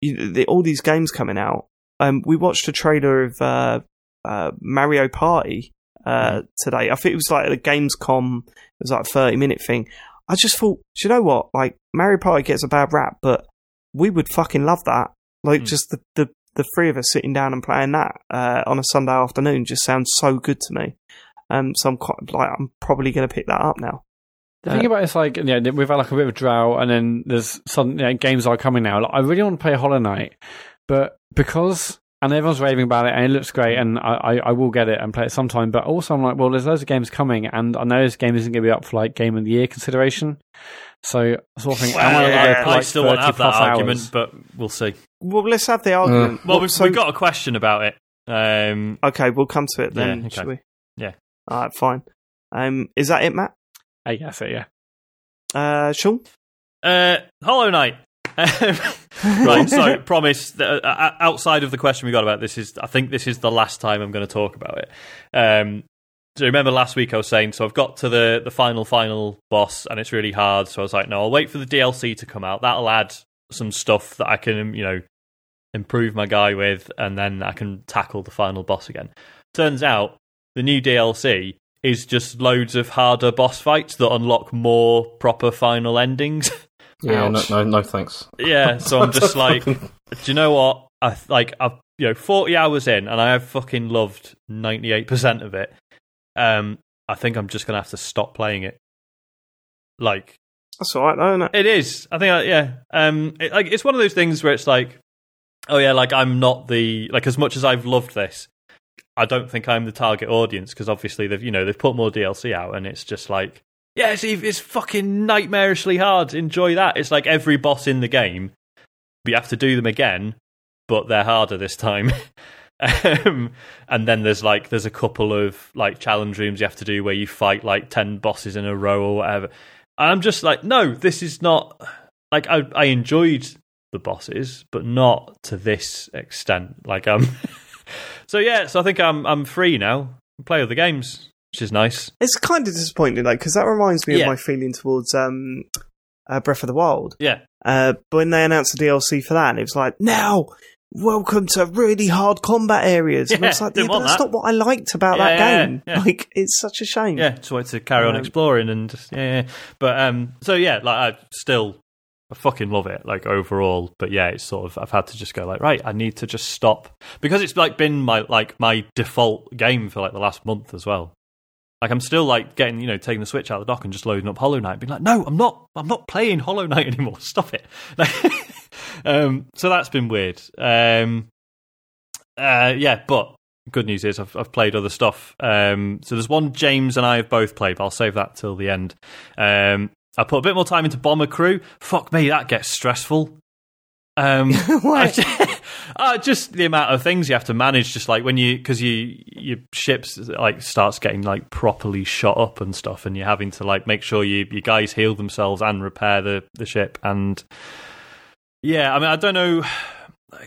you, the, all these games coming out. Um, we watched a trailer of uh, uh, Mario Party uh, mm. today. I think it was like a Gamescom. It was like a thirty minute thing. I just thought, you know what? Like Mario Party gets a bad rap, but we would fucking love that. Like mm. just the, the the three of us sitting down and playing that uh, on a Sunday afternoon just sounds so good to me. Um, so I'm quite like I'm probably going to pick that up now. The uh, thing about it's like yeah, we've had like a bit of a drought, and then there's some games are coming now. Like, I really want to play Hollow Knight, But because and everyone's raving about it, and it looks great, and I, I, I, will get it and play it sometime. But also, I'm like, well, there's loads of games coming, and I know this game isn't going to be up for like Game of the Year consideration. So, sort of think, well, am I, yeah, I still want to have that argument, hours? but we'll see. Well, let's have the argument. Uh, well, we've, so... we've, got a question about it. Um, okay, we'll come to it then. Yeah, okay. Yeah. All right, fine. Um, is that it, Mat? I guess it. Yeah. Uh, Sean. Uh, Hollow Knight. *laughs* right, so *laughs* promise that uh, outside of the question we got about this is, I think this is the last time I'm going to talk about it. Um, so remember last week I was saying, so I've got to the the final final boss and it's really hard. So I was like, no, I'll wait for the DLC to come out. That'll add some stuff that I can, you know, improve my guy with, and then I can tackle the final boss again. Turns out the new DLC is just loads of harder boss fights that unlock more proper final endings. *laughs* Yeah, no, no, no, thanks. Yeah, *laughs* so I'm just like, do you know what? I like, I've you know, 40 hours in, and I have fucking loved 98% of it. Um, I think I'm just gonna have to stop playing it. Like, that's all right, though, isn't it? It is. I think, uh, yeah. Um, it, like, it's one of those things where it's like, oh yeah, like I'm not the like as much as I've loved this. I don't think I'm the target audience because obviously they've you know they've put more DLC out and it's just like yeah, it's, it's fucking nightmarishly hard. Enjoy that. It's like every boss in the game. We have to do them again, but they're harder this time. *laughs* um, and then there's like there's a couple of like challenge rooms you have to do where you fight like ten bosses in a row or whatever. I'm just like, no, this is not like I I enjoyed the bosses, but not to this extent. Like um, *laughs* so yeah, so I think I'm I'm free now. Play other games which is nice. It's kind of disappointing, like because that reminds me yeah. of my feeling towards um, uh, Breath of the Wild. Yeah. Uh, but when they announced the DLC for that, and it was like, now welcome to really hard combat areas. Yeah, and I was like, yeah, but that's that. not what I liked about yeah, that game. Like, it's such a shame. Yeah, just wanted to carry on um, exploring and just, yeah, But um, so yeah, like I still I fucking love it, like overall. But yeah, it's sort of I've had to just go like, right, I need to just stop because it's like been my like my default game for like the last month as well. Like I'm still like getting, you know, taking the Switch out of the dock and just loading up Hollow Knight, being like, no, I'm not, I'm not playing Hollow Knight *laughs* anymore. Stop it. *laughs* um, so that's been weird. Um, uh, yeah, but good news is I've, I've played other stuff. Um, so there's one James and I have both played, but I'll save that till the end. Um, I put a bit more time into Bomber Crew. Fuck me, that gets stressful. Um, *laughs* *laughs* uh, just the amount of things you have to manage. Just like when you, because you your ships like starts getting like properly shot up and stuff, and you're having to like make sure you your guys heal themselves and repair the the ship. And yeah, I mean, I don't know.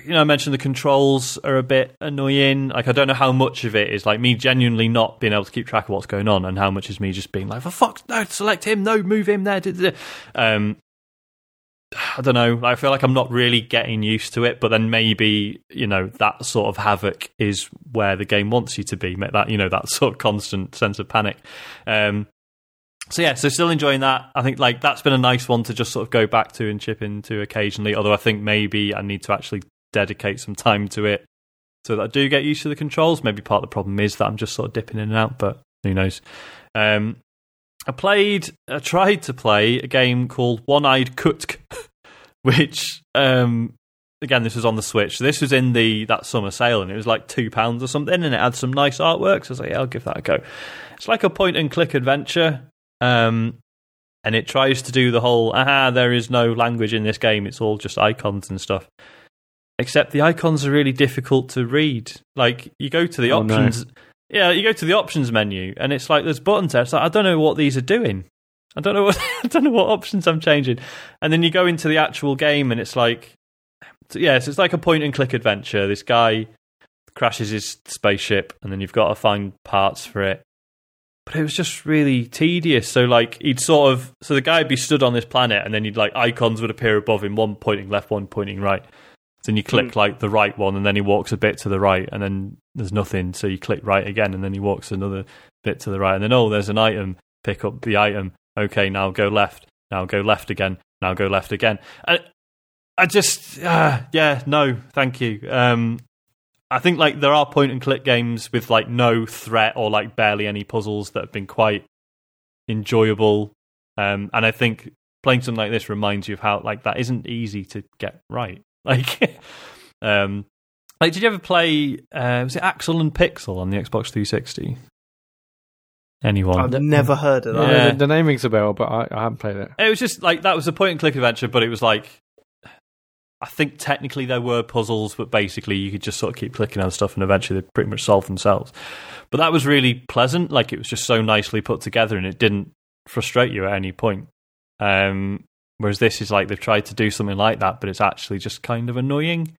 You know, I mentioned the controls are a bit annoying. Like, I don't know how much of it is like me genuinely not being able to keep track of what's going on, and how much is me just being like, "For fuck, no, select him, no, move him there." Um, I don't know. I feel like I'm not really getting used to it, but then maybe you know that sort of havoc is where the game wants you to be. That you know that sort of constant sense of panic. Um, so yeah, so still enjoying that. I think like that's been a nice one to just sort of go back to and chip into occasionally. Although I think maybe I need to actually dedicate some time to it so that I do get used to the controls. Maybe part of the problem is that I'm just sort of dipping in and out, but who knows. Um, I played, I tried to play a game called One Eyed Kutkh, *laughs* which, um, again, this was on the Switch. This was in the that summer sale, and it was like two pounds or something, and it had some nice artwork. So I was like, yeah, I'll give that a go. It's like a point and click adventure, um, and it tries to do the whole, aha, there is no language in this game. It's all just icons and stuff. Except the icons are really difficult to read. Like you go to the oh, options. No yeah, you go to the options menu and it's like there's buttons there. It's like I don't know what these are doing. I don't know what *laughs* I don't know what options I'm changing. And then you go into the actual game and it's like yes, it's like a point and click adventure. This guy crashes his spaceship and then you've got to find parts for it. But it was just really tedious. So like he'd sort of so the guy would be stood on this planet and then you'd like icons would appear above him, one pointing left, one pointing right. Then you click mm. like the right one, and then he walks a bit to the right, and then there's nothing. So you click right again, and then he walks another bit to the right, and then oh, there's an item. Pick up the item. Okay, now go left. Now go left again. Now go left again. I, I just, uh, yeah, no, thank you. Um, I think like there are point and click games with like no threat or like barely any puzzles that have been quite enjoyable. Um, and I think playing something like this reminds you of how like that isn't easy to get right. *laughs* Like, Um, like, did you ever play? Uh, was it Axel and Pixel on the Xbox 360? Anyone? I've never heard of that. Yeah. the, the name rings a bell, but I, I haven't played it. It was just like that was a point and click adventure, but it was like I think technically there were puzzles, but basically you could just sort of keep clicking on stuff and eventually they pretty much solve themselves. But that was really pleasant. Like it was just so nicely put together and it didn't frustrate you at any point. Um, whereas this is like they've tried to do something like that, but it's actually just kind of annoying.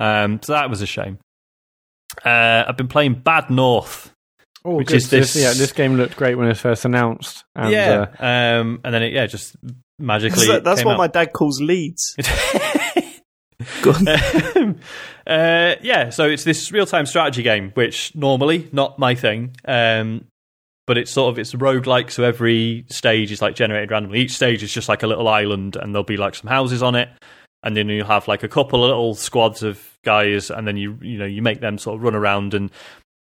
Um, so that was a shame. Uh, I've been playing Bad North. Oh, Which good. is this- yeah, this game looked great when it was first announced. And, yeah, uh, um, and then it yeah just magically. That's, that's came what out. my dad calls Leeds. *laughs* *laughs* *laughs* Um, uh, yeah, so it's this real time strategy game, which normally not my thing. Um, but it's sort of it's roguelike, so every stage is like generated randomly. Each stage is just like a little island, and there'll be like some houses on it, and then you'll have like a couple of little squads of guys, and then you you know you make them sort of run around, and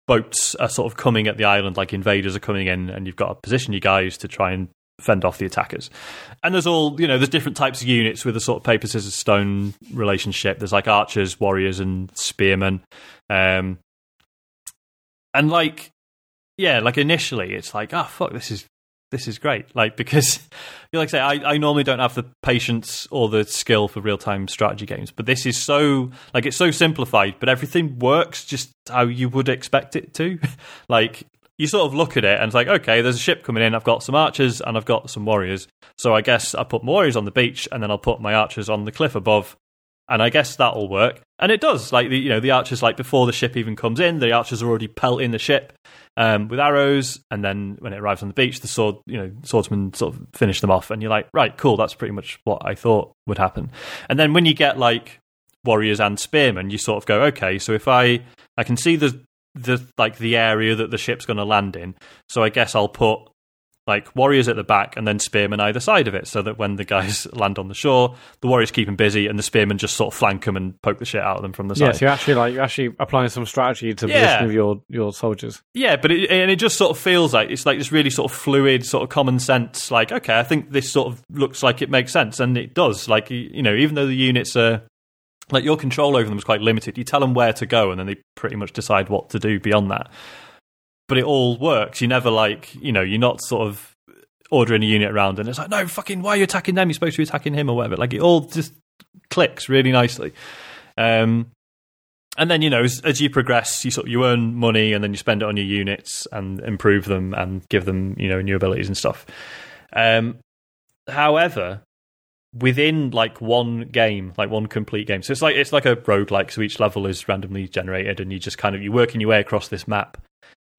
boats are sort of coming at the island, like invaders are coming in, and you've got to position your guys to try and fend off the attackers. And there's all you know, there's different types of units with a sort of paper scissors stone relationship. There's like archers, warriors, and spearmen. Um, and like, yeah, like initially it's like, oh fuck, this is this is great. *laughs* Like because, you like I say, I, I normally don't have the patience or the skill for real time strategy games, but this is so like it's so simplified, but everything works just how you would expect it to. *laughs* like you sort of look at it and it's like, okay, there's a ship coming in. I've got some archers and I've got some warriors. So I guess I put my warriors on the beach and then I'll put my archers on the cliff above. And I guess that'll work. And it does. Like the you know, the archers like before the ship even comes in, the archers are already pelting the ship um, with arrows, and then when it arrives on the beach, the sword you know, swordsmen sort of finish them off, and you're like, right, cool, that's pretty much what I thought would happen. And then when you get like warriors and spearmen, you sort of go, okay, so if I I can see the the like the area that the ship's going to land in. So I guess I'll put like warriors at the back and then spearmen either side of it, so that when the guys *laughs* land on the shore, the warriors keep them busy and the spearmen just sort of flank them and poke the shit out of them from the yeah, side. so you're actually like you're actually applying some strategy to the Yeah. position of your, your soldiers. Yeah, but it, and it just sort of feels like it's like this really sort of fluid, sort of common sense. Like, okay, I think this sort of looks like it makes sense, and it does. Like, you know, even though the units are like your control over them is quite limited, you tell them where to go, and then they pretty much decide what to do beyond that. But it all works. You never like, you know, you're not sort of ordering a unit around, and it's like, no, fucking, why are you attacking them? You're supposed to be attacking him or whatever. Like, it all just clicks really nicely. Um, and then you know as, as you progress you sort of, you earn money and then you spend it on your units and improve them and give them you know new abilities and stuff um however within like one game like one complete game so it's like it's like a roguelike so each level is randomly generated and you just kind of you're working your way across this map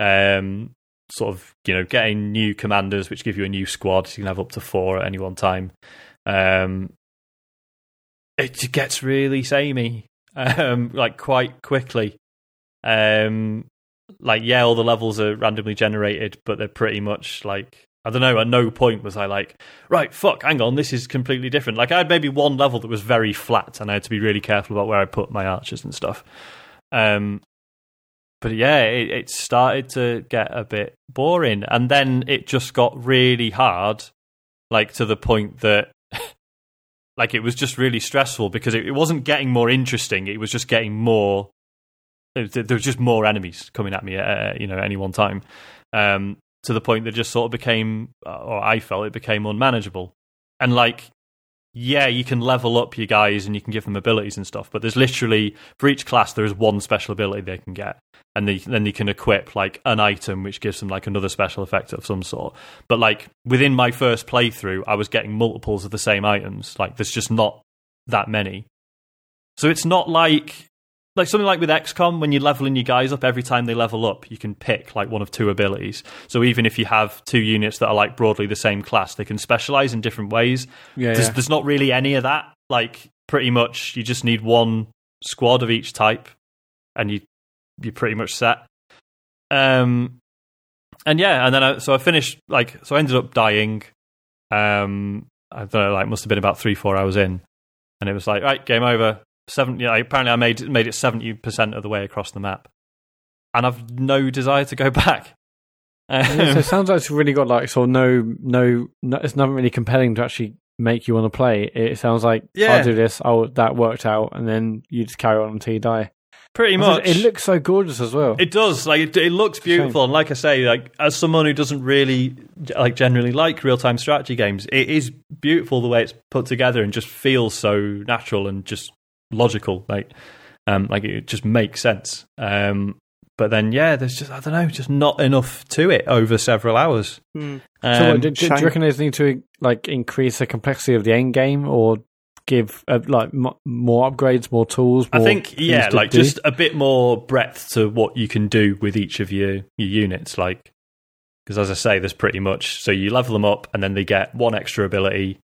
um sort of you know getting new commanders which give you a new squad so you can have up to four at any one time um it gets really samey *laughs* um, like quite quickly. Um, like yeah, all the levels are randomly generated, but they're pretty much like I don't know. At no point was I like, right, fuck, hang on, this is completely different. Like I had maybe one level that was very flat, and I had to be really careful about where I put my archers and stuff. Um, but yeah, it, it started to get a bit boring, and then it just got really hard, like to the point that *laughs* like it was just really stressful because it, it wasn't getting more interesting it was just getting more there was just more enemies coming at me at you know at any one time um, to the point that just sort of became uh, or i felt it became unmanageable. And like yeah you can level up your guys and you can give them abilities and stuff but there's literally for each class there is one special ability they can get. And they, then you can equip like an item which gives them like another special effect of some sort. But like within my first playthrough i was getting multiples of the same items. Like there's just not that many. So it's not like like something like with XCOM when you're leveling your guys up every time they level up you can pick like one of two abilities. So even if you have two units that are like broadly the same class they can specialize in different ways. Yeah, there's, yeah. there's not really any of that. Like pretty much you just need one squad of each type and you you're pretty much set. Um and yeah and then I, so i finished like so i ended up dying um i don't know like must have been about three four hours in. And it was like right game over seven yeah apparently i made made it 70% of the way across the map and i've no desire to go *laughs* back Yeah, so it *laughs* sounds like it's really got like sort of no, no, no, it's not really compelling to actually make you want to play. It sounds like Yeah. I'll do this. Oh, that worked out, and then you just carry on until you die. Pretty much. It looks so gorgeous as well. It does. Like it, it looks beautiful, and like I say, like as someone who doesn't really like generally like real time strategy games, it is beautiful the way it's put together and just feels so natural and just logical. Like, um, like it just makes sense. Um, but then yeah, there's just I don't know, just not enough to it over several hours. Hmm. so, Um, what, do, do, do you reckon there's need to like increase the complexity of the end game, or give uh, like mo more upgrades, more tools? I think yeah, like do? just a bit more breadth to what you can do with each of your your units. Like because as I say, there's pretty much so you level them up and then they get one extra ability.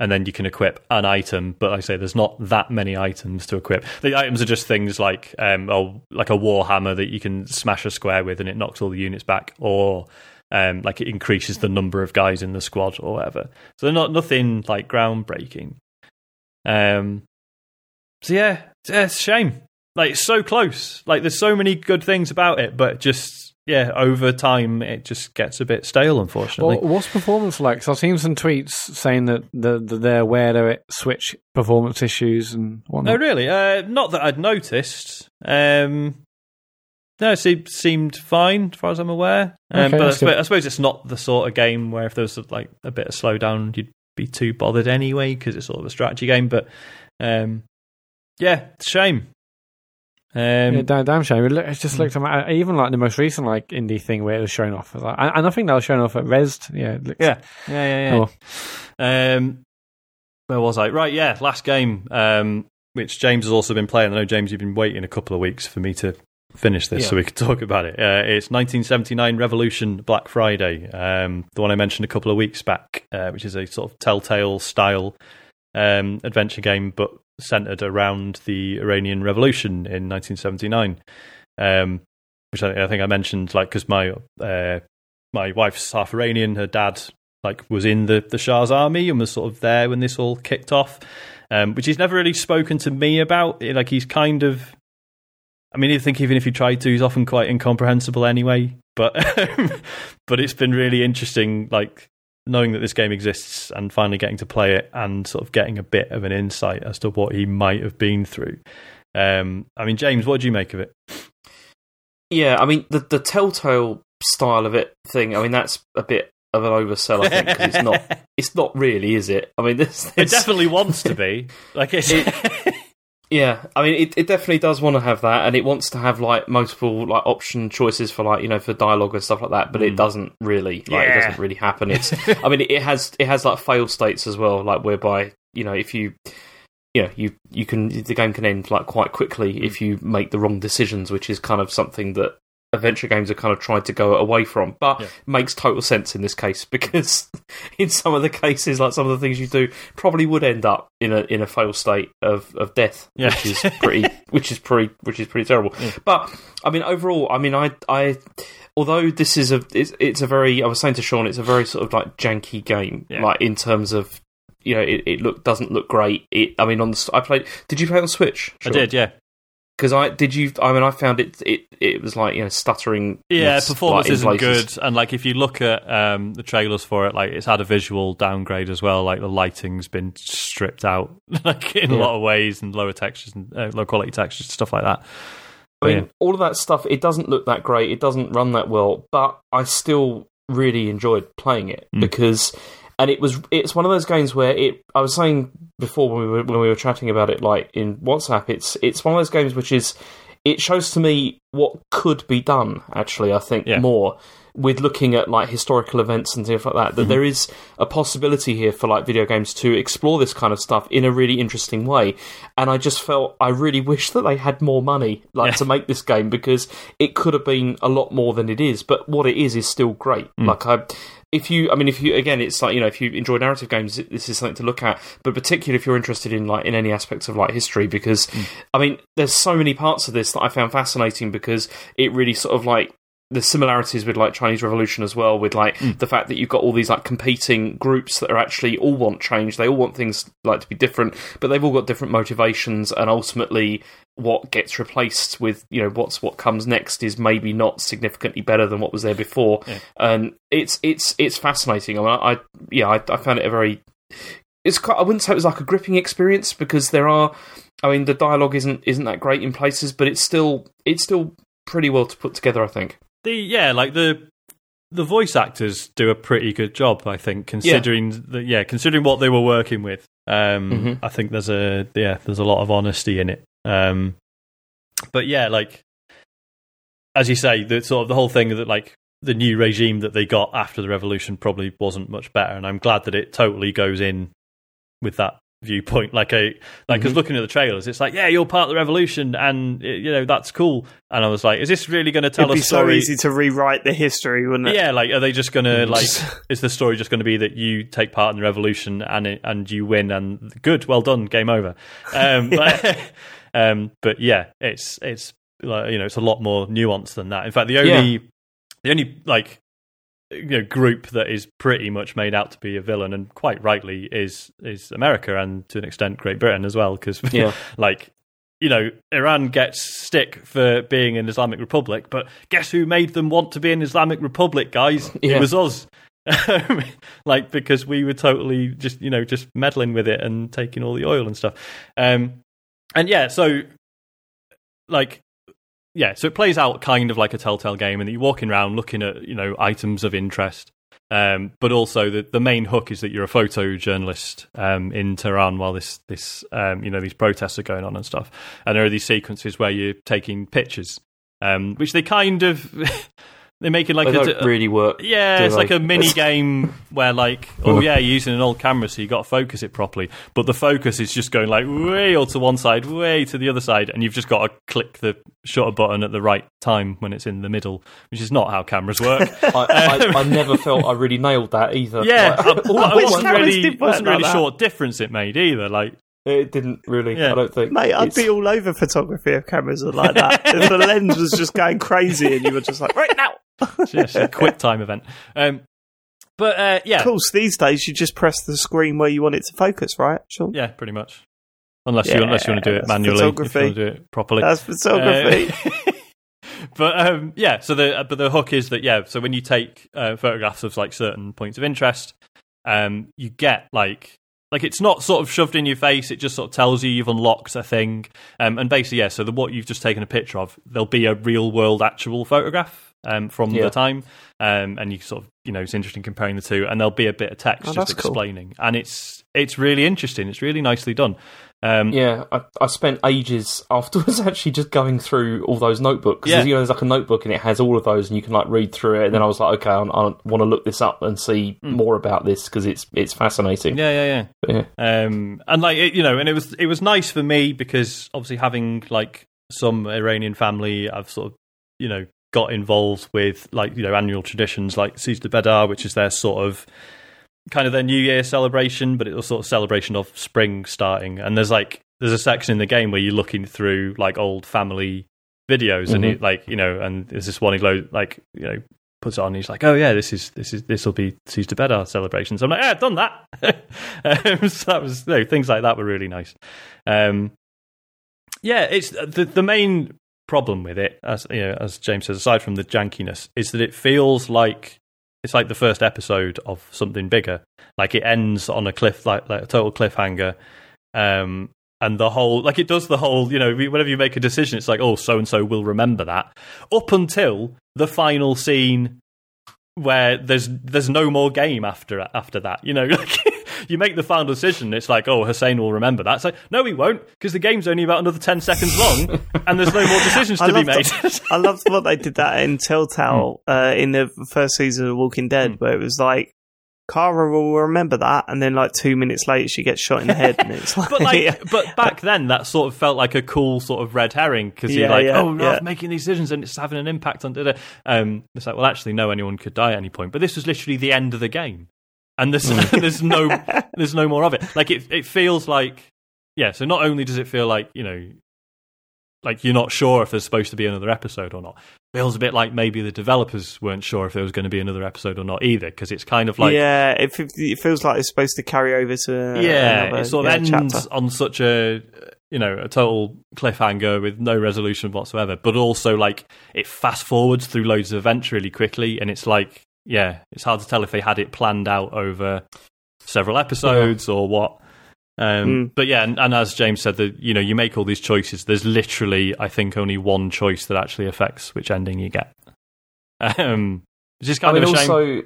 And then you can equip an item, but like I say there's not that many items to equip. The items are just things like, um, oh, like a war hammer that you can smash a square with, and it knocks all the units back, or um, like it increases the number of guys in the squad, or whatever. So they're not nothing like groundbreaking. Um, so yeah, it's, it's a shame. Like it's so close. Like there's so many good things about it, but just yeah, over time it just gets a bit stale, unfortunately. Well, what's performance like? So I've seen some tweets saying that, the, that they're aware of it, Switch performance issues and oh whatnot. really? Uh, not that I'd noticed. Um, no, it seemed, seemed fine as far as I'm aware. Um, Okay, but I suppose. I suppose it's not the sort of game where if there was like a bit of slowdown, you'd be too bothered anyway because it's sort of a strategy game. But um, yeah, it's a shame. Um, yeah, damn, damn shame. It, just looked ama- even like the most recent like indie thing where it was shown off. Like- and I think that was shown off at Rezzed. Yeah, it looks, Yeah, yeah, yeah, yeah. Oh. Um, where was I? Right, yeah, last game, um, which James has also been playing. I know James, you've been waiting a couple of weeks for me to finish this, so we could talk about it. Uh, it's 1979 Revolution Black Friday, um, the one I mentioned a couple of weeks back, uh, which is a sort of Telltale style um, adventure game, but centered around the Iranian Revolution in 1979. Um, which I, I think I mentioned, like, because my uh, my wife's half Iranian, her dad like was in the the Shah's army and was sort of there when this all kicked off, um, which he's never really spoken to me about. Like he's kind of, I mean, I think even if he tried to, he's often quite incomprehensible anyway. But *laughs* but it's been really interesting, like knowing that this game exists and finally getting to play it and sort of getting a bit of an insight as to what he might have been through. Um, I mean, James, what do you make of it? Yeah, I mean the the Telltale style of it thing. I mean that's a bit of an oversell. I think 'cause it's not. *laughs* It's not really, is it? I mean, this. It definitely wants to be. Like it's. *laughs* yeah, I mean, it, it definitely does want to have that, and it wants to have like multiple like option choices for like you know for dialogue and stuff like that. But it Mm. doesn't really. Like, Yeah. it doesn't really happen. It's. *laughs* I mean, it has it has like failed states as well, like whereby you know if you. You know, you you can the game can end like quite quickly if you make the wrong decisions, which is kind of something that adventure games have kind of tried to go away from. But Yeah. makes total sense in this case *laughs* because in some of the cases, like some of the things you do, probably would end up in a in a fail state of, of death, Yeah. which is pretty, *laughs* which is pretty, which is pretty terrible. Yeah. But I mean, overall, I mean, I I. Although this is a, it's, it's a very, I was saying to Sean, it's a very sort of like janky game, like in terms of, you know, it, it look doesn't look great. It, I mean, on the, I played. Did you play on Switch? I did, yeah. Because I did you. I mean, I found it. It it was like you know stuttering. Yeah, like, performance in isn't good, and like if you look at um, the trailers for it, like it's had a visual downgrade as well. Like the lighting's been stripped out, *laughs* like in a lot of ways, and lower textures and uh, low quality textures, stuff like that. I mean, Yeah. all of that stuff. It doesn't look that great. It doesn't run that well, but I still really enjoyed playing it Mm. because, and it was. It's one of those games where it. I was saying before when we were when we were chatting about it, like in WhatsApp. It's it's one of those games which is. It shows to me what could be done. Actually, I think Yeah. more with looking at like historical events and stuff like that. That Mhm. there is a possibility here for like video games to explore this kind of stuff in a really interesting way. And I just felt I really wish that they had more money like Yeah. to make this game because it could have been a lot more than it is. But what it is is still great. Mm. Like I. If you, I mean, if you again, it's like you know, if you enjoy narrative games, this is something to look at. But particularly if you're interested in like in any aspects of like history, because mm. I mean, there's so many parts of this that I found fascinating because it really sort of like the similarities with like Chinese Revolution as well, with like Mm. the fact that you've got all these like competing groups that are actually all want change. They all want things like to be different, but they've all got different motivations, and ultimately, what gets replaced with you know what's what comes next is maybe not significantly better than what was there before, Yeah. and it's it's it's fascinating. I mean, I, I yeah, I, I found it a very it's quite, I wouldn't say it was like a gripping experience because there are I mean the dialogue isn't isn't that great in places but it's still it's still pretty well to put together I think the yeah like the the voice actors do a pretty good job I think considering yeah, the, yeah considering what they were working with. Um, mm-hmm. I think there's a yeah there's a lot of honesty in it. Um, but yeah like as you say the sort of the whole thing that like the new regime that they got after the revolution probably wasn't much better and I'm glad that it totally goes in with that viewpoint like a like because mm-hmm. looking at the trailers it's like yeah you're part of the revolution and you know that's cool and i was like is this really going to tell It'd be story? so easy to rewrite the history wouldn't it yeah like are they just going to like is the story just going to be that you take part in the revolution and it, and you win and good well done game over um *laughs* but um but yeah it's it's like you know it's a lot more nuanced than that in fact the only yeah. the only like you know group that is pretty much made out to be a villain and quite rightly is is America and to an extent Great Britain as well because *laughs* yeah. like you know Iran gets stick for being an Islamic Republic but guess who made them want to be an Islamic Republic guys yeah. it was us *laughs* like because we were totally just you know just meddling with it and taking all the oil and stuff um and yeah so like yeah, so it plays out kind of like a Telltale game, and you're walking around looking at you know items of interest. Um, but also the the main hook is that you're a photojournalist um, in Tehran while this this um, you know these protests are going on and stuff. And there are these sequences where you're taking pictures, um, which they kind of *laughs* They make it like they a, don't uh, really work. Yeah, it's like a mini *laughs* game where like, oh yeah, you're using an old camera, so you got to focus it properly. But the focus is just going like way or to one side, way to the other side, and you've just got to click the shutter button at the right time when it's in the middle, which is not how cameras work. *laughs* I, I, I, um, never felt I really nailed that either. Yeah, like, I, *laughs* wasn't really wasn't really sure what difference it made either. Like it didn't really. Yeah. I don't think. Mate, I'd be all over photography if cameras are like that. if the lens was just going crazy and you were just like, right now. It's a quick *laughs* time event. Um, but uh, yeah, of course, these days you just press the screen where you want it to focus, right? Sure. Yeah, pretty much. Unless yeah, you unless you want to do it manually, photography. if you want to do it properly. That's photography. Uh, *laughs* but um, yeah, so the but the hook is that yeah, so when you take uh, photographs of like certain points of interest, um, you get like like it's not sort of shoved in your face; it just sort of tells you you've unlocked a thing. Um, and basically, yeah. So the what you've just taken a picture of, there'll be a real world actual photograph um, from yeah. the time, um, and you sort of you know it's interesting comparing the two, and there'll be a bit of text oh, just explaining, cool. and it's it's really interesting. It's really nicely done. Um, yeah, I, I spent ages *laughs* afterwards actually just going through all those notebooks. Yeah. You know, there's like a notebook and it has all of those, and you can like read through it. And then I was like, okay, I, I want to look this up and see mm. more about this because it's it's fascinating. Yeah, yeah, yeah. yeah. Um, and like it, you know, and it was it was nice for me because obviously having like some Iranian family, I've sort of you know got involved with like you know annual traditions like Sizdah Bedar, which is their sort of kind of their New Year celebration, but it was sort of celebration of spring starting. And there's like there's a section in the game where you're looking through like old family videos, mm-hmm. and he, like you know, and there's this one he glow, like you know puts it on. he's like, oh yeah, this is this is this will be Sizdah Bedar celebration. So I'm like, yeah, I've done that. *laughs* um, so that was you know, things like that were really nice. Um, yeah, it's the the main problem with it, as you know, as James says, aside from the jankiness, is that it feels like it's like the first episode of something bigger. Like it ends on a cliff, like like a total cliffhanger. Um, and the whole like it does the whole you know whenever you make a decision it's like oh so and so will remember that up until the final scene where there's there's no more game after after that you know *laughs* like you make the final decision, it's like, oh, Hussein will remember that. It's like, no, he won't, because the game's only about another 10 seconds long, and there's no more decisions *laughs* to be made. The, I loved what they did that in Telltale mm. uh, in the first season of Walking Dead, mm. where it was like, Carley will remember that, and then like two minutes later, she gets shot in the head, and it's *laughs* like, but like, *laughs* but back then, that sort of felt like a cool sort of red herring because you're like, yeah, oh, no, yeah. making these decisions and it's having an impact on. Um, it's like, well, actually, no, anyone could die at any point, but this was literally the end of the game and there's mm. *laughs* there's no *laughs* there's no more of it. Like it it feels like yeah. So not only does it feel like you know like you're not sure if there's supposed to be another episode or not. It feels a bit like maybe the developers weren't sure if there was going to be another episode or not either, because it's kind of like yeah, it, it, feels like it's supposed to carry over to yeah, another, it sort of yeah, ends chapter. on such a you know a total cliffhanger with no resolution whatsoever, but also like it fast forwards through loads of events really quickly, and it's like yeah, it's hard to tell if they had it planned out over several episodes or what. Um, Mm. But yeah, and, and as James said, that you know you make all these choices. There's literally, I think, only one choice that actually affects which ending you get. Um, which is I kind mean, of a shame. also,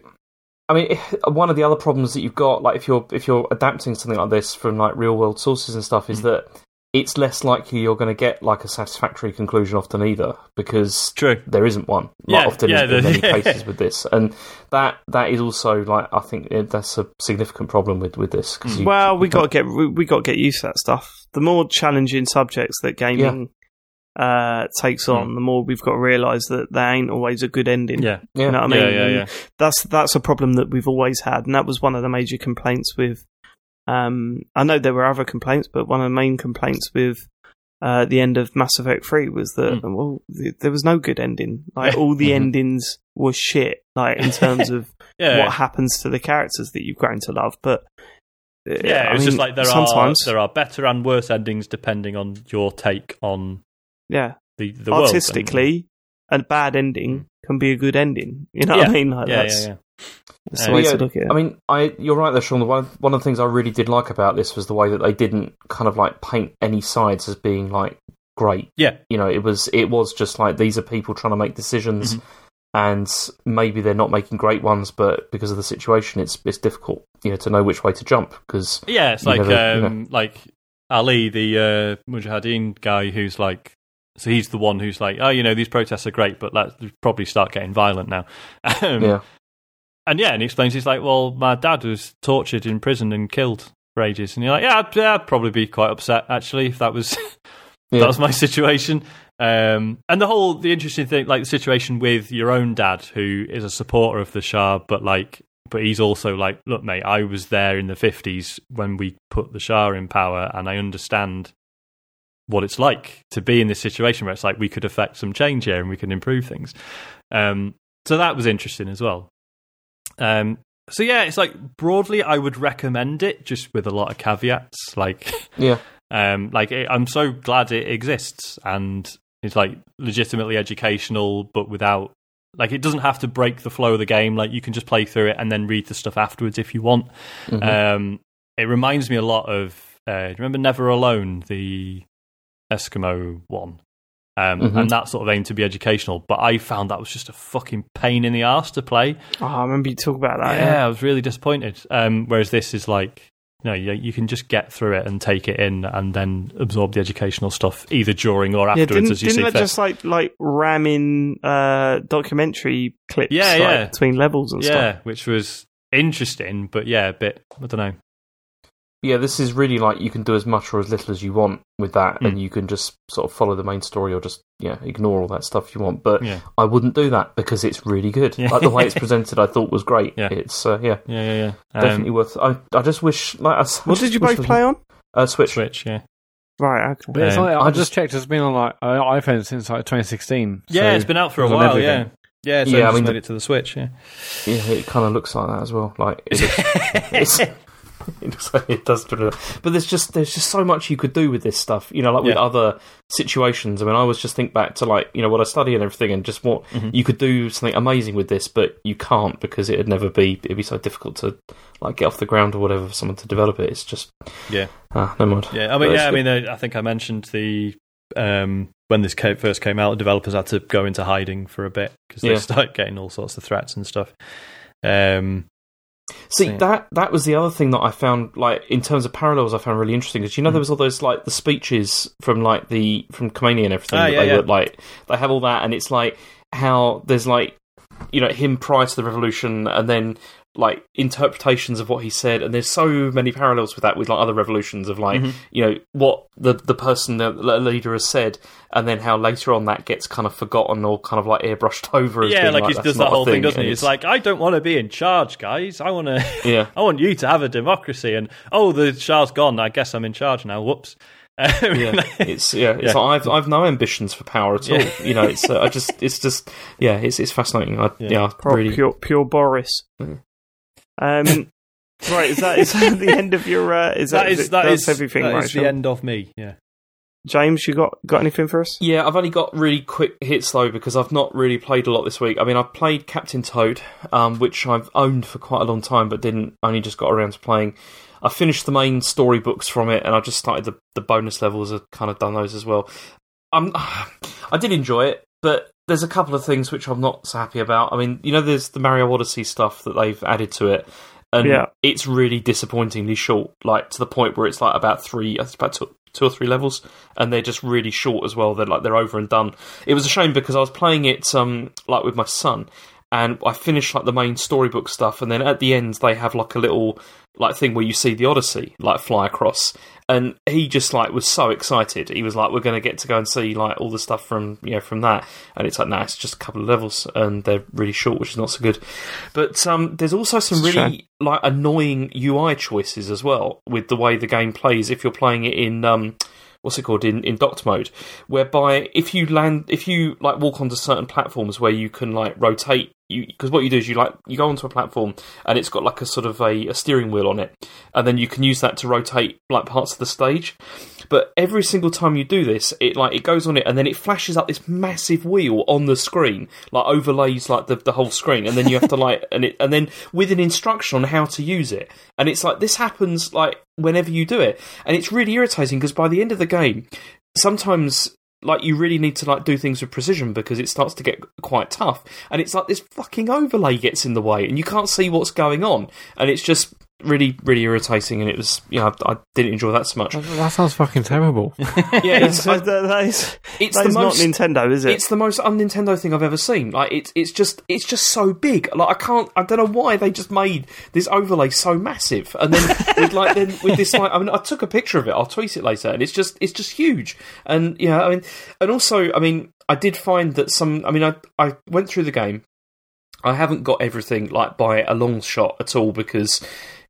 I mean, *laughs* one of the other problems that you've got, like if you're if you're adapting something like this from like real world sources and stuff, is Mm. that it's less likely you're going to get like a satisfactory conclusion often either, because True. there isn't one. Yeah, Like often yeah, in, in many yeah. *laughs* cases with this, and that that is also like I think it, that's a significant problem with with this. 'cause you- Well, you we got to get we, we got to get used to that stuff. The more challenging subjects that gaming uh, takes on, the more we've got to realise that there ain't always a good ending. Yeah. yeah. You know what I mean? yeah, And yeah. That's that's a problem that we've always had, and that was one of the major complaints with. Um, I know there were other complaints, but one of the main complaints with uh, the end of Mass Effect Three was that well, th- there was no good ending. Like *laughs* all the Mhm. endings were shit. Like in terms of *laughs* Yeah. what happens to the characters that you've grown to love, but. uh, yeah, it's just like there sometimes, are there are better and worse endings depending on your take on yeah, the the world. artistically, a bad ending can be a good ending. You know Yeah. what I mean? Like, yeah, that's, yeah, yeah. That's the Uh, way yeah, to look at it. I mean, I you're right there, Sean. One of, one of the things I really did like about this was the way that they didn't kind of like paint any sides as being like great. Yeah. You know, it was it was just like these are people trying to make decisions, Mhm. and maybe they're not making great ones, but because of the situation, it's it's difficult, you know, to know which way to jump because Yeah, it's like never- you um, like Ali, the uh, Mujahideen guy, who's like, so he's the one who's like, oh, you know, these protests are great, but let's probably start getting violent now. *laughs* Um, yeah, And yeah, and he explains, he's like, well, my dad was tortured in prison and killed for ages, and you're like, yeah, I'd, yeah, I'd probably be quite upset actually if that was *laughs* yeah, that was my situation. Um, and the whole the interesting thing, like the situation with your own dad, who is a supporter of the Shah, but like, but he's also like, look, mate, I was there in the fifties when we put the Shah in power, and I understand what it's like to be in this situation where it's like we could affect some change here and we can improve things. Um, so that was interesting as well. Um, so yeah, it's like broadly, I would recommend it, just with a lot of caveats, like. *laughs* yeah. Um, like it, I'm so glad it exists and it's like legitimately educational, but without like it doesn't have to break the flow of the game. Like you can just play through it and then read the stuff afterwards if you want. Mhm. Um, it reminds me a lot of uh, do you remember Never Alone, the Eskimo one. Um, Mhm. And that sort of aimed to be educational, but I found that was just a fucking pain in the ass to play. oh, I remember you talk about that. yeah, Yeah. I was really disappointed. Um, whereas this is like, no, you, you can just get through it and take it in, and then absorb the educational stuff either during or Yeah, afterwards didn't, as you didn't see just like like ram in uh, documentary clips Yeah, like, yeah. between levels and yeah, stuff? which was interesting, but yeah, a bit. I don't know. Yeah, this is really like you can do as much or as little as you want with that, Mm. and you can just sort of follow the main story or just yeah ignore all that stuff you want. But Yeah, I wouldn't do that because it's really good. Yeah. Like the way it's *laughs* presented, I thought was great. Yeah. It's uh, yeah, yeah, yeah, yeah. Um, definitely worth. I I just wish like I, s- I What just did you both play on? was- Uh, Switch. Switch, yeah, Right, okay. But it's Um, like, I, I just just- checked. It's been on like uh, iPhone since like 2016. yeah. so it's been out for a while. everything. Yeah, yeah. So Yeah, yeah, I just mean, made the- it to the Switch. Yeah, Yeah, it kind of looks like that as well. Like it, *laughs* looks, it's, *laughs* it looks like it does. But there's just there's just so much you could do with this stuff. You know, like with other situations. I mean, I always just think back to like you know what I study and everything, and just what Mhm. you could do something amazing with this, but you can't because it'd never be. It'd be so difficult to like get off the ground or whatever for someone to develop it. It's just Yeah. Ah, no mind. yeah. I mean, But yeah. I mean, uh, I think I mentioned the um, when this first came out, developers had to go into hiding for a bit because they Yeah. *laughs* started getting all sorts of threats and stuff. Um, See Yeah. that that was the other thing that I found like in terms of parallels I found really interesting because you know Mm. there was all those like the speeches from like the from Khomeini and everything Ah, yeah, they yeah. were like they have all that and it's like how there's like you know him prior to the revolution and then like interpretations of what he said and there's so many parallels with that with like other revolutions of like Mhm. you know what the the person the the leader has said and then how later on that gets kind of forgotten or kind of like airbrushed *laughs* over as yeah, being, like, like he does not that whole thing, doesn't he? It's like I don't want to be in charge, guys. I want to. *laughs* yeah *laughs* I want you to have a democracy, and oh, the Shah's gone. I guess I'm in charge now. Whoops. yeah, it's yeah, it's Yeah. like I've I've no ambitions for power at all. Yeah. You know, it's uh, I just it's just yeah, it's it's fascinating. I, Yeah. yeah, Pro- really. pure, pure Boris. Um, *laughs* right, is that is that the end of your? Uh, is that, that is that that's everything? that right, is the Sean? end of me. Yeah. James, you got got anything for us? Yeah, I've only got really quick hits though because I've not really played a lot this week. I mean, I've played Captain Toad, um, which I've owned for quite a long time, but didn't only just got around to playing. I finished the main storybooks from it, and I just started the, the bonus levels. I've kind of done those as well. Um, *sighs* I did enjoy it, but there's a couple of things which I'm not so happy about. I mean, you know, there's the Mario Odyssey stuff that they've added to it, and Yeah. it's really disappointingly short. Like to the point where it's like about three, it's about two, two or three levels, and they're just really short as well. They're like they're over and done. It was a shame because I was playing it um like with my son, and I finished like the main storybook stuff, and then at the end they have like a little like thing where you see the Odyssey like fly across, and he just like was so excited. He was like, "We're going to get to go and see like all the stuff from you know from that," and it's like, "No, it's just a couple of levels, and they're really short, which is not so good." But um, there's also some It's really like annoying UI choices as well with the way the game plays if you're playing it in um, what's it called? In, in docked mode, whereby if you land if you like walk onto certain platforms where you can like rotate because what you do is you like you go onto a platform and it's got like a sort of a, a steering wheel on it, and then you can use that to rotate like parts of the stage. But every single time you do this, it like it goes on it, and then it flashes up this massive wheel on the screen, like overlays like the, the whole screen, and then you have to *laughs* like and it and then with an instruction on how to use it, and it's like this happens like whenever you do it, and it's really irritating because by the end of the game, sometimes like you really need to like do things with precision because it starts to get quite tough, and it's like this fucking overlay gets in the way, and you can't see what's going on, and it's just really really irritating, and it was you know I, I didn't enjoy that so much. That sounds fucking terrible. *laughs* *laughs* Yeah, it's, that, that is, it's that the is most not Nintendo, is it? It's the most un Nintendo thing I've ever seen. Like it's it's just it's just so big. Like I can't I don't know why they just made this overlay so massive. And then with like then with this like I mean I took a picture of it. I'll tweet it later. And it's just it's just huge. And yeah, I mean and also I mean I did find that some I mean I I went through the game. I haven't got everything like by a long shot at all because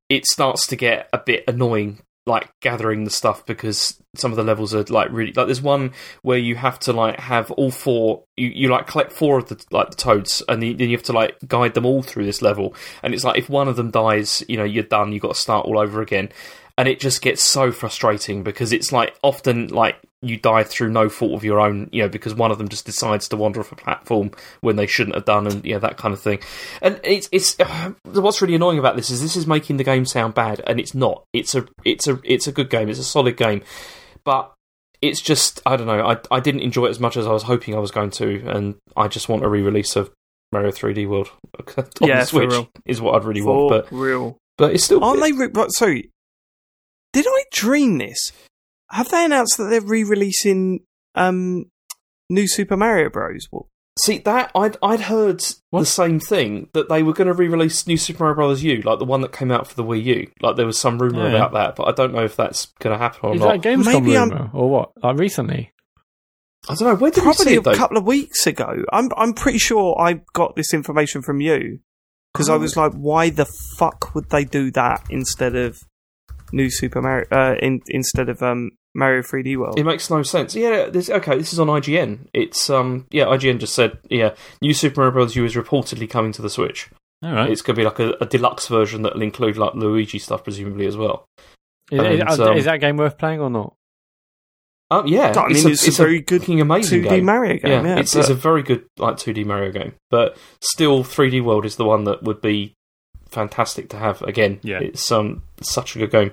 it starts to get a bit annoying like gathering the stuff because some of the levels are like really like there's one where you have to like have all four you, you like collect four of the like the toads and then you have to like guide them all through this level. And it's like if one of them dies you know you're done you've got to start all over again and it just gets so frustrating because it's like often like you die through no fault of your own, you know, because one of them just decides to wander off a platform when they shouldn't have done, and you know that kind of thing. And it's it's *sighs* what's really annoying about this is this is making the game sound bad, and it's not. It's a it's a it's a good game. It's a solid game, but it's just I don't know. I I didn't enjoy it as much as I was hoping I was going to, and I just want a re-release of Mario 3D World *laughs* on Yeah, the Switch is what I'd really For want. But real. but it's still Aren't they? Re- right, sorry, did I dream this? Have they announced that they're re-releasing um, new Super Mario Bros? Well, See that I'd I'd heard the same thing that they were going to re-release New Super Mario Bros. U, like the one that came out for the Wii U. Like there was some rumor Yeah. about that, but I don't know if that's going to happen or Is not. that Gamescom Maybe I'm- rumor or what? Like recently? I don't know. Where did you see probably it a couple of weeks ago. I'm I'm pretty sure I got this information from you because I Oh. was like, why the fuck would they do that instead of new Super Mario? Uh, in, instead of um, Mario 3D World. It makes no sense. Yeah, this, okay. This is on IGN. It's um, yeah. IGN just said yeah. New Super Mario Bros. U is reportedly coming to the Switch. All right. It's going to be like a, a deluxe version that'll include like Luigi stuff, presumably as well. Is, And, is- um, is that game worth playing or not? Um, yeah, I mean, it's, a, very good fucking amazing 2D game. Mario game. Yeah, it's, but- it's a very good like 2D Mario game, but still 3D World is the one that would be fantastic to have again. Yeah. it's um such a good game.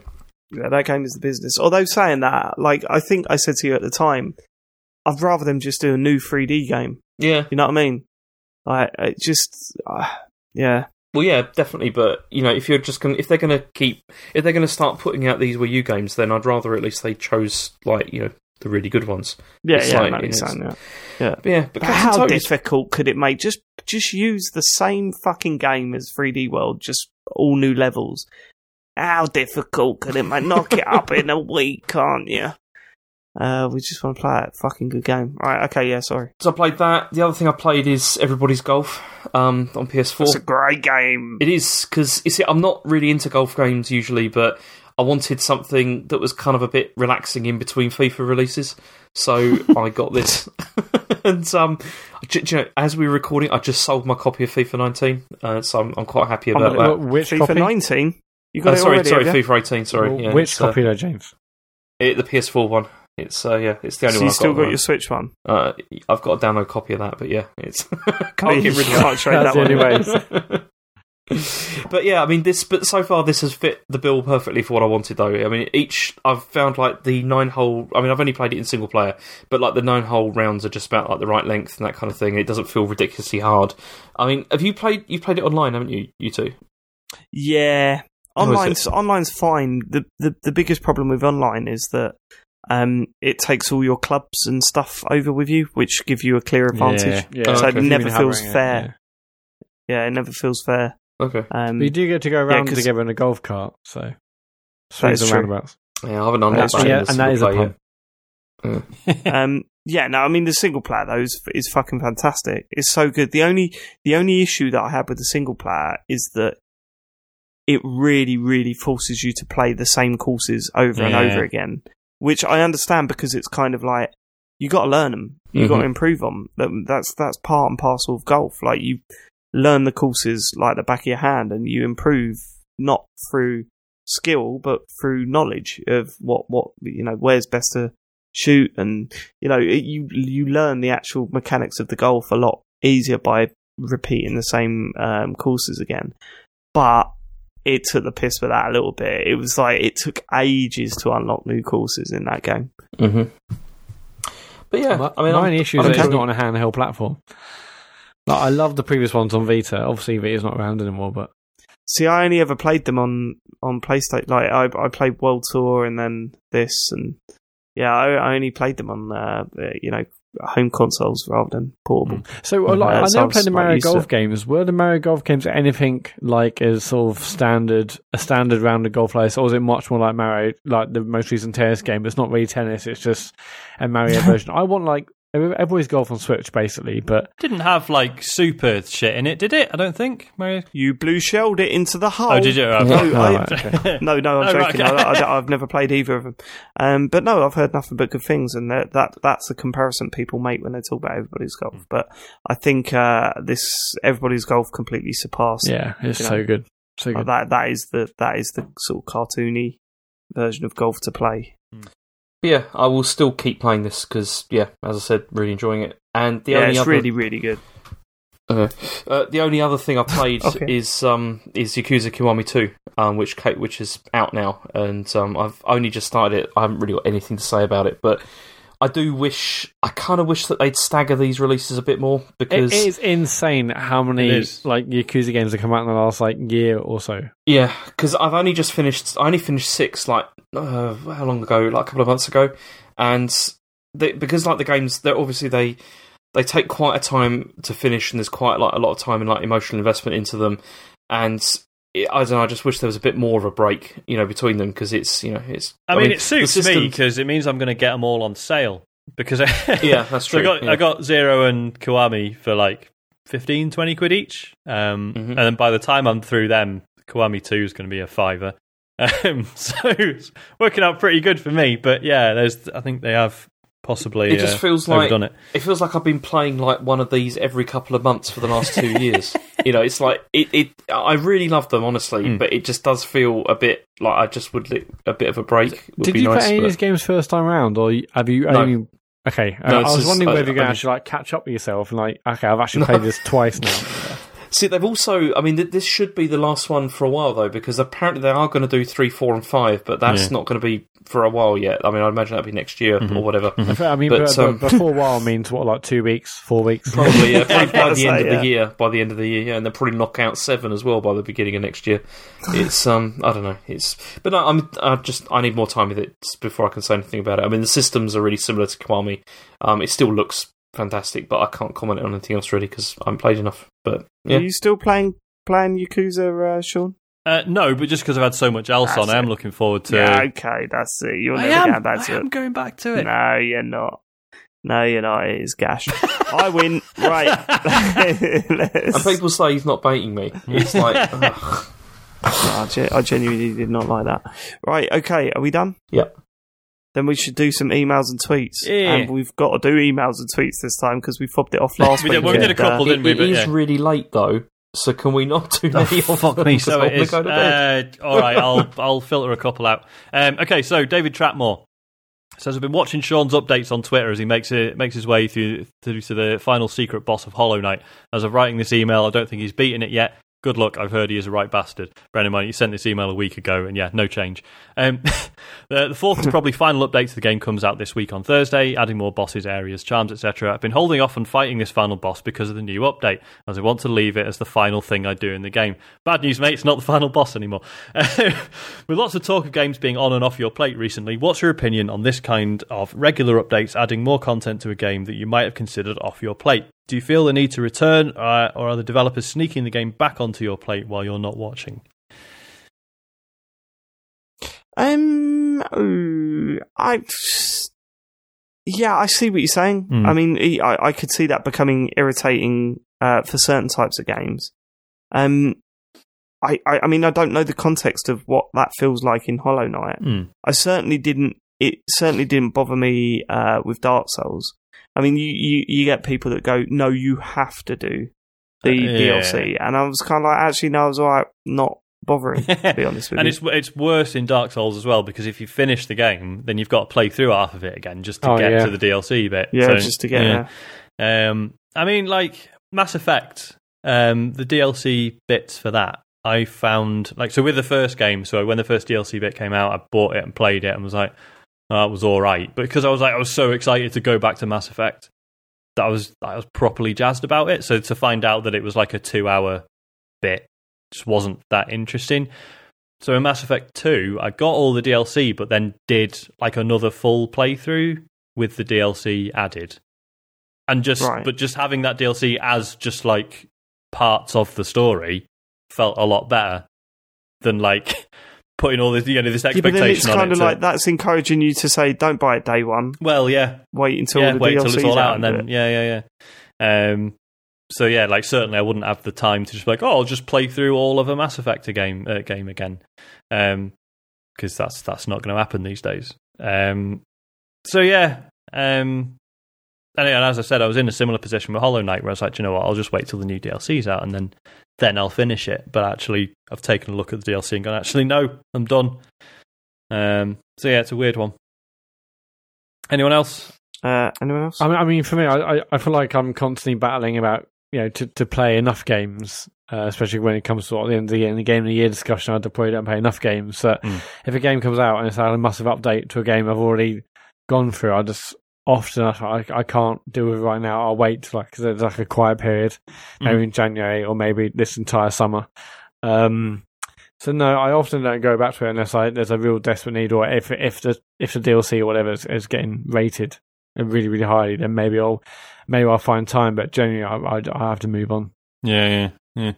Yeah, that game is the business. Although saying that, like I think I said to you at the time, I'd rather them just do a new 3D game. Yeah, You know what I mean? Like it just, uh, yeah, well, yeah, definitely. But you know, if you're just going, to if they're going to keep, if they're going to start putting out these Wii U games, then I'd rather at least they chose like you know the really good ones. yeah, It's yeah. like- I know it's- saying, yeah. But yeah, but But how difficult could it make? Just, just use the same fucking game as 3D World, just all new levels. How difficult could it make? Knock it up in a *laughs* week, can't you? Uh, we just want to play it. Fucking good game. Right, okay, yeah, sorry. So I played that. The other thing I played is Everybody's Golf um, on PS4. It's a great game. It is because you see, I'm not really into golf games usually, but I wanted something that was kind of a bit relaxing in between FIFA releases, so *laughs* I got this. *laughs* and um, j- j- you know, as we were recording, I just sold my copy of FIFA 19, uh, so I'm, I'm quite happy about Unbelievable. that. Which FIFA copy? 19? You got Uh, it sorry, already, sorry, have you? FIFA 18. Sorry, Wh- yeah, Which it's, uh, copy though, James? it- the PS4 one. it's uh, yeah, it's the only So one. you I've still got, got your Switch one? Uh, I've got a download copy of that, but yeah, it's *laughs* can't get rid of can't trade That's that the one. only way. *laughs* but yeah, I mean, this. But so far, this has fit the bill perfectly for what I wanted, though. I mean, each I've found like the nine hole. I mean, I've only played it in single player, but like the nine hole rounds are just about like the right length and that kind of thing. It doesn't feel ridiculously hard. I mean, have you played? You've played it online, haven't you? You two? Yeah, How is online's online's fine. The, the the biggest problem with online is that um, it takes all your clubs and stuff over with you, which give you a clear advantage. Yeah, Oh, so okay. it never feels hammering it, fair. Yeah. it never feels fair. Okay. Um, But you do get to go around 'cause- together in a golf cart, so That swings and roundabouts. Yeah, I haven't unlocked that. true. Yeah, and that is a single pun. player yet. *laughs* um, yeah, no, I mean the single player though is, is fucking fantastic. It's so good. The only the only issue that I had with the single player is that it really, really forces you to play the same courses over and over again, which I understand because it's kind of like you got to learn them, you got to improve them. That's that's part and parcel of golf. Like you learn the courses like the back of your hand, and you improve not through skill but through knowledge of what what you know where's best to shoot and you know it, you you learn the actual mechanics of the golf a lot easier by repeating the same um, courses again but it took the piss with that a little bit it was like it took ages to unlock new courses in that game Mhm. But yeah, My, I mean, my I'm- only issue I'm is that it's not on a handheld platform. Like, I love the previous ones on Vita. Obviously, Vita's not around anymore, but see i only ever played them on on playstation like i i played world tour and then this and yeah i, I only played them on uh, you know home consoles rather than portable so uh, like, Yeah, I so never played the Mario Golf games. Were the Mario Golf games anything like as sort of standard a standard round of golf place, or was it much more like Mario, like the most recent tennis game? It's not really tennis; it's just a Mario *laughs* version. I want like everybody's golf on Switch basically, but Didn't have like super shit in it, did it? I don't think. Mario. you blue shelled it into the hole Oh, did you? no, Oh, I, right, *laughs* okay. *laughs* no, no, I'm Oh, right, joking. okay. I, have never played either of them. Um, but no, I've heard nothing but good things, and that, that that's the comparison people make when they talk about everybody's golf. But I think uh, this everybody's golf completely surpassed. yeah, it's so know. good, so Like, good. that that is the that is the sort of cartoony version of golf to play. Yeah, I will still keep playing this because, yeah, as I said, really enjoying it. And the yeah, only it's other, really really good. Okay. Uh, the only other thing I *laughs* played Okay. is um is Yakuza Kiwami 2, um, which which is out now, and um, I've only just started it. I haven't really got anything to say about it, but I do wish I kind of wish that they'd stagger these releases a bit more because it is insane how many like Yakuza games have come out in the last like year or so. yeah, because I've only just finished. I only finished six like uh, how long ago? Like a couple of months ago, and they, because like the games, they're obviously they they take quite a time to finish, and there's quite like a lot of time and like emotional investment into them, and. It, I don't know. I just wish there was a bit more of a break, you know, between them because it's, you know, it's. I, mean, it the suits me because it means I'm going to get them all on sale. Because I, *laughs* Yeah, that's so I true, got yeah. I got Zero and Kiwami for like 15, 20 quid each. Um, Mhm. And then by the time I'm through them, Kiwami Two is going to be a fiver. *laughs* Um, so it's working out pretty good for me. But yeah, there's I think they have possibly It just uh, feels like it. it feels like I've been playing like one of these every couple of months for the last two years. *laughs* You know, it's like it. it I really love them honestly, Mm. but it just does feel a bit like I just would li- a bit of a break. Would Did be you nice, play any of these games first time round, or have you No. only? Okay, No, I was just- wondering I- whether you're going to actually like catch up with yourself and like, okay, I've actually No. played *laughs* this twice now. See, they've also. I mean, th- this should be the last one for a while though, because apparently they are going to do three, four, and five, but that's Yeah. not going to be for a while yet. I mean, I imagine that'll be next year Mhm. or whatever. I mean, But, but, um, but before a while means what, like two weeks, four weeks? *laughs* Probably, yeah. Probably by *laughs* the say, end of yeah. the year. By the end of the year, yeah, and they'll probably knock out seven as well by the beginning of next year. It's um, I don't know. It's but no, I'm I just I need more time with it before I can say anything about it. I mean, the systems are really similar to Kiwami. Um, it still looks fantastic, but I can't comment on anything else really because I haven't played enough. But yeah, Are you still playing playing Yakuza, uh, Sean? Uh, no, but just because I've had so much else That's on, I am looking forward to. Yeah, okay, that's it. You're I never am. going back to I it. am going back to it. No, you're not. No, you're not. It is gash. *laughs* I win. Right. *laughs* *laughs* And people say he's not baiting me. It's like ugh. I genuinely did not like that. Right, okay, are we done? Yep. Then we should do some emails and tweets. Yeah. And we've got to do emails and tweets this time because we fobbed it off last We week. did- well, we did a and, uh, couple, didn't we? it But is yeah. really late though. So can we not do Oh, many fuck them? me, 'Cause so I it wanna is. go to bed. Uh, all right, I'll *laughs* I'll filter a couple out. Um, okay, so David Trapmore says I've been watching Sean's updates on Twitter as he makes it makes his way through, through to the final secret boss of Hollow Knight. As of writing this email, I don't think he's beaten it yet. Good luck. I've heard he is a right bastard. Bear in mind, you sent this email a week ago, and yeah, no change. Um, *laughs* the, the fourth and *laughs* probably final update to the game comes out this week on Thursday, adding more bosses, areas, charms, etc. I've been holding off on fighting this final boss because of the new update, as I want to leave it as the final thing I do in the game. Bad news, mate, it's not the final boss anymore. *laughs* With lots of talk of games being on and off your plate recently, what's your opinion on this kind of regular updates adding more content to a game that you might have considered off your plate? Do you feel the need to return, uh, or are the developers sneaking the game back onto your plate while you're not watching? Um, I, yeah, I see what you're saying. Mm. I mean, I, I could see that becoming irritating uh, for certain types of games. Um, I, I, I mean, I don't know the context of what that feels like in Hollow Knight. Mm. I certainly didn't. It certainly didn't bother me uh, with Dark Souls. I mean, you, you, you get people that go, "No, you have to do the Uh, yeah. DLC," and I was kind of like, "Actually, no, I was alright, not bothering." to be *laughs* honest with and you. And it's it's worse in Dark Souls as well because if you finish the game, then you've got to play through half of it again just to Oh, get yeah. to the DLC bit. yeah, So, just to get yeah. there. Um, I mean, like Mass Effect, um, the DLC bits for that, I found like so with the first game. So when the first DLC bit came out, I bought it and played it and was like, it was all right. But because I was like, I was so excited to go back to Mass Effect that I was I was properly jazzed about it. So to find out that it was like a two hour bit just wasn't that interesting. So in Mass Effect 2, I got all the DLC, but then did like another full playthrough with the DLC added. And just, Right. but just having that DLC as just like parts of the story felt a lot better than like putting all this, you know, this expectation Yeah, but then it's kind of to- like that's encouraging you to say, "Don't buy it day one. well, yeah, Wait until yeah, the wait DLC's it's all out, and then it." yeah, yeah, yeah. Um, so yeah, like certainly I wouldn't have the time to just be like, oh, I'll just play through all of a Mass Effect game uh, game again, because that's that's not going to happen these days. Um, so yeah, um, and, and as I said, I was in a similar position with Hollow Knight, where I was like, you know what, I'll just wait till the new DLC's out, and then then I'll finish it. But actually, I've taken a look at the DLC and gone, actually, no, I'm done. Um, so yeah, it's a weird one. Anyone else? Uh, anyone else? I mean, I mean, for me, I, I- I feel like I'm constantly battling about you know to, to play enough games, uh, especially when it comes to sort of the end of the, year, in the game of the year discussion. I probably don't play enough games. So Mm. if a game comes out and it's had a massive update to a game I've already gone through, I just often I, I can't deal with it right now. I'll wait till like there's like a quiet period, maybe in January or maybe this entire summer. Um, so no, I often don't go back to it unless I, there's a real desperate need, or if if the if the DLC or whatever is, is getting rated really really highly, then maybe I'll maybe I'll find time. But generally, I, I, I have to move on. Yeah, yeah, yeah.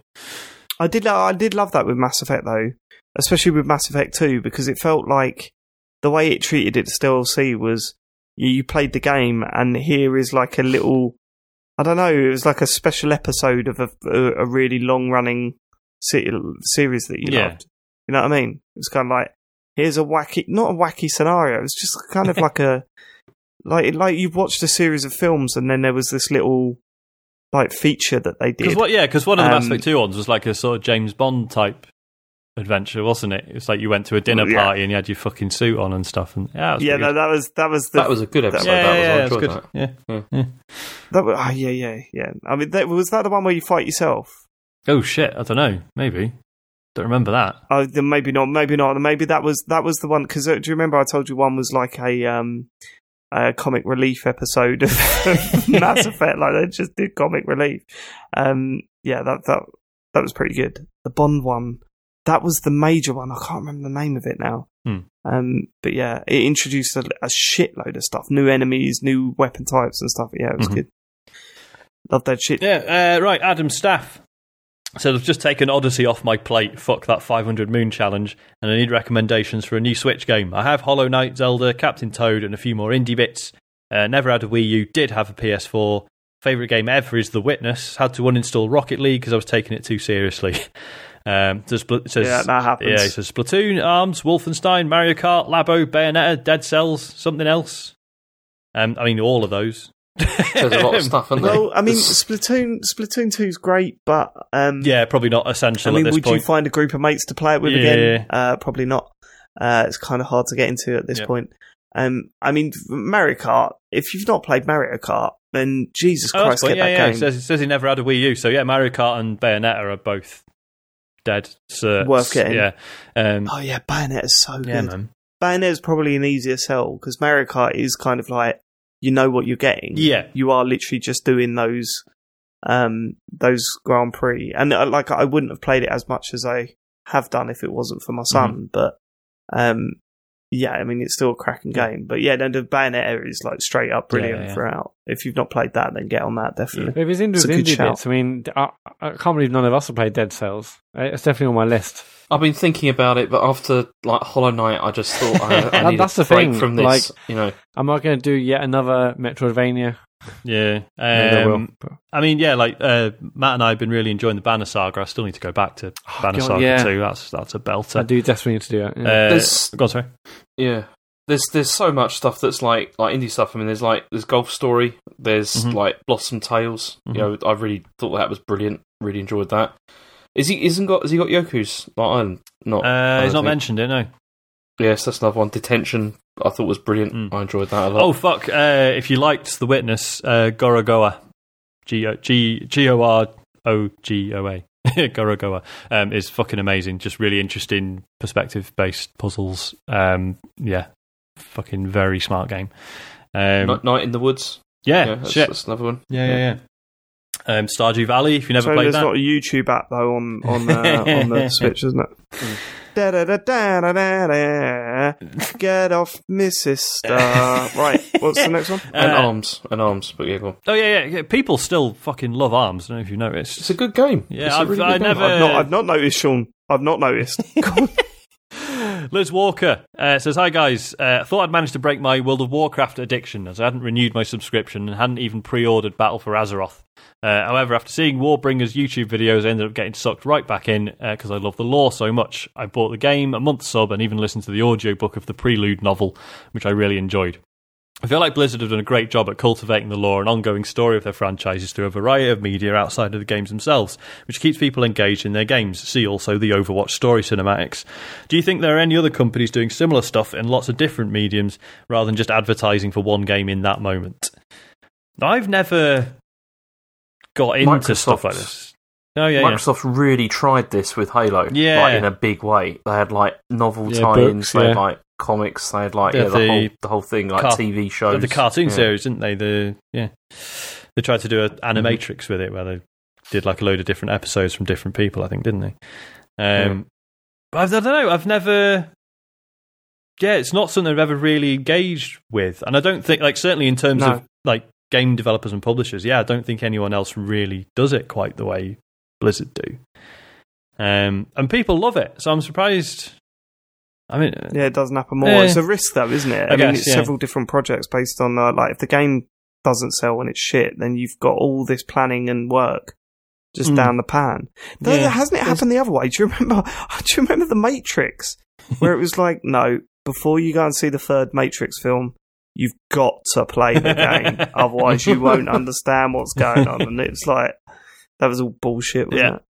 I did. I did love that with Mass Effect though, especially with Mass Effect Two, because it felt like the way it treated its DLC was you, you played the game, and here is like a little. I don't know. It was like a special episode of a, a, a really long running se- series that you Yeah. loved. You know what I mean? It was kind of like here's a wacky, not a wacky scenario. It was just kind of *laughs* like a like like you've watched a series of films, and then there was this little like feature that they did. what? Yeah, because one of the Mass Um, Effect Two ones was like a sort of James Bond type adventure, wasn't it? It's like you went to a dinner Yeah. party and you had your fucking suit on and stuff. And yeah, it was yeah, no, that was that was the that was a good episode. yeah, that was. yeah, I yeah, was good. that. Yeah. That was, oh, yeah, yeah, yeah. I mean, that, was that the one where you fight yourself? Oh shit! I don't know. Maybe don't remember that. Oh, then maybe not. Maybe not. Maybe that was that was the one. Because uh, do you remember I told you one was like a um a comic relief episode of *laughs* Mass *laughs* Effect? Like they just did comic relief. Um, yeah, that that that was pretty good. The Bond one, that was the major one. I can't remember the name of it now. Hmm. Um, but yeah, it introduced a, a shitload of stuff, new enemies, new weapon types and stuff. Yeah, it was Mhm. good. Love that shit. Yeah, uh, right. Adam Staff said, I've just taken Odyssey off my plate. Fuck that 500 Moon challenge. And I need recommendations for a new Switch game. I have Hollow Knight, Zelda, Captain Toad, and a few more indie bits. Uh, never had a Wii U, did have a PS4. Favourite game ever is The Witness. Had to uninstall Rocket League because I was taking it too seriously. *laughs* Um, so Spl- says, Yeah, that happens. Yeah, he says Splatoon, Arms, Wolfenstein, Mario Kart, Labo, Bayonetta, Dead Cells, something else. Um, I mean, all of those. There's a lot of *laughs* stuff, isn't there? Well, I mean, Splatoon Splatoon Two is great, but um, Yeah, probably not essential. I essential mean, at this would point. you find a group of mates to play it with Yeah. again? Uh, probably not. Uh, it's kind of hard to get into at this Yeah. point. Um, I mean, Mario Kart. If you've not played Mario Kart, then Jesus Oh, Christ, that's get yeah, that yeah. It says, it says he never had a Wii U, so yeah, Mario Kart and Bayonetta are both dead. certs. Worth getting. Yeah, um, oh yeah, Bayonetta is so yeah, good. man. Bayonetta is probably an easier sell because Mario Kart is kind of like you know what you're getting. Yeah, you are literally just doing those um those Grand Prix, and uh, like I wouldn't have played it as much as I have done if it wasn't for my son. Mm-hmm. But um, yeah, I mean it's still a cracking game. But yeah, no, the Bayonetta is like straight up brilliant Yeah, yeah. throughout. If you've not played that, then get on that definitely. If it's into It's a good indie shout. bits, I mean, I, I can't believe none of us have played Dead Cells. Uh, It's definitely on my list. I've been thinking about it, but after like Hollow Knight, I just thought I, I *laughs* That- need that's a the break thing, from this. like- you know, Am I going to do yet another Metroidvania? yeah. Maybe I will. Um, I mean, yeah, like uh, Mat and I have been really enjoying the Banner Saga. I still need to go back to Banner God, Saga yeah. too. That's that's a belter. I do definitely need to do it. yeah. Uh, go on, sorry. Yeah. There's there's so much stuff that's like like indie stuff. I mean, there's like there's Golf Story. There's Mhm. like Blossom Tales. Mhm. You know, I really thought that was brilliant. Really enjoyed that. Is he isn't got has he got Yoku's Island? Not. Uh, he's not think. mentioned it, no. Yes, that's another one. Detention. I thought was brilliant. Mm. I enjoyed that a lot. Oh fuck! Uh, if you liked The Witness, uh, Gorogoa, G O G G O R O G O A, *laughs* Gorogoa, um, is fucking amazing. Just really interesting perspective-based puzzles. Um, yeah, fucking very smart game. Um, Night, Night in the Woods. yeah, yeah, that's, that's another one. yeah, yeah, yeah. Um, Stardew Valley. If you never so played there's that, not a YouTube app though on on uh, *laughs* on the Switch, isn't it? Mm. Da, da, da, da, da, da, da. Get off, Mrs. Star. right, what's the next one? And *laughs* Uh, Arms. And Arms. But yeah, go on. oh yeah, yeah, yeah. People still fucking love Arms. I don't know if you noticed. It's a good game. Yeah, It's a I've- really I game. never. I've not, I've not noticed, Sean. I've not noticed. *laughs* Liz Walker uh, says, Hi guys, uh, thought I'd managed to break my World of Warcraft addiction as I hadn't renewed my subscription and hadn't even pre ordered Battle for Azeroth. Uh, however, after seeing Warbringer's YouTube videos, I ended up getting sucked right back in because I love the lore so much. I bought the game, a month sub, and even listened to the audiobook of the Prelude novel, which I really enjoyed. I feel like Blizzard have done a great job at cultivating the lore and ongoing story of their franchises through a variety of media outside of the games themselves, which keeps people engaged in their games. See also the Overwatch story cinematics. Do you think there are any other companies doing similar stuff in lots of different mediums rather than just advertising for one game in that moment? I've never got into stuff like Microsoft's- this. Oh yeah, yeah. Microsoft really tried this with Halo, Yeah. like in a big way. They had like novel Yeah, tie-ins, books, they had yeah. like comics, they had like Yeah, yeah, the, the whole the whole thing, like car- TV shows, the cartoon Yeah. series, didn't they? The yeah, they tried to do an Mm-hmm. animatrix with it where they did like a load of different episodes from different people. I think, didn't they? Um, but I've, I don't know. I've never. Yeah, it's not something I've ever really engaged with, and I don't think, like, certainly in terms No. of like game developers and publishers, yeah, I don't think anyone else really does it quite the way Blizzard do. Um, and people love it, so I'm surprised. I mean, uh, yeah, it doesn't happen more. Eh. It's a risk, though, isn't it? I I, mean, it's yeah. several different projects based on uh, like if the game doesn't sell and it's shit, then you've got all this planning and work just Mm. down the pan. Though, Yeah. hasn't it happened the other way? Do you remember? *laughs* Do you remember the Matrix, *laughs* where it was like, no, before you go and see the third Matrix film, you've got to play the game, *laughs* otherwise you won't *laughs* understand what's going on. And it's like that was all bullshit, wasn't Yeah. it?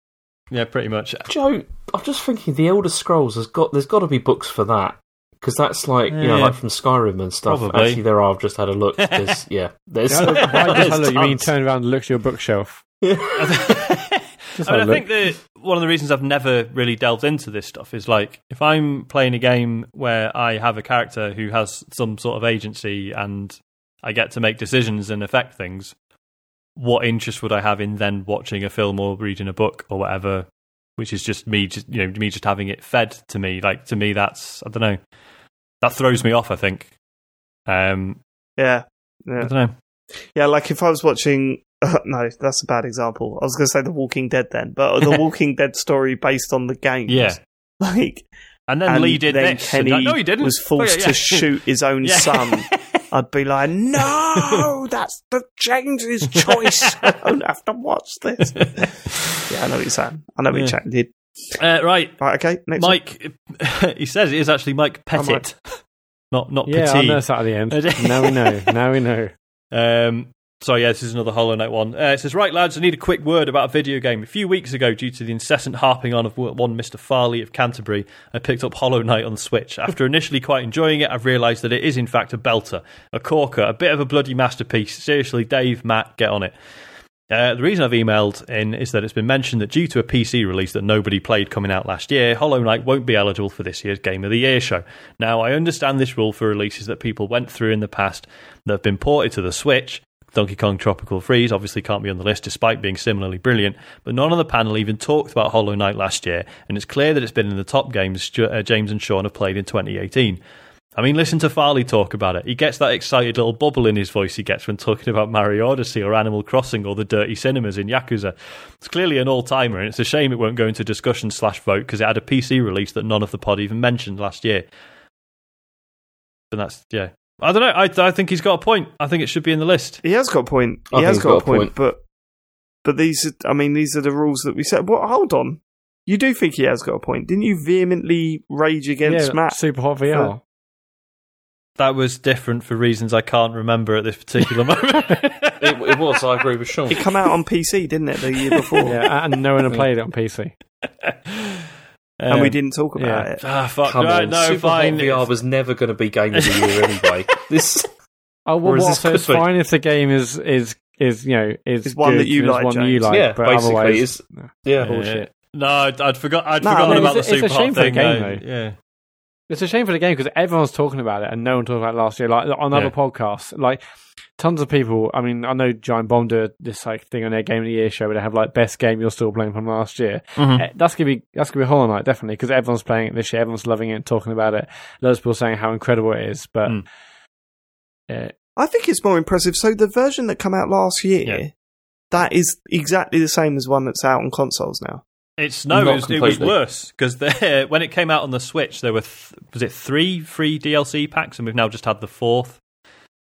yeah, pretty much. Joe, I'm just thinking the Elder Scrolls has got there's got to be books for that because that's like you know Yeah. like from Skyrim and stuff. Probably. Actually, there are. I've just had a look. *laughs* There's, yeah, there's. Yeah, why just there's have a look? You mean turn around and look at your bookshelf? Just I, mean, have I a think that one of the reasons I've never really delved into this stuff is like if I'm playing a game where I have a character who has some sort of agency and I get to make decisions and affect things, what interest would I have in then watching a film or reading a book or whatever? Which is just me, just you know, me just having it fed to me. Like to me, that's I don't know. That throws me off. I think. Um, Yeah, yeah. I don't know. yeah. Like if I was watching. *laughs* no, that's a bad example. I was going to say The Walking Dead then, but the *laughs* Walking Dead story based on the game. Yeah. *laughs* like And then and Lee did then this. Kenny and, no, he didn't. was forced Oh, yeah, to shoot his own Yeah. son. I'd be like, no, that's the James's choice. I don't have to watch this. yeah, I know what you're saying. I know what Yeah. you're chatting, did. Uh, right, Right, okay, next one. Mike, he says it is actually Mike Pettit, not not Yeah, I Petit. know it's at the end. now we know. Now we know. Um, So yeah, this is another Hollow Knight one. Uh, it says, "Right, lads, I need a quick word about a video game. A few weeks ago, due to the incessant harping on of one Mister Farley of Canterbury, I picked up Hollow Knight on Switch. After initially quite enjoying it, I've realised that it is in fact a belter, a corker, a bit of a bloody masterpiece. Seriously, Dave, Mat, get on it." Uh, the reason I've emailed in is that it's been mentioned that due to a PC release that nobody played coming out last year, Hollow Knight won't be eligible for this year's Game of the Year show. Now, I understand this rule for releases that people went through in the past that have been ported to the Switch. Donkey Kong Tropical Freeze obviously can't be on the list despite being similarly brilliant, but none on the panel even talked about Hollow Knight last year, and it's clear that it's been in the top games uh, James and Sean have played in 2018. I mean, listen to Farley talk about it. He gets that excited little bubble in his voice he gets when talking about Mario Odyssey or Animal Crossing or the dirty cinemas in Yakuza. It's clearly an all timer, and it's a shame it won't go into discussion slash vote because it had a PC release that none of the pod even mentioned last year. And that's, yeah. I don't know. I, I think he's got a point. I think it should be in the list. He has got a point. I He has got, got a a point, point. but but these are, I mean, these are the rules that we set. What? Hold on. You do think he has got a point? Didn't you vehemently rage against yeah, Mat? Super Hot VR. That was different for reasons I can't remember at this particular moment. *laughs* It, it was. I agree with Sean. It come out on PC, didn't it, the year before? *laughs* yeah, and no one had played it on PC. *laughs* And we Um, didn't talk about yeah. it. Ah, fuck. Come right, on, no, Super fine. Hot VR was never going to be Game of the Year *laughs* anyway. This Oh well, Whereas what, so it's be. fine if the game is is is you know is Is one good that you like, one you like, Yeah, but basically, otherwise, it's- yeah. bullshit. No, I'd, I'd forgot. I'd No, forgotten no, about the it's a- it's a super shame hot for thing. game, uh, though. yeah, It's a shame for the game because everyone's talking about it and no one talked about it last year. Like on other Yeah. podcasts, like tons of people. I mean, I know Giant Bomb do this like thing on their Game of the Year show where they have like best game you're still playing from last year. Eh, That's gonna be that's gonna be Hollow Knight definitely because everyone's playing it this year. Everyone's loving it, and talking about it. Loads of people saying how incredible it is, but. Mm. eh, I think it's more impressive. So the version that came out last year, Yeah. that is exactly the same as one that's out on consoles now. It's no, it was, it was worse because *laughs* when it came out on the Switch, there were th- was it three free DLC packs, and we've now just had the fourth.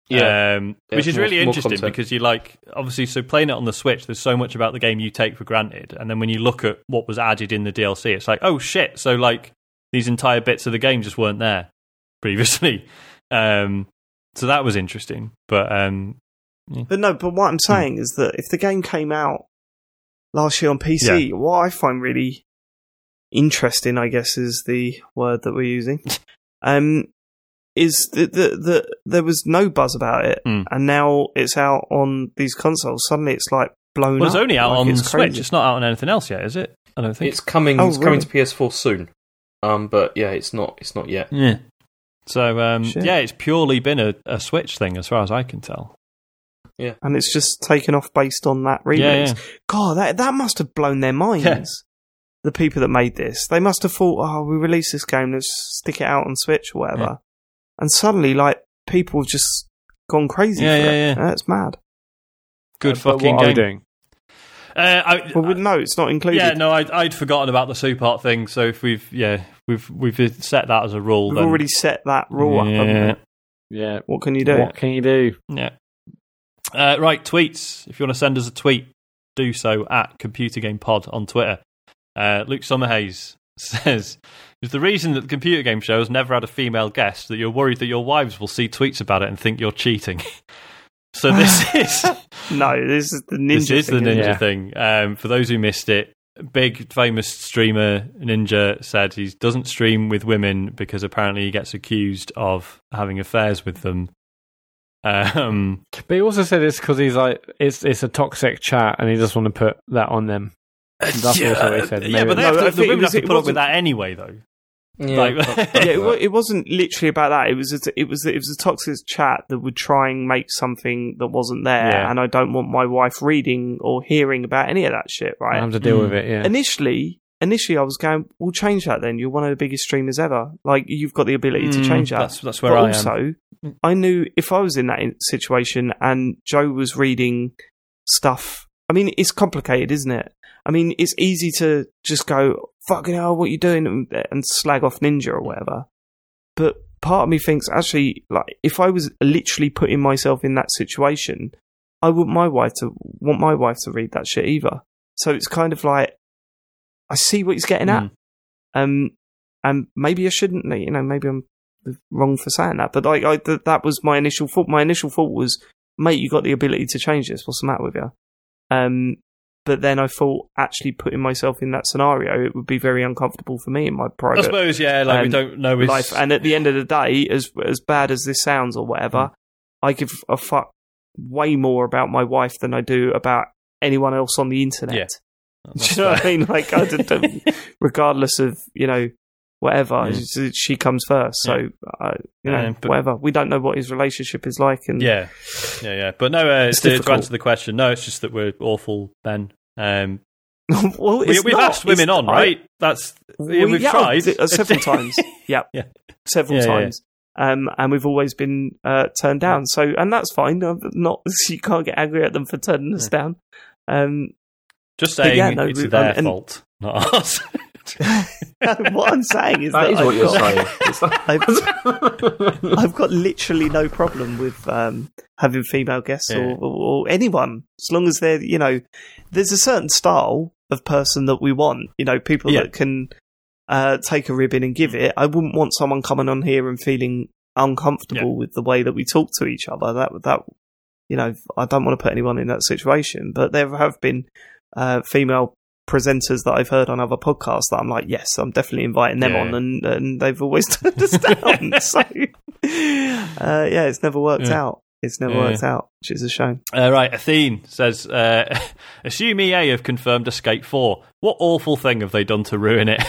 Yeah. um, Yeah, which is more- really more interesting content. because you like obviously so playing it on the Switch. There's so much about the game you take for granted, and then when you look at what was added in the DLC, it's like oh shit! So like these entire bits of the game just weren't there *laughs* previously. Um, so that was interesting, but um, But no, but what I'm saying is that if the game came out last year on PC, what I find really interesting, I guess, is the word that we're using, *laughs* um, is that the, the, there was no buzz about it, Mm. and now it's out on these consoles. Suddenly, it's like blown well, up. it's only out like on it's Switch. crazy. It's not out on anything else yet, is it? I don't think. It's coming. Oh, it's coming to PS4 soon. Um, but yeah, it's not. It's not yet. Yeah. So um, yeah, it's purely been a, a Switch thing as far as I can tell. And it's just taken off based on that release. Yeah, yeah. God, that that must have blown their minds. The people that made this, they must have thought, "Oh, we release this game, let's stick it out on Switch or whatever." Yeah. And suddenly, like people have just gone crazy. Yeah, for yeah, it. yeah. That's mad. Good Uh, fucking what are we game. doing? Uh, I, Well, we- no, it's not included. yeah, no, I'd, I'd forgotten about the super hot thing. So if we've yeah we've we've set that as a rule, We've then already set that rule up. haven't Yeah. we? Yeah. What can you do? What can you do? yeah. Uh, right, tweets. If you want to send us a tweet, do so at Computer Game Pod on Twitter. Uh, Luke Summerhays *laughs* says, "Is the reason that the computer game show has never had a female guest that you're worried that your wives will see tweets about it and think you're cheating?" *laughs* so this *laughs* is No, this is the ninja. this is the thing, isn't ninja? Yeah. thing. Um, for those who missed it, big famous streamer Ninja said he doesn't stream with women because apparently he gets accused of having affairs with them. Um, But he also said it's because he's like it's it's a toxic chat and he just want to put that on them. *laughs* That's also what he said. Yeah, Maybe- but they No, have to, the women was- have to it put up with that anyway, though. Yeah, Like- *laughs* yeah, it, *laughs* it wasn't literally about that. It was a, it was it was a toxic chat that would try and make something that wasn't there, Yeah. and I don't want my wife reading or hearing about any of that shit. Right, I have to deal Mm. with it. Yeah. Initially, initially I was going, "We'll change that." Then you're one of the biggest streamers ever. Like you've got the ability to Mm, change that. That's that's where but I am. also, I knew if I was in that situation and Joe was reading stuff. I mean, it's complicated, isn't it? I mean, it's easy to just go, "Fucking hell, what you doing?" and, and slag off Ninja or whatever. But part of me thinks, actually, like if I was literally putting myself in that situation, I wouldn't my wife to want my wife to read that shit either. So it's kind of like I see what he's getting at. Mm. Um, and maybe I shouldn't, you know, maybe I'm wrong for saying that, but like, I, th- that was my initial thought. My initial thought was mate, you got the ability to change this. What's the matter with you? Um, but then I thought, actually putting myself in that scenario, it would be very uncomfortable for me in my private. I suppose, yeah, like we um, don't know his life. And at the end of the day, as as bad as this sounds or whatever, I give a fuck way more about my wife than I do about anyone else on the internet. Yeah. Do you know what I mean? Like, I don't, *laughs* regardless of you know whatever, Yeah. she- comes first. So, uh, you know, Yeah, whatever. We don't know what his relationship is like, and Yeah, yeah, yeah. But no, uh, It's to, to answer the question, no, it's just that we're awful, Ben. Um, *laughs* well, we, not. asked women It's- on, I- right? That's We, we've yeah, tried uh, several times. *laughs* Yeah, Yeah. several Yeah, yeah, times. Um, and we've always been uh, turned down. So, and that's fine. I'm Not you can't get angry at them for turning us down. Um, Just saying yeah, no, it's their and- fault, not ours. *laughs* what I'm saying is That that, is I've what you're got, saying. *laughs* I've, *laughs* I've got literally no problem with um, having female guests Yeah. or, or, or anyone, as long as they're, you know, there's a certain style of person that we want. You know, people Yeah. that can uh, take a ribbon and give it. I wouldn't want someone coming on here and feeling uncomfortable with the way that we talk to each other. That that you know, I don't want to put anyone in that situation. But there have been uh, female presenters that I've heard on other podcasts that I'm like, yes, I'm definitely inviting them Yeah. on, and, and they've always *laughs* turned us down. *laughs* so, uh, yeah, it's never worked Yeah. out. It's never Yeah. worked out, which is a shame. Uh, right, Athene says, uh, *laughs* assume EA have confirmed Skate 4. What awful thing have they done to ruin it?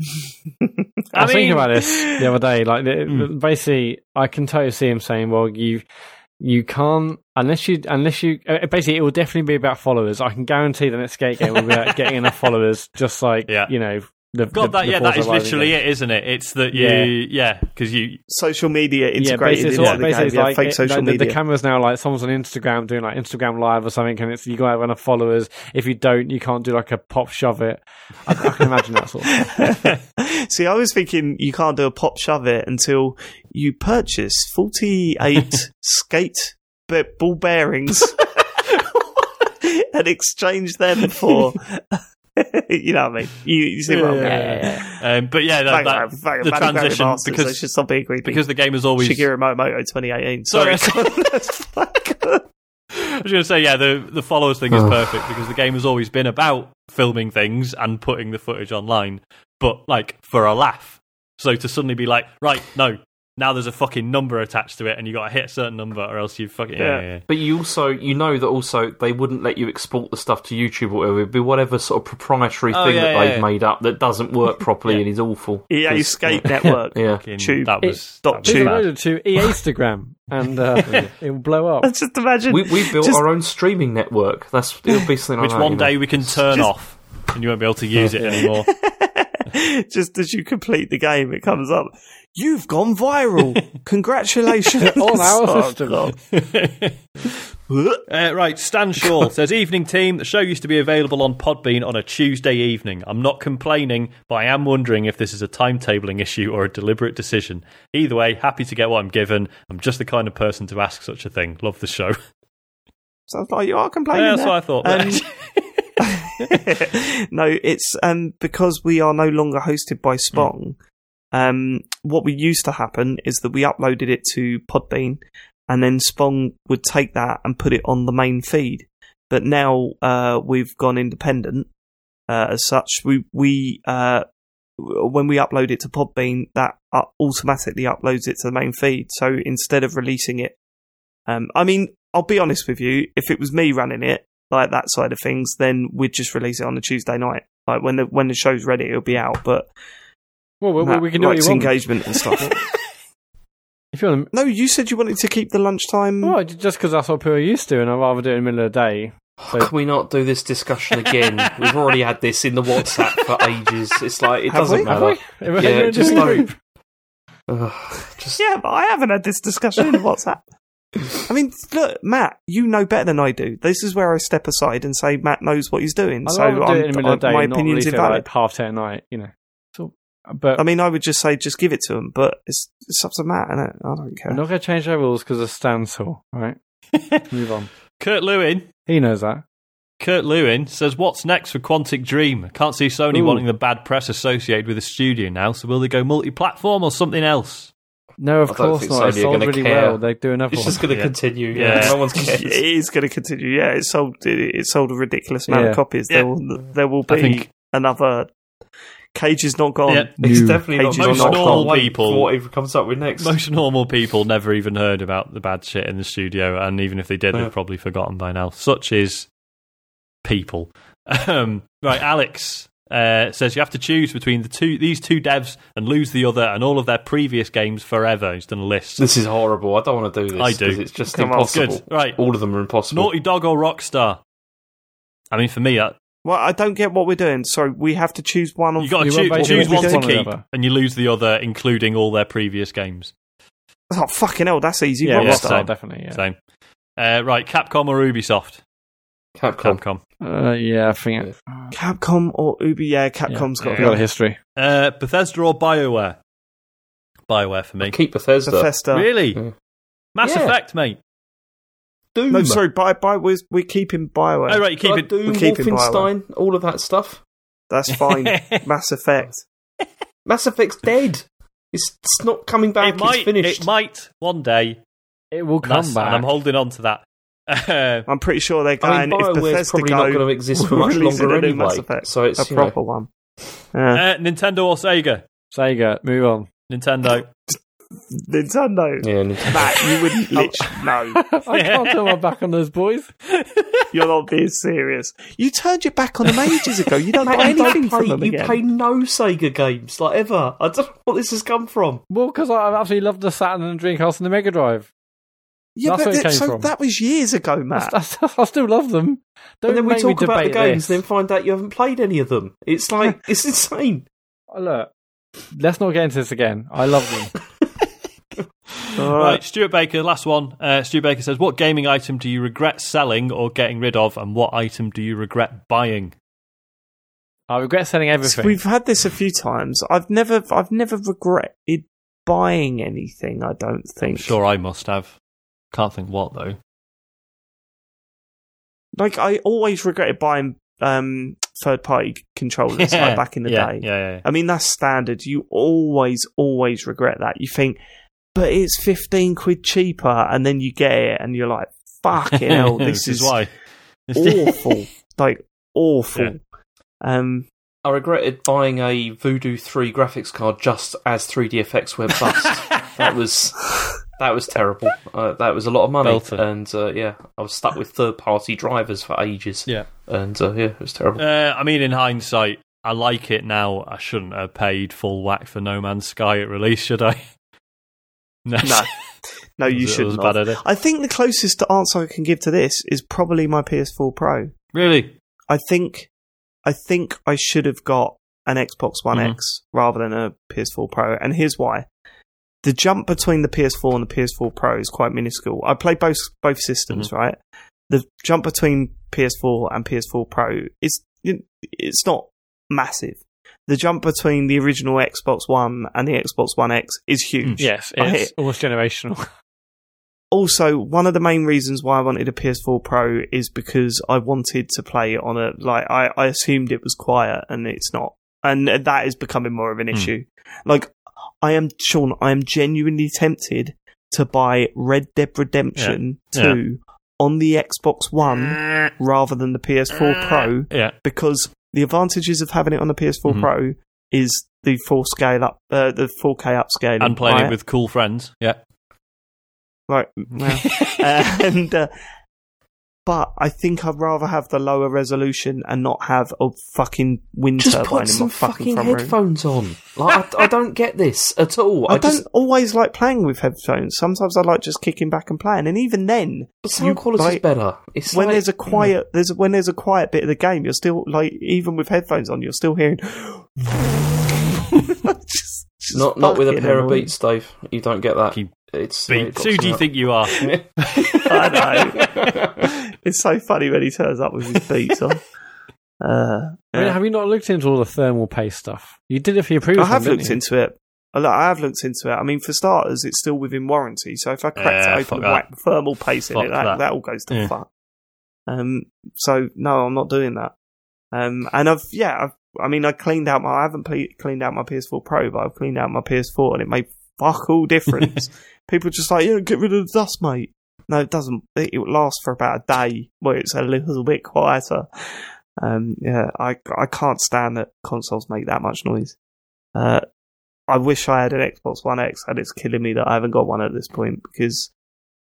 I was mean- thinking about this the other day. Like, it- Hmm. basically, I can totally see him saying, "Well, you you can't unless you unless you uh, basically it will definitely be about followers. I can guarantee the next skate game will be about *laughs* getting enough followers, just like Yeah. you know the God, the, that, the yeah, that Forza is Horizon literally game. it, isn't it? It's that you, Yeah. yeah, because you, Social media Yeah, integrated basically, it's into all- the basically game. Yeah, like fake it- social like the, media. the camera's now like someone's on Instagram doing like Instagram live or something, and it's you got to have enough followers. If you don't, you can't do like a pop shove it. I, I can imagine that sort of. *laughs* See, I was thinking you can't do a pop shove it until you purchase 48 *laughs* skate be- ball bearings *laughs* and exchange them for. *laughs* you know what I mean? You, you see what I mean? Yeah, Um, but yeah, that, Thanks, that- the thank you very transition much, because so it's just something creepy. because the game has always. Shigeru Miyamoto 2018. Sorry. Sorry, *laughs* *laughs* I was going to say, yeah, the the followers thing is perfect because the game has always been about filming things and putting the footage online, but like for a laugh. So to suddenly be like, right, no, now there's a fucking number attached to it, and you got to hit a certain number, or else you fucking yeah, Yeah. yeah, yeah. But you also, you know that also they wouldn't let you export the stuff to YouTube or whatever. It'd be whatever sort of proprietary Oh, thing yeah, that yeah, they've yeah. made up that doesn't work properly *laughs* Yeah. and is awful. EA 'Cause- Skate Network. *laughs* Yeah. Fucking- Tube. that was Dot that tube. bad. to EA Instagram, and uh, *laughs* it will blow up. I just imagine. We, we built Just- our own streaming network. That's it'll be something like Which that, one you know. day we can turn Just- off, and you won't be able to use it anymore. just as you complete the game, it comes up. You've gone viral. *laughs* Congratulations On our Oh, system. *laughs* Uh, right, Stan Shaw says, Evening team, the show used to be available on Podbean on a Tuesday evening. I'm not complaining, but I am wondering if this is a timetabling issue or a deliberate decision. Either way, happy to get what I'm given. I'm just the kind of person to ask such a thing. Love the show. *laughs* Sounds like you are complaining. Yeah, that's there. what I thought. Um, no, it's um, because we are no longer hosted by Spong. Um, what we used to happen is that we uploaded it to Podbean, and then Spong would take that and put it on the main feed. But now uh, we've gone independent. Uh, as such, we we uh, when we upload it to Podbean, that uh, automatically uploads it to the main feed. So instead of releasing it, um, I mean, I'll be honest with you. If it was me running it, like that side of things, then we'd just release it on a Tuesday night. Like when the when the show's ready, it'll be out. But Well, we, Mat we can do likes engagement and stuff. *laughs* If you want, to... no, you said you wanted to keep the lunchtime. well, just because that's what people are used to, and I'd rather do it in the middle of the day. So, Can we not do this discussion again? *laughs* We've already had this in the WhatsApp for ages. It's like it Have doesn't we? matter. Have we- Yeah, just done like- group? Ugh, just Yeah, but I haven't had this discussion in the WhatsApp. I mean, look, Mat, you know better than I do. This is where I step aside and say Mat knows what he's doing. I'd so do I'm, it in the middle of the uh, day, my not opinion's invalid. like half ten at night. You know. So, but I mean, I would just say just give it to them, but it's, it's up to Mat, and I don't care. we're not going to change our rules because of standstill. right? *laughs* Move on. Kurt Lewin. He knows that. Kurt Lewin says, What's next for Quantic Dream? I can't see Sony Ooh. wanting the bad press associated with the studio now, so will they go multi platform or something else? No, of I course not. Sony It sold really care. well. They do another It's one. just going to Yeah. continue. Yeah. Yeah, no one's it cares. is going to continue. Yeah, it sold. It, it sold a ridiculous amount Yeah. of copies. Yeah. There will, there will be think- another. Cage is not gone. Yeah. It's New. definitely not. Pages Most not normal wait people- what he comes up with next. Most normal people never even heard about the bad shit in the studio, and even if they did, Yeah. they've probably forgotten by now. Such is people. Um, right, Alex uh, says you have to choose between the two these two devs and lose the other and all of their previous games forever. He's done a list. This is horrible. I don't want to do this. I do. It's just Come impossible. Good. Right. All of them are impossible. Naughty Dog or Rockstar? I mean, for me, that, Well, I don't get what we're doing. So we have to choose one. you Of, got to You choose, choose basically one to or the keep, other. and you lose the other, including all their previous games. oh fucking hell, that's easy. yeah, yeah, same. definitely. Yeah. Same. Uh, right, Capcom or Ubisoft? Capcom. Capcom. Uh, yeah, I think it, Capcom or Ubi? Yeah, Capcom's yeah, got got, to got a history. Uh, Bethesda or BioWare? BioWare for me. Keep Bethesda. Bethesda. Really? Yeah. Mass Yeah. Effect, mate. Doom. No, sorry, by by we're, we're keeping Bioware. Oh, right, you keep Like it. Doom, we're keeping Wolfenstein, all of that stuff. That's fine. *laughs* Mass Effect. *laughs* Mass Effect's dead. It's, it's not coming back. it might, it's finished. it might one day. It will come that's- back. And I'm holding on to that. Uh, *laughs* I'm pretty sure they're I going. mean, if Bethesda probably go, not going to exist for much longer a new anyway. Mass Effect, So it's a you know, proper one. Yeah. uh, Nintendo or Sega? Sega, move on. Nintendo. Nintendo. yeah, Nintendo. Mat, you wouldn't literally *laughs* no. I can't turn my back on those boys. You're not being serious. You turned your back on them ages ago. You don't Mate, buy you don't anything play, from them you again. play no Sega games like ever. I don't know what this has come from. Well, because I I absolutely loved the Saturn and Dreamcast and the Mega Drive. yeah, That's but where it that, came so from. that was years ago, Mat. That's, that's, *laughs* I still love them. Don't and then we talk about the games, this. then find out you haven't played any of them. It's like *laughs* it's insane. Oh, Look, let's not get into this again. I love them. All Right, right. Stuart Baker, last one. Uh, Stuart Baker says, What gaming item do you regret selling or getting rid of, and what item do you regret buying? I regret selling everything. We've had this a few times. I've never, I've never regretted buying anything. I don't think. Sure, I must have. Can't think what, though. Like I always regretted buying um, third-party controllers like back in the yeah, day. Yeah, yeah, yeah. I mean, that's standard. You always, always regret that. You think, but it's 15 quid cheaper, and then you get it, and you're like, fucking hell, *laughs* this is why. awful. *laughs* like, awful. Yeah. Um, I regretted buying a Voodoo 3 graphics card just as 3DFX went bust. *laughs* that was that was terrible. Uh, that was a lot of money, Belter. and uh, yeah, I was stuck with third-party drivers for ages. Yeah. and uh, yeah, it was terrible. Uh, I mean, in hindsight, I like it now. I shouldn't have paid full whack for No Man's Sky at release, should I? No. no, *laughs* no, you was shouldn't. I think the closest answer I can give to this is probably my PS4 Pro. Really? I think, I think I should have got an Xbox One Mhm. X rather than a PS4 Pro, and here's why: the jump between the PS4 and the PS4 Pro is quite minuscule. I play both both systems, Mm-hmm. right? The jump between PS4 and PS4 Pro is it's not massive. The jump between the original Xbox One and the Xbox One X is huge. yes, I it's hit- almost generational. *laughs* also one of the main reasons why I wanted a PS4 Pro is because I wanted to play on a like I, I assumed it was quiet and it's not, and that is becoming more of an Hmm. issue. Like I am Sean, I am genuinely tempted to buy Red Dead Redemption Yeah. 2 on the Xbox One rather than the PS4 Pro Yeah. because the advantages of having it on the PS4 Mhm. Pro is the full scale up, uh, the 4K upscaling, And playing right? it with cool friends. Yeah. right, well, *laughs* and uh, but I think I'd rather have the lower resolution and not have a fucking wind Just turbine put in my fucking fucking front room. headphones on. Like I, I don't get this at all. *laughs* I, I, don't just always like playing with headphones. Sometimes I like just kicking back and playing, and even then, the sound you, quality's like, better. It's when like, there's a quiet, there's when there's a quiet bit of the game, you're still like even with headphones on, you're still hearing. Just- *laughs* just not not with a fucking pair of beats, Dave. You don't get that. Keep It's Beats. it Who do you some- think you are? *laughs* I know. *laughs* it's so funny when he turns up with his beats on. Uh, I mean, have you not looked into all the thermal paste stuff? You did it for your previous I have one, didn't looked you? into it. I lo- I have looked into it. I mean, for starters, it's still within warranty. So if I cracked Yeah, it open, that. whack thermal paste in it, that, that. that all goes to Yeah. fuck. Um, so no, I'm not doing that. Um, and I've yeah, I've, I mean, I cleaned out my. I haven't ple- cleaned out my PS4 Pro, but I've cleaned out my PS4, and it made fuck all difference. *laughs* People just like, yeah, get rid of the dust, mate. No, it doesn't. It, it lasts for about a day where it's a little bit quieter. Um, yeah, I I can't stand that consoles make that much noise. Uh, I wish I had an Xbox One X, and it's killing me that I haven't got one at this point because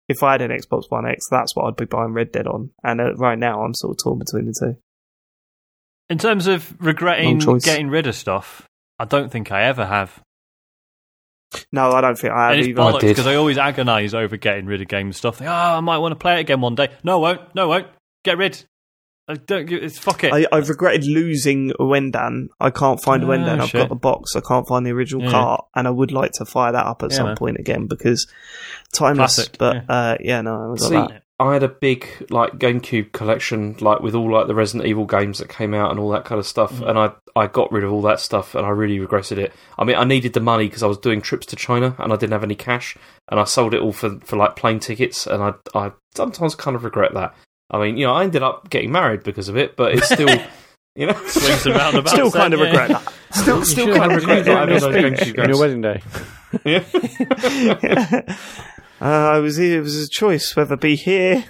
if I had an Xbox One X, that's what I'd be buying Red Dead on. And uh, right now, I'm sort of torn between the two. In terms of regretting getting rid of stuff, I don't think I ever have. No, I don't think I have And it's either. bollocks did. because I always agonise over getting rid of game stuff. Think, oh, I might want to play it again one day. No, I won't. No, I won't. Get rid. I don't. give- It's fuck it. I, I've regretted losing Wendan. I can't find Ah, Wendan. I've shit. got the box. I can't find the original Yeah. cart, and I would like to fire that up at Yeah, some man. point again because timeless. Classic, But yeah. uh, yeah, no, I haven't got See, that. I had a big like GameCube collection, like with all like the Resident Evil games that came out and all that kind of stuff, Mm-hmm. and I I got rid of all that stuff, and I really regretted it. I mean, I needed the money because I was doing trips to China and I didn't have any cash, and I sold it all for for like plane tickets, and I I sometimes kind of regret that. I mean, you know, I ended up getting married because of it, but it's *laughs* still, you know, Swings and roundabouts. Still kind of yeah. regret that. Still, still kind of regret done that. *laughs* I mean, on your wedding day. yeah. *laughs* uh, I was it was a choice whether be here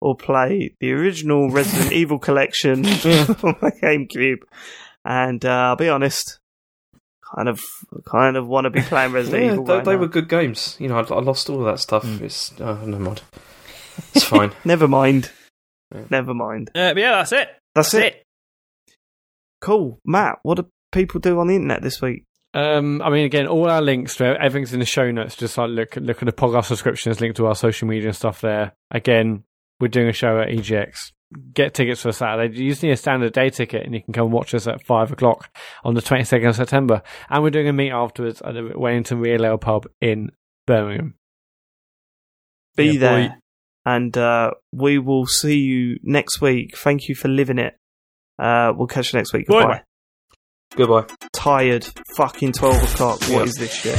or play the original Resident *laughs* Evil collection *laughs* on my GameCube, and uh, I'll be honest, kind of kind of want to be *laughs* playing Resident Yeah, Evil. they, right they now. were good games. You know, I, I lost all that stuff. Mm. It's oh, never mind. It's fine. Never mind. Yeah. Never mind. Uh, but yeah, that's it. That's, That's it. it. Cool, Mat. What do people do on the internet this week? Um, I mean, again, all our links to everything's in the show notes. Just like look, look at the podcast subscriptions, link to our social media and stuff there. Again, we're doing a show at EGX. Get tickets for Saturday. You just need a standard day ticket, and you can come and watch us at five o'clock on the twenty second of September. And we're doing a meet afterwards at the Wellington Real Ale Pub in Birmingham. Be Yeah, there, boy. and uh, we will see you next week. Thank you for living it. Uh, we'll catch you next week. Boy. Goodbye. Goodbye. Tired. Fucking twelve o'clock. What Yeah. is this shit?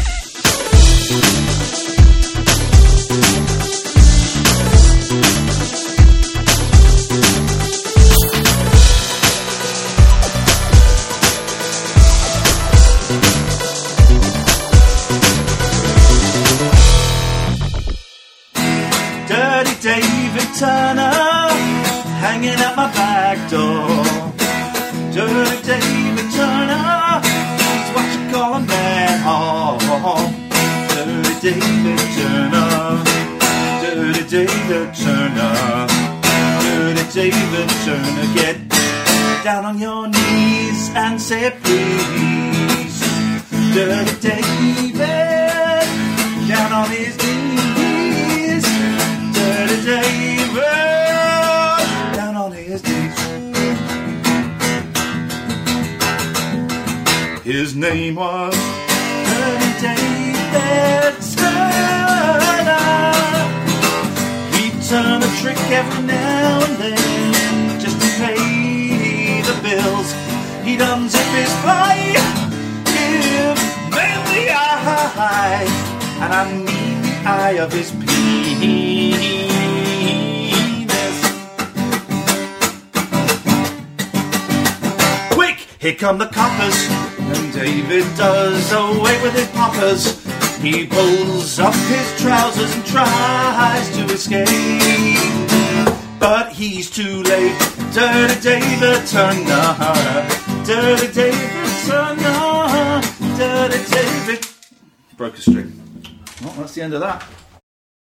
Dirty David Turner hanging at my back door. Dirty David Oh, Dirty David Turner. Dirty David Turner. Dirty David Turner. Get down on your knees and say please. Dirty David down on his knees. Dirty David down on his knees. His name was He'd turn a trick every now and then just to pay the bills. He'd unzip his pie, give men the eye, and I mean the eye of his penis. Quick, here come the coppers, and David does away with his poppers. He pulls up his trousers and tries to escape, but he's too late. Dirty David Turner, Dirty David Turner, Dirty David. Broke a string. Well, that's the end of that.